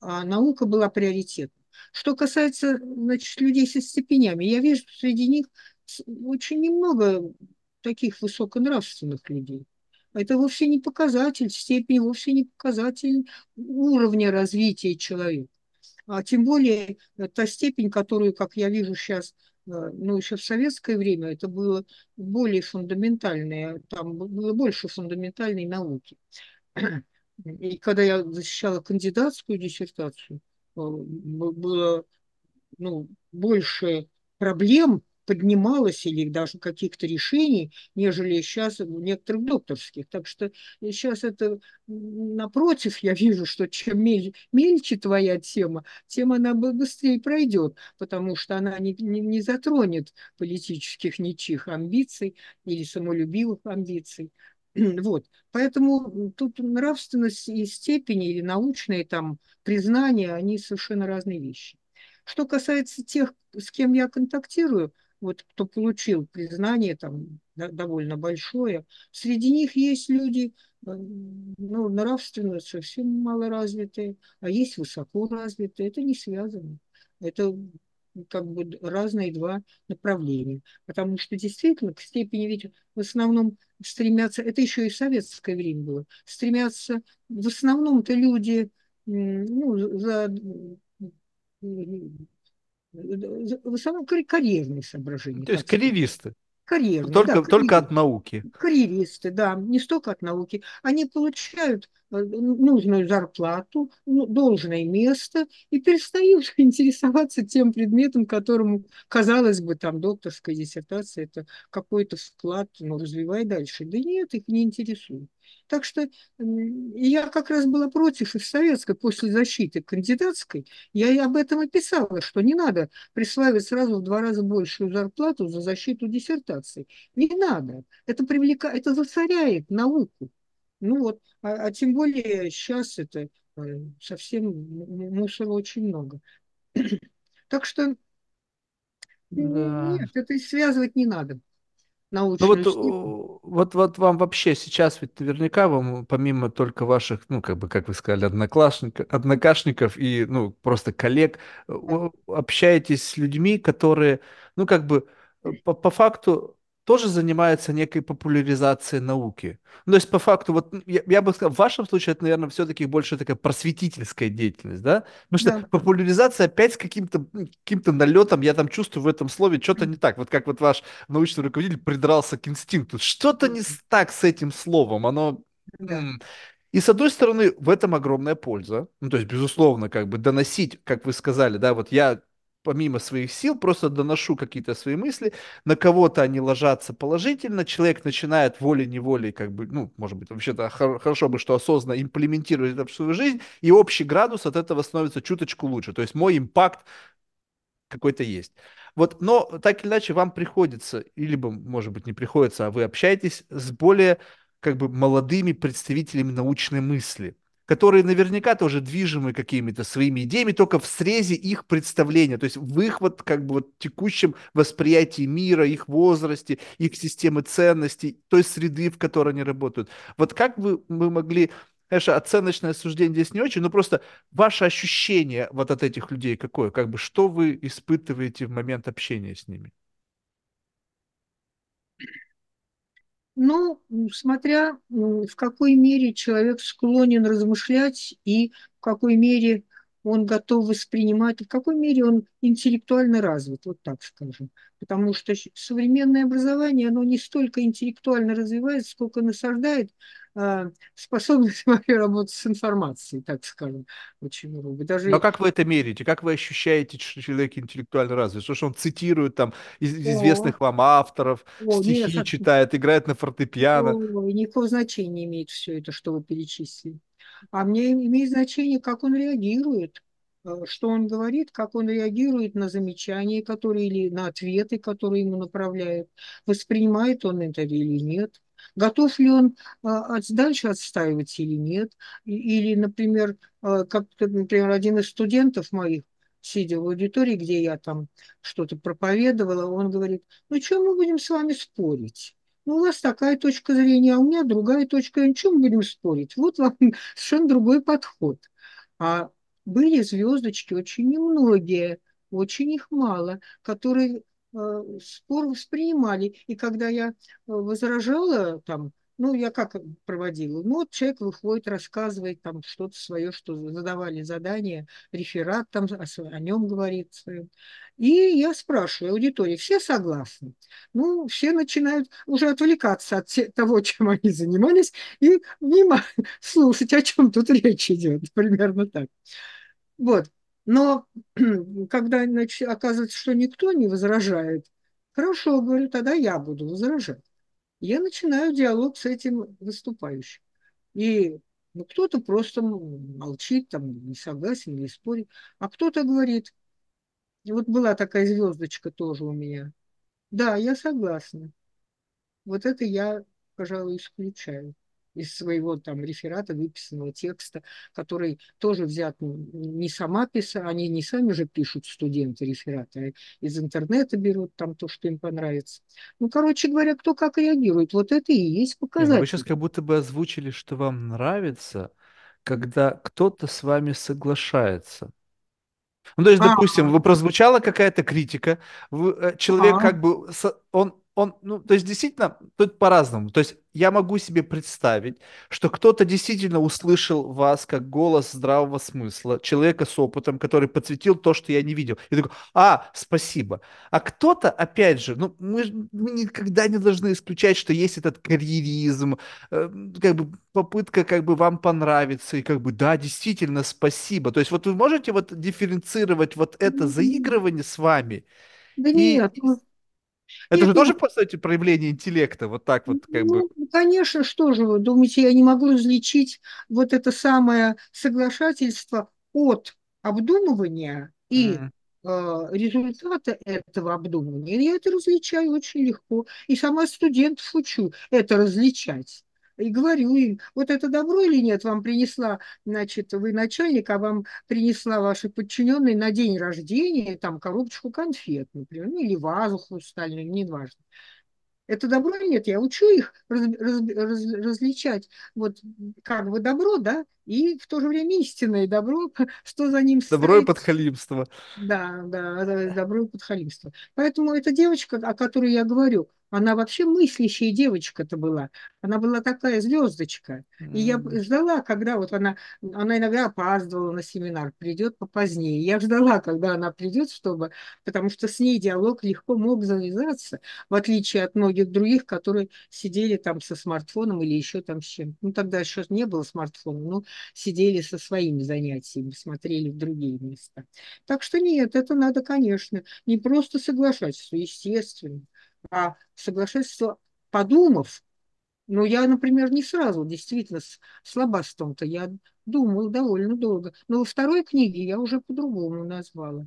а наука была приоритетом. Что касается значит, людей со степенями, я вижу среди них очень немного таких высоконравственных людей. Это вовсе не показатель степени, вовсе не показатель уровня развития человека а тем более э, та степень, которую, как я вижу сейчас, э, ну, еще в советское время, это было более фундаментальное, там было больше фундаментальной науки. И когда я защищала кандидатскую диссертацию, э, было ну, больше проблем поднималось или даже каких-то решений, нежели сейчас в некоторых докторских. Так что сейчас это напротив, я вижу, что чем мель, мельче твоя тема, тем она быстрее пройдет, потому что она не, не, не затронет политических ничьих амбиций или самолюбивых амбиций. Вот. Поэтому тут нравственность и степени или научные там признания, они совершенно разные вещи. Что касается тех, с кем я контактирую, вот кто получил признание там довольно большое, среди них есть люди, э, ну, нравственно совсем малоразвитые, а есть высоко развитые. Это не связано. Это как бы разные два направления. Потому что действительно к степени ведь в основном стремятся, это еще и советское время было, стремятся в основном-то люди ну, за в основном карьерные соображения. То есть карьеристы. Карьерные, только, да, только от науки. Карьеристы, да, не столько от науки. Они получают э, нужную зарплату, ну, должное место и перестают интересоваться тем предметом, которому, казалось бы, там докторская диссертация, это какой-то вклад, ну, развивай дальше. Да нет, их не интересует. Так что я как раз была против и в советской после защиты кандидатской. Я и об этом и писала, что не надо присваивать сразу в два раза большую зарплату за защиту диссертации. Не надо. Это привлекает, это засоряет науку. Ну вот, а, а тем более сейчас это э, совсем мусора очень много. Так что да. нет, это связывать не надо научную ну, вот, вот, вот вам вообще сейчас ведь наверняка вам, помимо только ваших, ну, как бы, как вы сказали, одноклассников, однокашников и, ну, просто коллег, да. общаетесь с людьми, которые, ну, как бы, э, по, по факту тоже занимается некой популяризацией науки. Ну, то есть, по факту, вот я, я бы сказал, в вашем случае это, наверное, все-таки больше такая просветительская деятельность, да? Потому что да. популяризация опять с каким-то каким налетом, я там чувствую в этом слове что-то не так. Вот как вот ваш научный руководитель придрался к инстинкту. Что-то не так с этим словом, оно... Да. И с одной стороны, в этом огромная польза. Ну, то есть, безусловно, как бы доносить, как вы сказали, да, вот я помимо своих сил, просто доношу какие-то свои мысли, на кого-то они ложатся положительно, человек начинает волей-неволей, как бы, ну, может быть, вообще-то хорошо бы, что осознанно имплементирует это в свою жизнь, и общий градус от этого становится чуточку лучше. То есть мой импакт какой-то есть. Вот, но так или иначе вам приходится, либо, может быть, не приходится, а вы общаетесь с более как бы молодыми представителями научной мысли которые наверняка тоже движимы какими-то своими идеями, только в срезе их представления, то есть в их вот как бы вот текущем восприятии мира, их возрасте, их системы ценностей, той среды, в которой они работают. Вот как вы, вы могли Конечно, оценочное суждение здесь не очень, но просто ваше ощущение вот от этих людей какое? Как бы что вы испытываете в момент общения с ними? Ну, смотря в какой мере человек склонен размышлять и в какой мере он готов воспринимать, и в какой мере он интеллектуально развит, вот так скажем. Потому что современное образование, оно не столько интеллектуально развивается, сколько насаждает э, способность вообще работать с информацией, так скажем, очень грубо. Даже... Но как вы это меряете? Как вы ощущаете, что человек интеллектуально развит? Что, что он цитирует там из, из известных вам авторов, О, стихи нет, читает, играет на фортепиано? О, никакого значения не имеет все это, что вы перечислили. А мне имеет значение, как он реагирует э, что он говорит, как он реагирует на замечания, которые или на ответы, которые ему направляют, воспринимает он это или нет. Готов ли он а, дальше отстаивать или нет? Или, например, а, как, например, один из студентов моих, сидя в аудитории, где я там что-то проповедовала, он говорит, ну что мы будем с вами спорить? Ну, у вас такая точка зрения, а у меня другая точка зрения. Чем будем спорить? Вот вам совершенно другой подход. А были звездочки очень немногие, очень их мало, которые Э, спор воспринимали. И когда я э, возражала, там, ну, я как проводила? Ну, вот человек выходит, рассказывает там что-то свое, что задавали задание, реферат там о, о нем говорит. И я спрашиваю аудитории, все согласны? Ну, все начинают уже отвлекаться от того, чем они занимались, и мимо слушать, о чем тут речь идет, примерно так. Вот. Но когда значит, оказывается, что никто не возражает, Хорошо, говорю, тогда я буду возражать. Я начинаю диалог с этим выступающим. И ну, кто-то просто молчит, там, не согласен или спорит, а кто-то говорит, вот была такая звездочка тоже у меня. Да, я согласна. Вот это я, пожалуй, исключаю из своего там реферата, выписанного текста, который тоже взят не сама писала, они не сами же пишут студенты рефераты, а из интернета берут там то, что им понравится. Ну, короче говоря, кто как реагирует, вот это и есть ну вы сейчас показатель. как будто бы озвучили, что вам нравится, когда кто-то с вами соглашается. Ну, то есть, А, допустим, вы прозвучала какая-то критика, вы, э, человек а, как бы, он, он, ну, то есть, действительно, тут по-разному. То есть, я могу себе представить, что кто-то действительно услышал вас как голос здравого смысла, человека с опытом, который подсветил то, что я не видел. И такой, а, спасибо. А кто-то, опять же, ну, мы, мы никогда не должны исключать, что есть этот карьеризм, э, как бы попытка как бы вам понравится, и как бы, да, действительно, спасибо. То есть вот вы можете вот дифференцировать вот это заигрывание с вами, да и нет, ну, это же нет, тоже, по сути, проявление интеллекта, вот так вот как бы. Ну, конечно, что же вы думаете, я не могу различить вот это самое соглашательство от обдумывания и э, результата этого обдумывания? Я это различаю очень легко. И сама студентов учу это различать. И говорю им, вот это добро или нет вам принесла, значит, вы начальник, а вам принесла ваши подчиненные на день рождения, там, коробочку конфет, например, ну, или вазу хрустальную, неважно. Это добро или нет? Я учу их раз, раз, раз, различать вот как бы добро, да, и в то же время истинное добро, что за ним Добро и стоит, подхалимство. да, да, добро и подхалимство. Поэтому эта девочка, о которой я говорю, она вообще мыслящая девочка-то была. Она была такая звездочка. И я ждала, когда вот она, она иногда опаздывала на семинар, придет попозднее. Я ждала, когда она придет, чтобы, потому что с ней диалог легко мог завязаться, в отличие от многих других, которые сидели там со смартфоном или еще там с чем. Ну, тогда еще не было смартфона, но сидели со своими занятиями, смотрели в другие места. Так что нет, это надо, конечно, не просто соглашательство, естественно, а соглашательство, подумав. Ну, я, например, не сразу, действительно, с слабостом-то я думала довольно долго. Но во второй книге я уже по-другому назвала.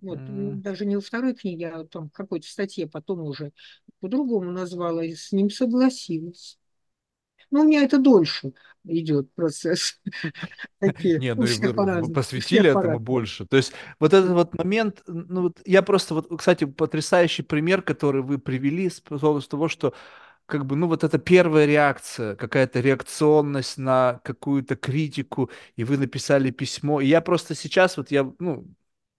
Вот, м, даже не во второй книге, а там в какой-то статье потом уже по-другому назвала и с ним согласилась. Но у меня это дольше идет процесс. Не, ну и посвятили этому больше. То есть вот этот вот момент, ну вот я просто вот, кстати, потрясающий пример, который вы привели с того, что как бы, ну вот это первая реакция, какая-то реакционность на какую-то критику, и вы написали письмо. И я просто сейчас вот я, ну,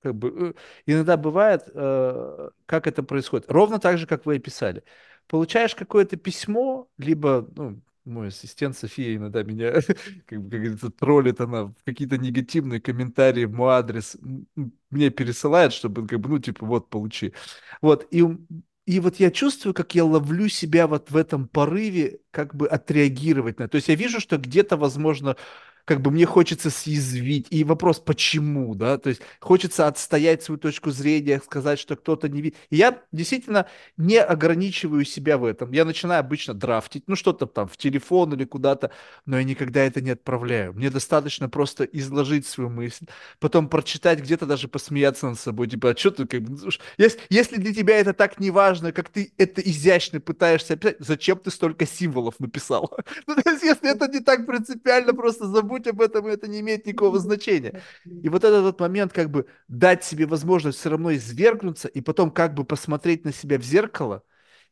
как бы, э, иногда бывает, э, как это происходит. Ровно так же, как вы описали. Получаешь какое-то письмо, либо, ну, мой ассистент София иногда меня, как бы, как говорится, троллит она, какие-то негативные комментарии в мой адрес мне пересылает, чтобы, как бы, ну, типа, вот, получи. Вот, и и вот я чувствую, как я ловлю себя вот в этом порыве, как бы отреагировать на. То есть я вижу, что где-то, возможно, как бы мне хочется съязвить. И вопрос, почему, да? То есть хочется отстоять свою точку зрения, сказать, что кто-то не видит. И я действительно не ограничиваю себя в этом. Я начинаю обычно драфтить, ну что-то там в телефон или куда-то, но я никогда это не отправляю. Мне достаточно просто изложить свою мысль, потом прочитать, где-то даже посмеяться над собой, типа, а что ты как ну, Если, если для тебя это так не важно, как ты это изящно пытаешься описать, зачем ты столько символов написал? Ну, то есть, если это не так принципиально, просто забудь об этом, это не имеет никакого значения. И вот этот вот момент, как бы дать себе возможность все равно извергнуться, и потом как бы посмотреть на себя в зеркало,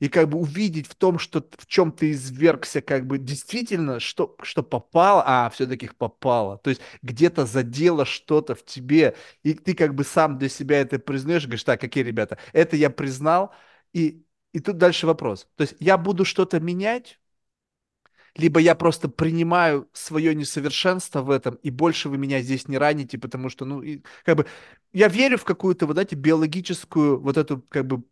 и как бы увидеть в том, что в чем ты извергся, как бы действительно, что, что попало, а, все-таки попало. То есть где-то задело что-то в тебе, и ты как бы сам для себя это признаешь, говоришь, так, какие ребята, это я признал, и, и тут дальше вопрос. То есть я буду что-то менять, либо я просто принимаю свое несовершенство в этом, и больше вы меня здесь не раните, потому что, ну, и, как бы, я верю в какую-то, вот эти биологическую, вот эту, как бы,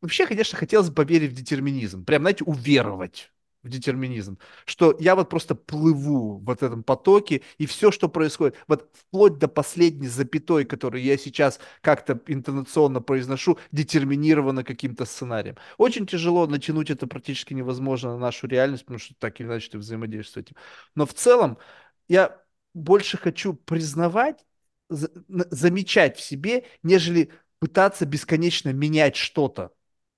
вообще, конечно, хотелось бы поверить в детерминизм, прям, знаете, уверовать. В детерминизм, что я вот просто плыву в этом потоке, и все, что происходит, вот вплоть до последней запятой, которую я сейчас как-то интонационно произношу, детерминировано каким-то сценарием. Очень тяжело натянуть это практически невозможно на нашу реальность, потому что так или иначе ты взаимодействуешь с этим. Но в целом я больше хочу признавать, замечать в себе, нежели пытаться бесконечно менять что-то.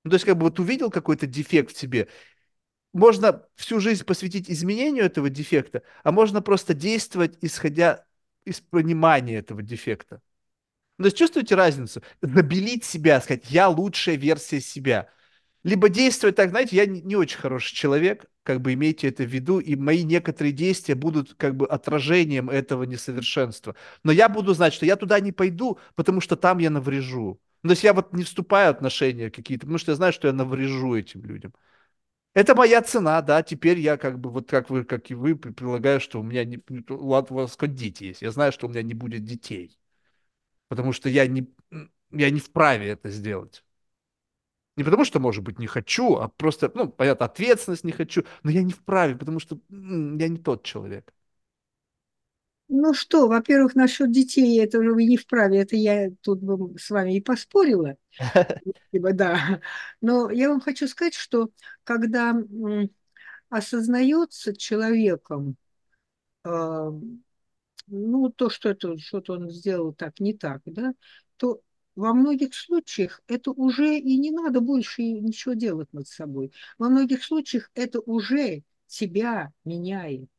Ну, то есть, как бы вот увидел какой-то дефект в себе, можно всю жизнь посвятить изменению этого дефекта, а можно просто действовать, исходя из понимания этого дефекта. То есть чувствуете разницу? Набелить себя, сказать, я лучшая версия себя. Либо действовать так, знаете, я не очень хороший человек, как бы имейте это в виду, и мои некоторые действия будут как бы отражением этого несовершенства. Но я буду знать, что я туда не пойду, потому что там я наврежу. Ну, то есть я вот не вступаю в отношения какие-то, потому что я знаю, что я наврежу этим людям. Это моя цена, да, теперь я как бы, вот как вы, как и вы, предполагаю, что у меня не, у вас хоть дети есть, я знаю, что у меня не будет детей, потому что я не, я не вправе это сделать. Не потому что, может быть, не хочу, а просто, ну, понятно, ответственность не хочу, но я не вправе, потому что я не тот человек. Ну что, во-первых, насчет детей, это уже вы не вправе, это я тут бы с вами и поспорила. Да. Но я вам хочу сказать, что когда осознается человеком, э, ну, то, что это что-то он сделал так, не так, да, то во многих случаях это уже и не надо больше ничего делать над собой. Во многих случаях это уже тебя меняет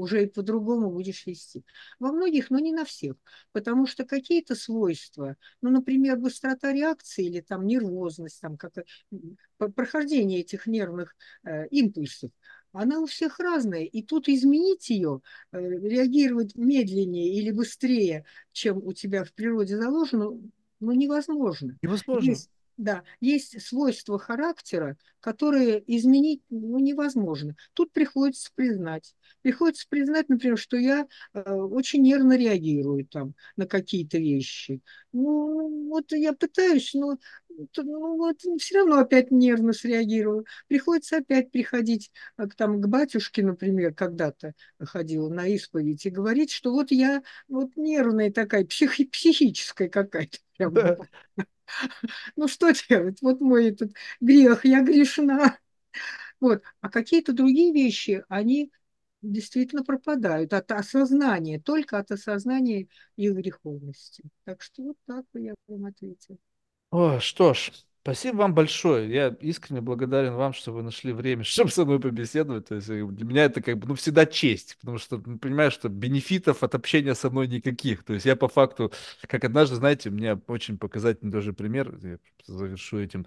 уже и по-другому будешь вести. Во многих, но не на всех, потому что какие-то свойства, ну, например, быстрота реакции или там нервозность, там, как, прохождение этих нервных э, импульсов, она у всех разная, и тут изменить ее, э, реагировать медленнее или быстрее, чем у тебя в природе заложено, ну, невозможно. Невозможно. Есть да, есть свойства характера, которые изменить ну, невозможно. Тут приходится признать. Приходится признать, например, что я э, очень нервно реагирую там на какие-то вещи. Ну, вот я пытаюсь, но ну, вот, все равно опять нервно среагирую. Приходится опять приходить э, к, там, к батюшке, например, когда-то ходила на исповедь и говорить, что вот я вот нервная такая, психи, психическая какая-то. Ну что делать? Вот мой этот грех, я грешна. Вот. А какие-то другие вещи, они действительно пропадают от осознания, только от осознания их греховности. Так что вот так бы я вам ответила. О, что ж, спасибо вам большое. Я искренне благодарен вам, что вы нашли время, чтобы со мной побеседовать. То есть э, для меня это как бы, ну, всегда честь, потому что, ну, понимаешь, что бенефитов от общения со мной никаких. То есть я по факту, как однажды, знаете, у меня очень показательный тоже пример, я завершу этим.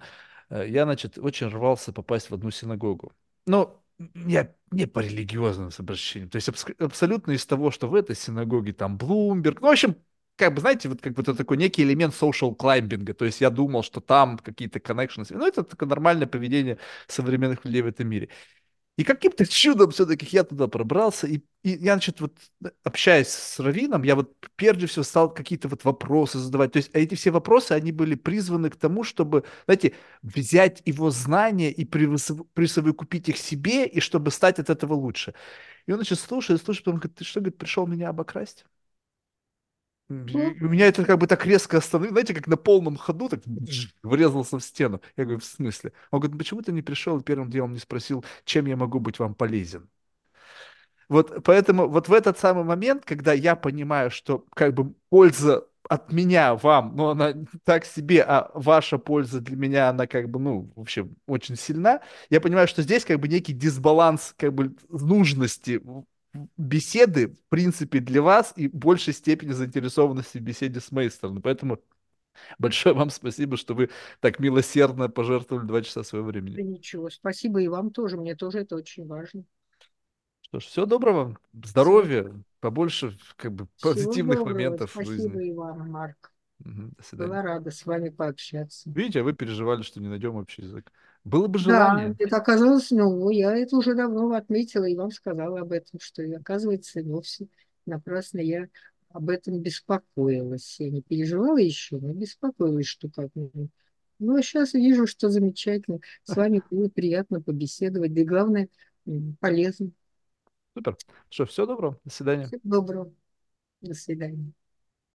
Э, я, значит, очень рвался попасть в одну синагогу. Но я не по религиозным соображениям. То есть абс- абсолютно из того, что в этой синагоге там Блумберг, ну, в общем, как бы, знаете, вот как бы это такой некий элемент social клаймбинга, то есть я думал, что там какие-то коннекшены, ну, это такое нормальное поведение современных людей в этом мире. И каким-то чудом все-таки я туда пробрался, и, и я, значит, вот общаясь с Равином, я вот прежде всего стал какие-то вот вопросы задавать. То есть эти все вопросы, они были призваны к тому, чтобы, знаете, взять его знания и присовокупить их себе, и чтобы стать от этого лучше. И он, значит, слушает, слушает, потом говорит, ты что, говорит, пришел меня обокрасть? У меня это как бы так резко остановилось, знаете, как на полном ходу, так врезался в стену. Я говорю, в смысле? Он говорит, почему ты не пришел и первым делом не спросил, чем я могу быть вам полезен? Вот поэтому вот в этот самый момент, когда я понимаю, что как бы польза от меня вам, но она так себе, а ваша польза для меня, она как бы, ну, вообще очень сильна, я понимаю, что здесь как бы некий дисбаланс как бы нужности беседы, в принципе, для вас и большей степени заинтересованности в беседе с моей стороны. Поэтому большое вам спасибо, что вы так милосердно пожертвовали два часа своего времени. Да ничего, спасибо и вам тоже, мне тоже это очень важно. Что ж, всего доброго, здоровья, Всего. побольше как бы позитивных доброго. моментов спасибо в жизни. Спасибо и вам, Марк. Угу, до свидания. Была рада с вами пообщаться. Видите, а вы переживали, что не найдем общий язык. Было бы желание. Да, это оказалось, ну, я это уже давно отметила и вам сказала об этом, что, оказывается, вовсе напрасно я об этом беспокоилась. Я не переживала еще, но беспокоилась, что как Ну, а сейчас вижу, что замечательно. С вами было приятно побеседовать. Да и главное, полезно. Супер. Что, всего доброго. До свидания. Всего доброго. До свидания.